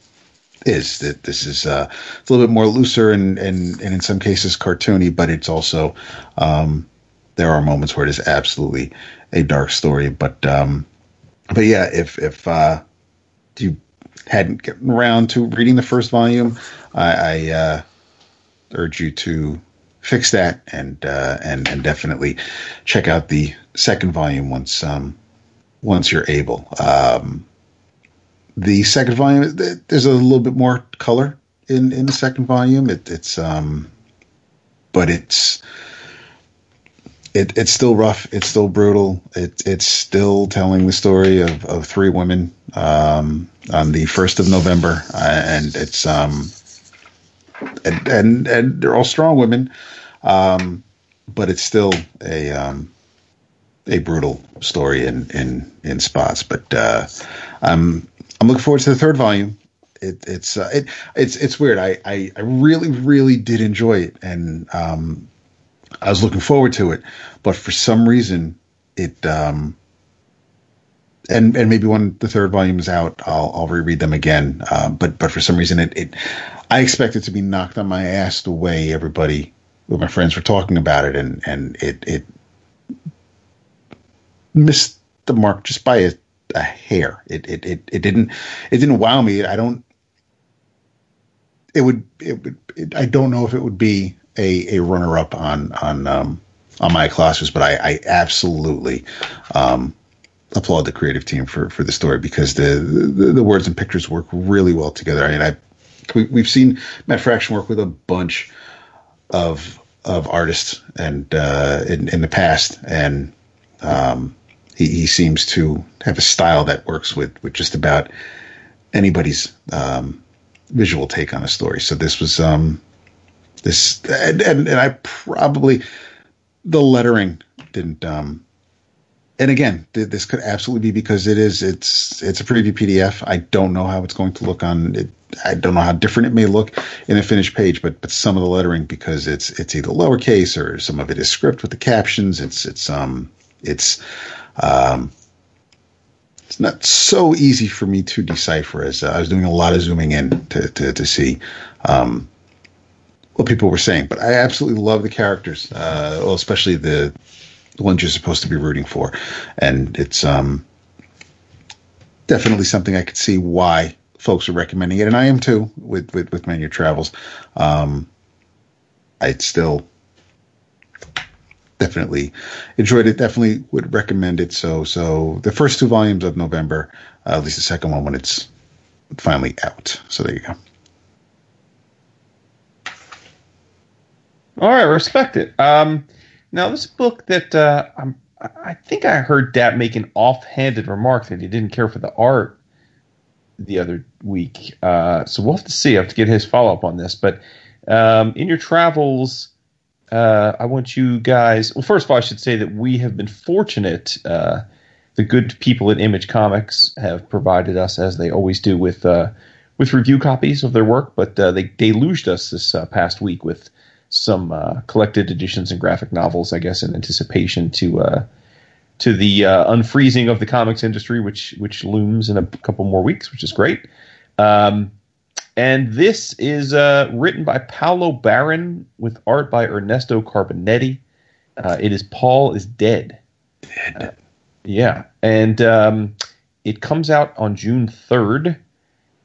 is that this is uh, a little bit more looser and, and and in some cases cartoony, but it's also um, there are moments where it is absolutely a dark story. But um, but yeah, if if uh, you hadn't gotten around to reading the first volume, I, I uh, urge you to fix that and uh, and and definitely check out the second volume once um, once you're able. Um, the second volume, there's a little bit more color in in the second volume. It, it's um, but it's it, it's still rough. It's still brutal. It, it's still telling the story of, of three women um, on the first of November, uh, and it's um, and, and and they're all strong women, um, but it's still a um, a brutal story in in in spots. But uh, I'm I'm looking forward to the third volume. It, it's uh, it it's it's weird. I, I I really really did enjoy it, and um, I was looking forward to it, but for some reason it um and and maybe when the third volume is out, I'll I'll reread them again. Um, but but for some reason it, it I expect it to be knocked on my ass the way everybody with my friends were talking about it, and and it it missed the mark just by a, a hair. It, it it it didn't it didn't wow me. I don't. It would it would it, I don't know if it would be a, a runner up on on um, on my classes, but I, I absolutely um, applaud the creative team for, for the story because the, the the words and pictures work really well together. I mean, I we, we've seen Matt Fraction work with a bunch of of artists and uh, in in the past, and um, he, he seems to have a style that works with with just about anybody's um, visual take on a story. So this was um, this and, and and I probably the lettering didn't um and again th- this could absolutely be because it is it's it's a preview pdf i don't know how it's going to look on it. I don't know how different it may look in a finished page but but some of the lettering because it's it's either lowercase or some of it is script with the captions. It's it's um it's um it's not so easy for me to decipher as uh, i was doing a lot of zooming in to to, to see um what people were saying, but I absolutely love the characters, uh, well, especially the, the ones you're supposed to be rooting for, and it's um, definitely something I could see why folks are recommending it, and I am too with with, with Menu Travels. Um, I still definitely enjoyed it. Definitely would recommend it. So, so the first two volumes of November, uh, at least the second one when it's finally out. So there you go. All right, respect it. Um, now this book that uh, I'm, I think I heard Dap make an offhanded remark that he didn't care for the art the other week. Uh, so we'll have to see. I have to get his follow up on this. But um, in your travels, uh, I want you guys. Well, first of all, I should say that we have been fortunate. Uh, the good people at Image Comics have provided us, as they always do, with uh, with review copies of their work. But uh, they deluged us this uh, past week with some uh, collected editions and graphic novels, I guess, in anticipation to to the unfreezing of the comics industry, which which looms in a couple more weeks, which is great. Um, and this is uh, written by Paolo Baron with art by Ernesto Carbonetti. Uh, it is Paul is Dead. Dead. Uh, yeah. And um, it comes out on June 3rd.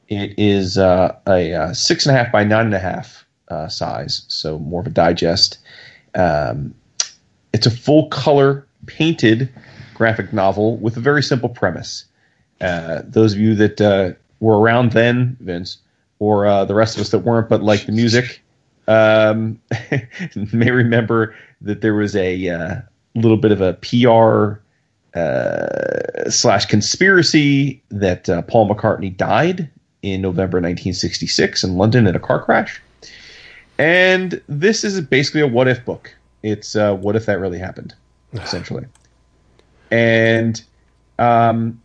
It is uh, a, a, six and a half by nine and a half uh, size, so more of a digest. Um, it's a full color painted graphic novel with a very simple premise. Uh, those of you that were around then, Vince, or uh, the rest of us that weren't, but like the music, um, may remember that there was a uh, little bit of a PR uh, slash conspiracy that uh, Paul McCartney died in November 1966 in London in a car crash. And this is basically a what if book. It's uh, what if that really happened, essentially. and um,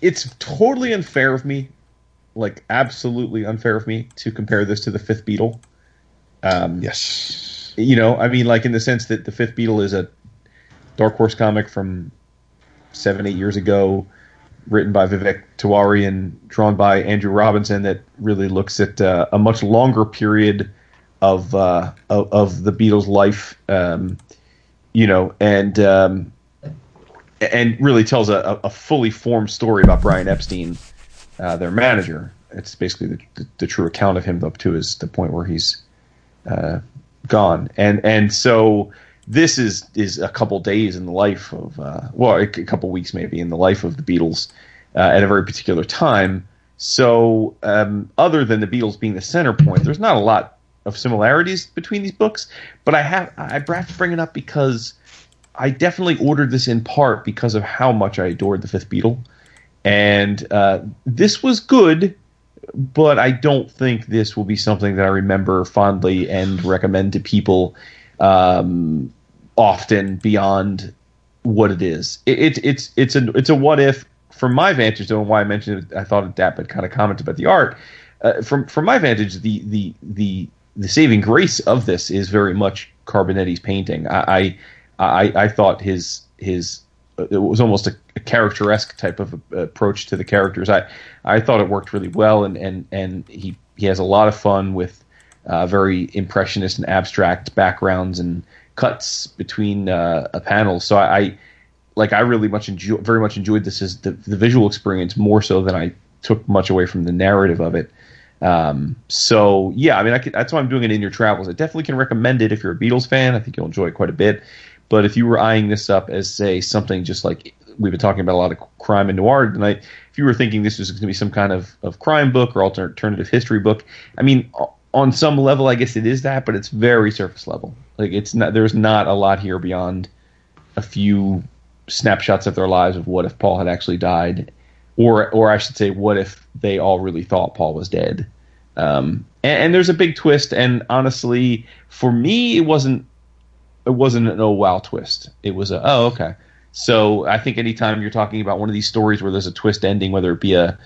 it's totally unfair of me like absolutely unfair of me to compare this to the Fifth Beatle. Um, yes, you know, I mean, like in the sense that the Fifth Beatle is a Dark Horse comic from seven, eight years ago, written by Vivek Tiwary and drawn by Andrew Robinson, that really looks at uh, a much longer period of uh, of, of, the Beatles' life, um, you know, and um, and really tells a, a fully formed story about Brian Epstein uh, their manager. It's basically the, the, the, true account of him up to his the point where he's uh, gone. And and so this is is a couple days in the life of uh, well, a, couple weeks maybe in the life of the Beatles uh, at a very particular time. So um, other than the Beatles being the center point, there's not a lot of similarities between these books. But I have I have to bring it up because I definitely ordered this in part because of how much I adored the Fifth Beatle and uh, this was good, but I don't think this will be something that I remember fondly and recommend to people um, often beyond what it is. It, it, it's it's a it's a what if from my vantage, and why I mentioned it. I thought Dap had kind of commented about the art. Uh, from from my vantage, the the the the saving grace of this is very much Carbonetti's painting. I I I, I thought his his it was almost a, a type of approach to the characters. I I thought it worked really well, and and and he he has a lot of fun with uh, very impressionist and abstract backgrounds and cuts between uh, a panel. So I, I, like I really much enjoy very much enjoyed this as the, the visual experience more so than I took much away from the narrative of it. Um, so yeah, I mean, I could, that's why I'm doing it in your travels. I definitely can recommend it if you're a Beatles fan. I think you'll enjoy it quite a bit. But if you were eyeing this up as say something just like we've been talking about a lot of crime and noir tonight, if you were thinking this was going to be some kind of, of crime book or alternative history book, I mean, on some level, I guess it is that, but it's very surface level. Like it's not there's not a lot here beyond a few snapshots of their lives of what if Paul had actually died, or or I should say, what if they all really thought Paul was dead. Um, and, and there's a big twist, and honestly, for me, it wasn't it wasn't an oh wow twist. It was a oh okay. So I think anytime you're talking about one of these stories where there's a twist ending, whether it be a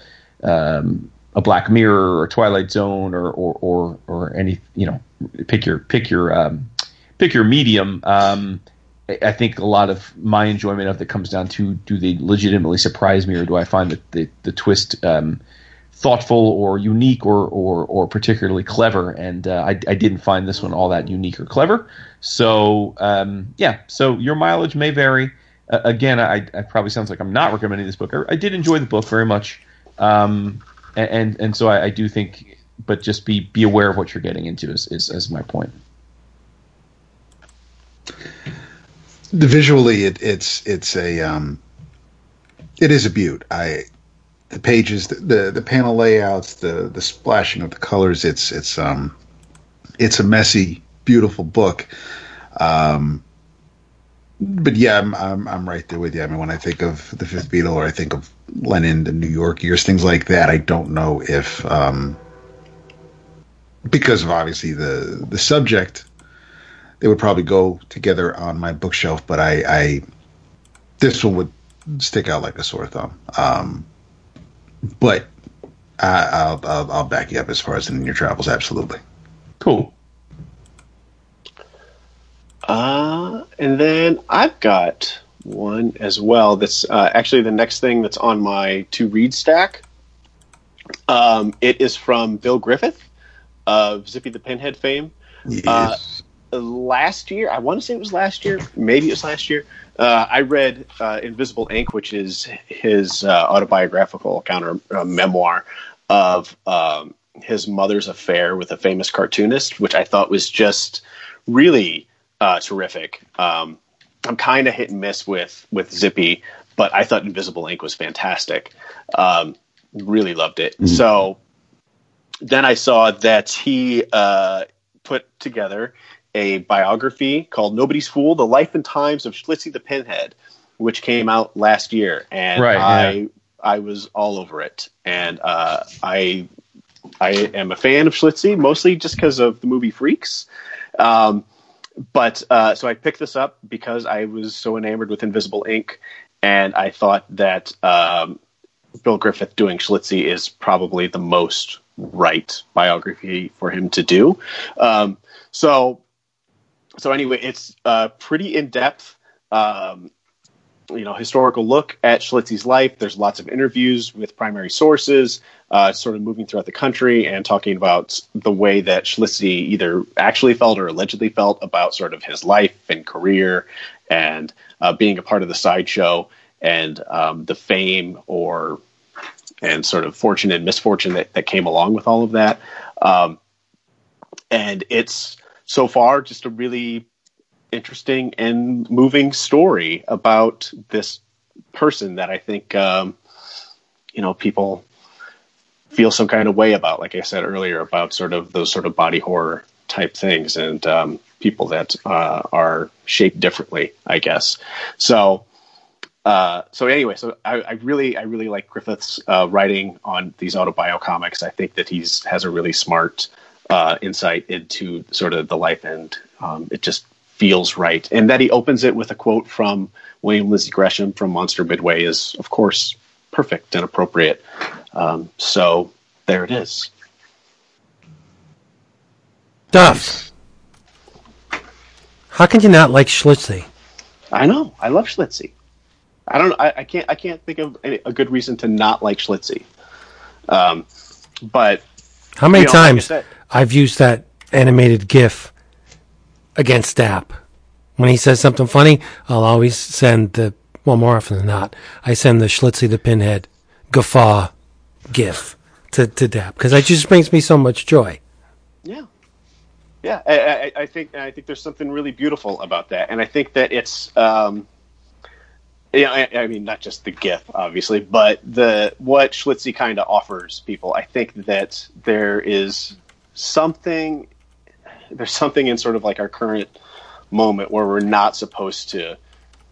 um, a Black Mirror or Twilight Zone or or or, or any you know pick your pick your um, pick your medium. Um, I think a lot of my enjoyment of it comes down to do they legitimately surprise me or do I find that the the twist um, thoughtful or unique or or, or particularly clever. And uh, I, I didn't find this one all that unique or clever. So um, yeah, so your mileage may vary. Uh, again, I, I, probably sounds like I'm not recommending this book. I, I did enjoy the book very much, um, and, and, so I, I, do think, but just be be aware of what you're getting into is is, is my point. visually it, it's it's a um, it is a beaut. I the pages, the, the the panel layouts, the the splashing of the colors. It's it's um it's a messy, beautiful book. Um, but yeah, I'm, I'm I'm right there with you. I mean, when I think of the Fifth Beatle, or I think of Lennon, the New York years, things like that, I don't know if um, because of obviously the the subject, they would probably go together on my bookshelf. But I, I this one would stick out like a sore thumb. Um, but I, will I'll I'll back you up as far as in your travels, absolutely. Cool. Uh, and then I've got one as well. That's uh, actually the next thing that's on my to read stack. Um, it is from Bill Griffith of Zippy the Pinhead fame. Yes. Uh, last year, I want to say it was last year, maybe it was last year. Uh, I read uh, Invisible Ink, which is his uh, autobiographical counter uh, memoir of um, his mother's affair with a famous cartoonist, which I thought was just really uh, terrific. Um, I'm kind of hit and miss with with Zippy, but I thought Invisible Ink was fantastic. Um, really loved it. Mm-hmm. So then I saw that he uh, put together a biography called "Nobody's Fool: The Life and Times of Schlitzie the Pinhead," which came out last year, and right, I yeah. I was all over it, and uh, I I am a fan of Schlitzie mostly just because of the movie Freaks. Um, but uh, so I picked this up because I was so enamored with Invisible Ink, and I thought that um, Bill Griffith doing Schlitzie is probably the most right biography for him to do. Um, so, so anyway, it's uh, pretty in depth. Um, you know historical look at Schlitzie's life. There's lots of interviews with primary sources, uh, sort of moving throughout the country and talking about the way that Schlitzie either actually felt or allegedly felt about sort of his life and career, and uh, being a part of the sideshow and um, the fame or and sort of fortune and misfortune that, that came along with all of that. Um, and it's so far just a really interesting and moving story about this person that I think um, you know people feel some kind of way about. Like I said earlier, about sort of those sort of body horror type things and um, people that uh, are shaped differently, I guess. So. Uh, so anyway, so I, I, really, I really like Griffith's uh, writing on these autobio comics. I think that he's has a really smart uh, insight into sort of the life, and um, it just feels right. And that he opens it with a quote from William Lindsay Gresham from Monster Midway is, of course, perfect and appropriate. Um, so there it is. Duff. How can you not like Schlitzie? I know. I love Schlitzie. I don't. I, I can't. I can't think of any, a good reason to not like Schlitzie. Um, but how many you know, times like I've used that animated GIF against Dap. When he says something funny, I'll always send the, well, more often than not, I send the Schlitzie the Pinhead guffaw gif to, to Dap because it just brings me so much joy. Yeah. Yeah, I, I, I, think I think there's something really beautiful about that, and I think that it's, um, know, I, I, mean, not just the GIF, obviously, but the what Schlitzie kind of offers people. I think that there is something there's something in sort of like our current moment where we're not supposed to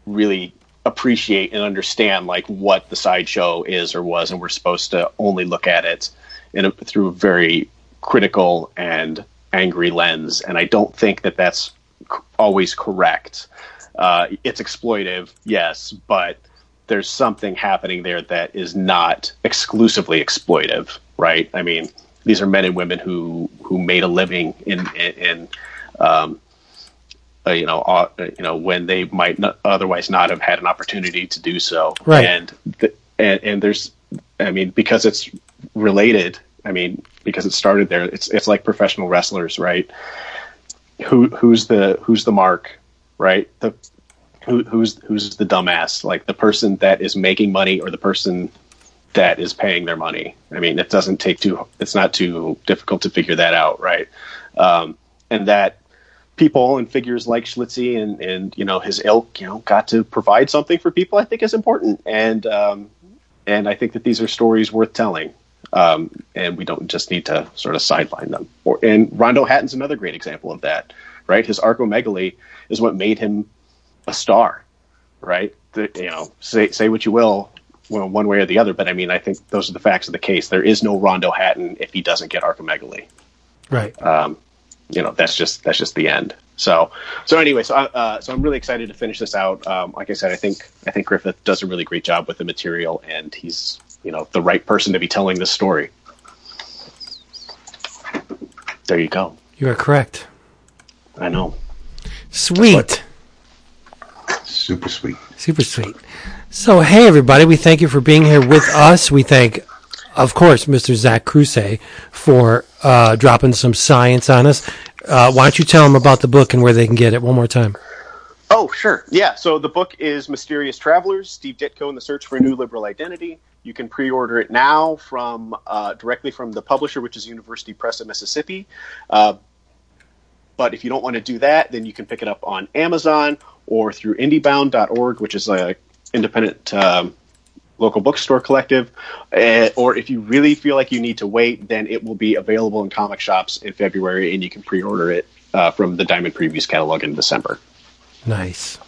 really appreciate and understand like what the sideshow is or was, and we're supposed to only look at it in a, through a very critical and angry lens. And I don't think that that's always correct. Uh, it's exploitive, yes, but there's something happening there that is not exclusively exploitive, right? I mean, these are men and women who who made a living in in, um, uh, you know uh, you know when they might not, otherwise not have had an opportunity to do so. Right. And the, and and there's I mean because it's related. I mean because it started there. It's it's like professional wrestlers, right? Who who's the who's the mark, right? The who, who's who's the dumbass? Like the person that is making money or the person that is paying their money. I mean, it doesn't take too, it's not too difficult to figure that out, right? Um, and that people and figures like Schlitzie and and you know his ilk, you know, got to provide something for people. I think is important, and um, and I think that these are stories worth telling. Um, and we don't just need to sort of sideline them. Or, and Rondo Hatton's another great example of that, right? His acromegaly is what made him a star, right? The, you know, say say what you will, well, one way or the other, but I mean, I think those are the facts of the case. There is no Rondo Hatton if he doesn't get acromegaly. Right. Um, you know, that's just that's just the end. So, so anyway, so uh, so I'm really excited to finish this out. Um, like I said, I think I think Griffith does a really great job with the material, and he's you know the right person to be telling this story. There you go. You are correct. I know. Sweet. Super sweet. Super sweet. So, hey, everybody, we thank you for being here with us. We thank, of course, Mr. Zach Kruse for uh, dropping some science on us. Uh, why don't you tell them about the book and where they can get it one more time? Oh, sure. Yeah. So the book is Mysterious Travelers Steve Ditko and the Search for a New Liberal Identity. You can pre order it now from uh, directly from the publisher, which is University Press of Mississippi. Uh, but if you don't want to do that, then you can pick it up on Amazon or through indiebound.org, which is a independent um, local bookstore collective. Uh, or if you really feel like you need to wait, then it will be available in comic shops in February, and you can pre-order it uh, from the Diamond Previews catalog in December. Nice.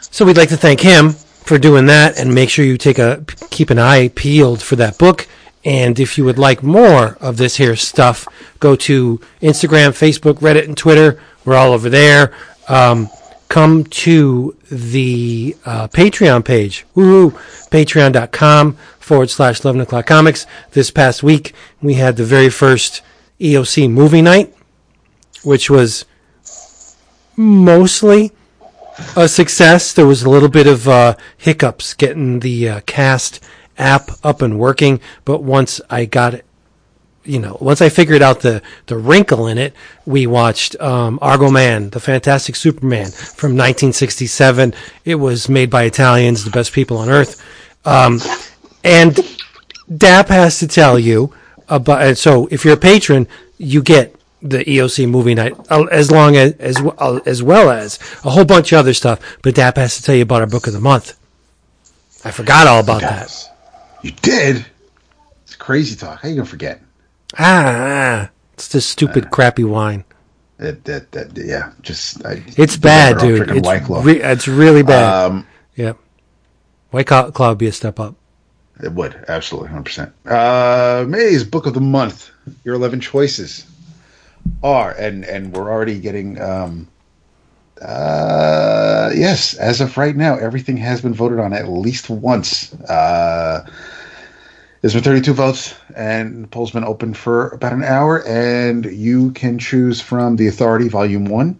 So we'd like to thank him for doing that, and make sure you take a keep an eye peeled for that book. And if you would like more of this here stuff, go to Instagram, Facebook, Reddit, and Twitter. We're all over there. Um, come to the uh, Patreon page. Woohoo! Patreon.com forward slash 11 o'clock comics. This past week, we had the very first EOC movie night, which was mostly a success. There was a little bit of uh, hiccups getting the uh, cast app up and working, but once I got it, you know, once I figured out the, the wrinkle in it, we watched um, Argo Man, the Fantastic Superman from 1967. It was made by Italians, the best people on earth. Um, and DAP has to tell you about. So if you're a patron, you get the EOC movie night uh, as long as as well, as well as a whole bunch of other stuff. But DAP has to tell you about our book of the month. I forgot all about that. You did? It's crazy talk. How you gonna forget? Ah, it's this stupid, crappy wine. That, that, that, yeah, just. I, It's bad, dude. It's, re- it's really bad. Um, yeah. White Claw would be a step up. It would absolutely, hundred percent. Uh, May's book of the month. Your eleven choices are, and and we're already getting. Um, uh, yes, as of right now, everything has been voted on at least once. Uh, there's been 32 votes, and the poll's been open for about an hour, and you can choose from the Authority Volume One.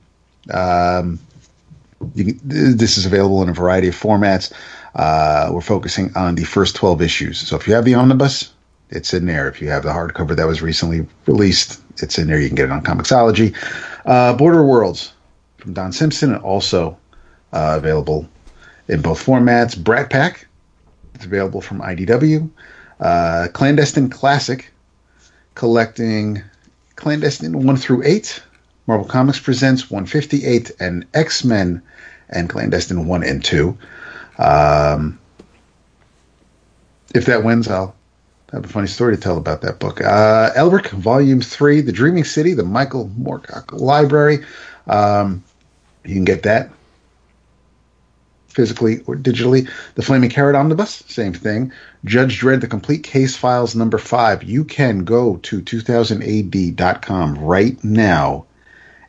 Um, you can, this is available in a variety of formats. Uh, we're focusing on the first 12 issues. So if you have the omnibus, it's in there. If you have the hardcover that was recently released, it's in there. You can get it on Comixology. Uh, Border Worlds from Don Simpson, and also uh, available in both formats. Brat Pack, it's available from IDW. Uh, Clandestine Classic, collecting Clandestine 1 through 8. Marvel Comics presents 158 and X Men and Clandestine 1 and 2. Um, if that wins, I'll have a funny story to tell about that book. Uh, Elric, Volume 3, The Dreaming City, the Michael Moorcock Library. Um, you can get that physically or digitally. The Flaming Carrot Omnibus, same thing. Judge Dredd, The Complete Case Files, number 5. You can go to 2000ad.com right now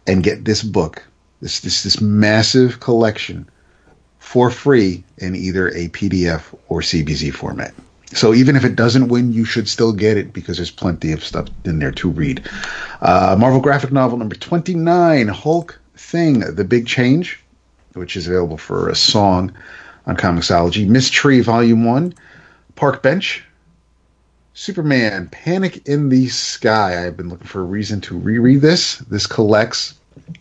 and get this book, this, this, this massive collection for free in either a PDF or CBZ format. So even if it doesn't win, you should still get it because there's plenty of stuff in there to read. Uh, Marvel graphic novel number 29, Hulk Thing, The Big Change, which is available for a song on Comixology. Ms. Tree Volume 1, Park Bench, Superman, Panic in the Sky. I've been looking for a reason to reread this. This collects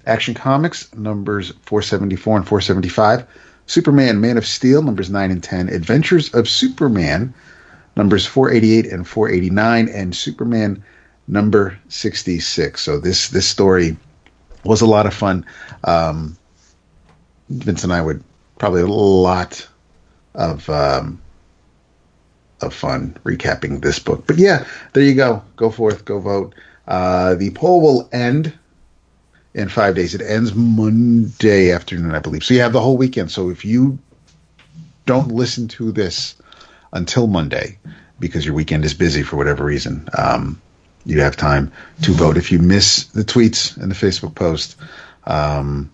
Action Comics numbers 474 and 475. Superman, Man of Steel, numbers 9 and 10. Adventures of Superman, numbers 488 and 489. And Superman, number 66. So this, this story was a lot of fun. Um, Vince and I would probably a lot of um, of fun recapping this book. But yeah, there you go. Go forth, go vote. Uh, the poll will end in five days. It ends Monday afternoon, I believe. So you have the whole weekend. So if you don't listen to this until Monday because your weekend is busy for whatever reason, um, you have time to vote. If you miss the tweets and the Facebook post, um,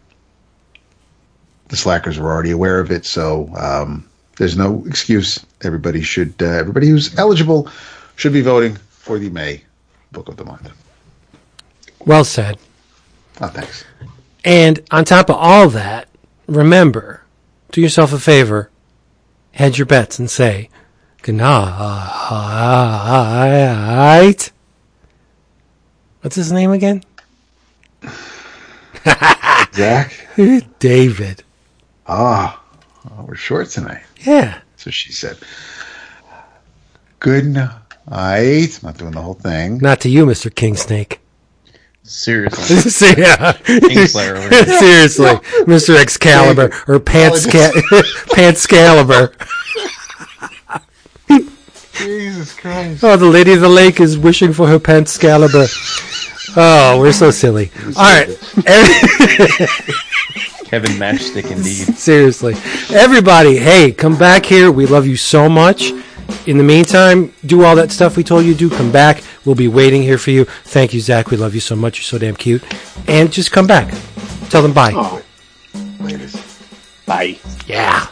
the slackers were already aware of it, so um, there's no excuse. Everybody should, uh, everybody who's eligible, should be voting for the May book of the month. Well said. Oh, thanks. And on top of all that, remember, do yourself a favor, hedge your bets and say, good night. What's his name again? Zach. David. Ah, oh, we're short tonight. Yeah. So she said, "Good night." Not doing the whole thing. Not to you, Mr. King Snake. Seriously. Yeah. Kingslayer. Seriously, Mr. Excalibur or Pants Pantscalibur. Jesus Christ! Oh, the Lady of the Lake is wishing for her Pantscalibur. Oh, we're so silly. All right. Every- Kevin Matchstick, indeed. Seriously. Everybody, hey, come back here. We love you so much. In the meantime, do all that stuff we told you to do. Come back. We'll be waiting here for you. Thank you, Zach. We love you so much. You're so damn cute. And just come back. Tell them bye. Oh, bye. Yeah.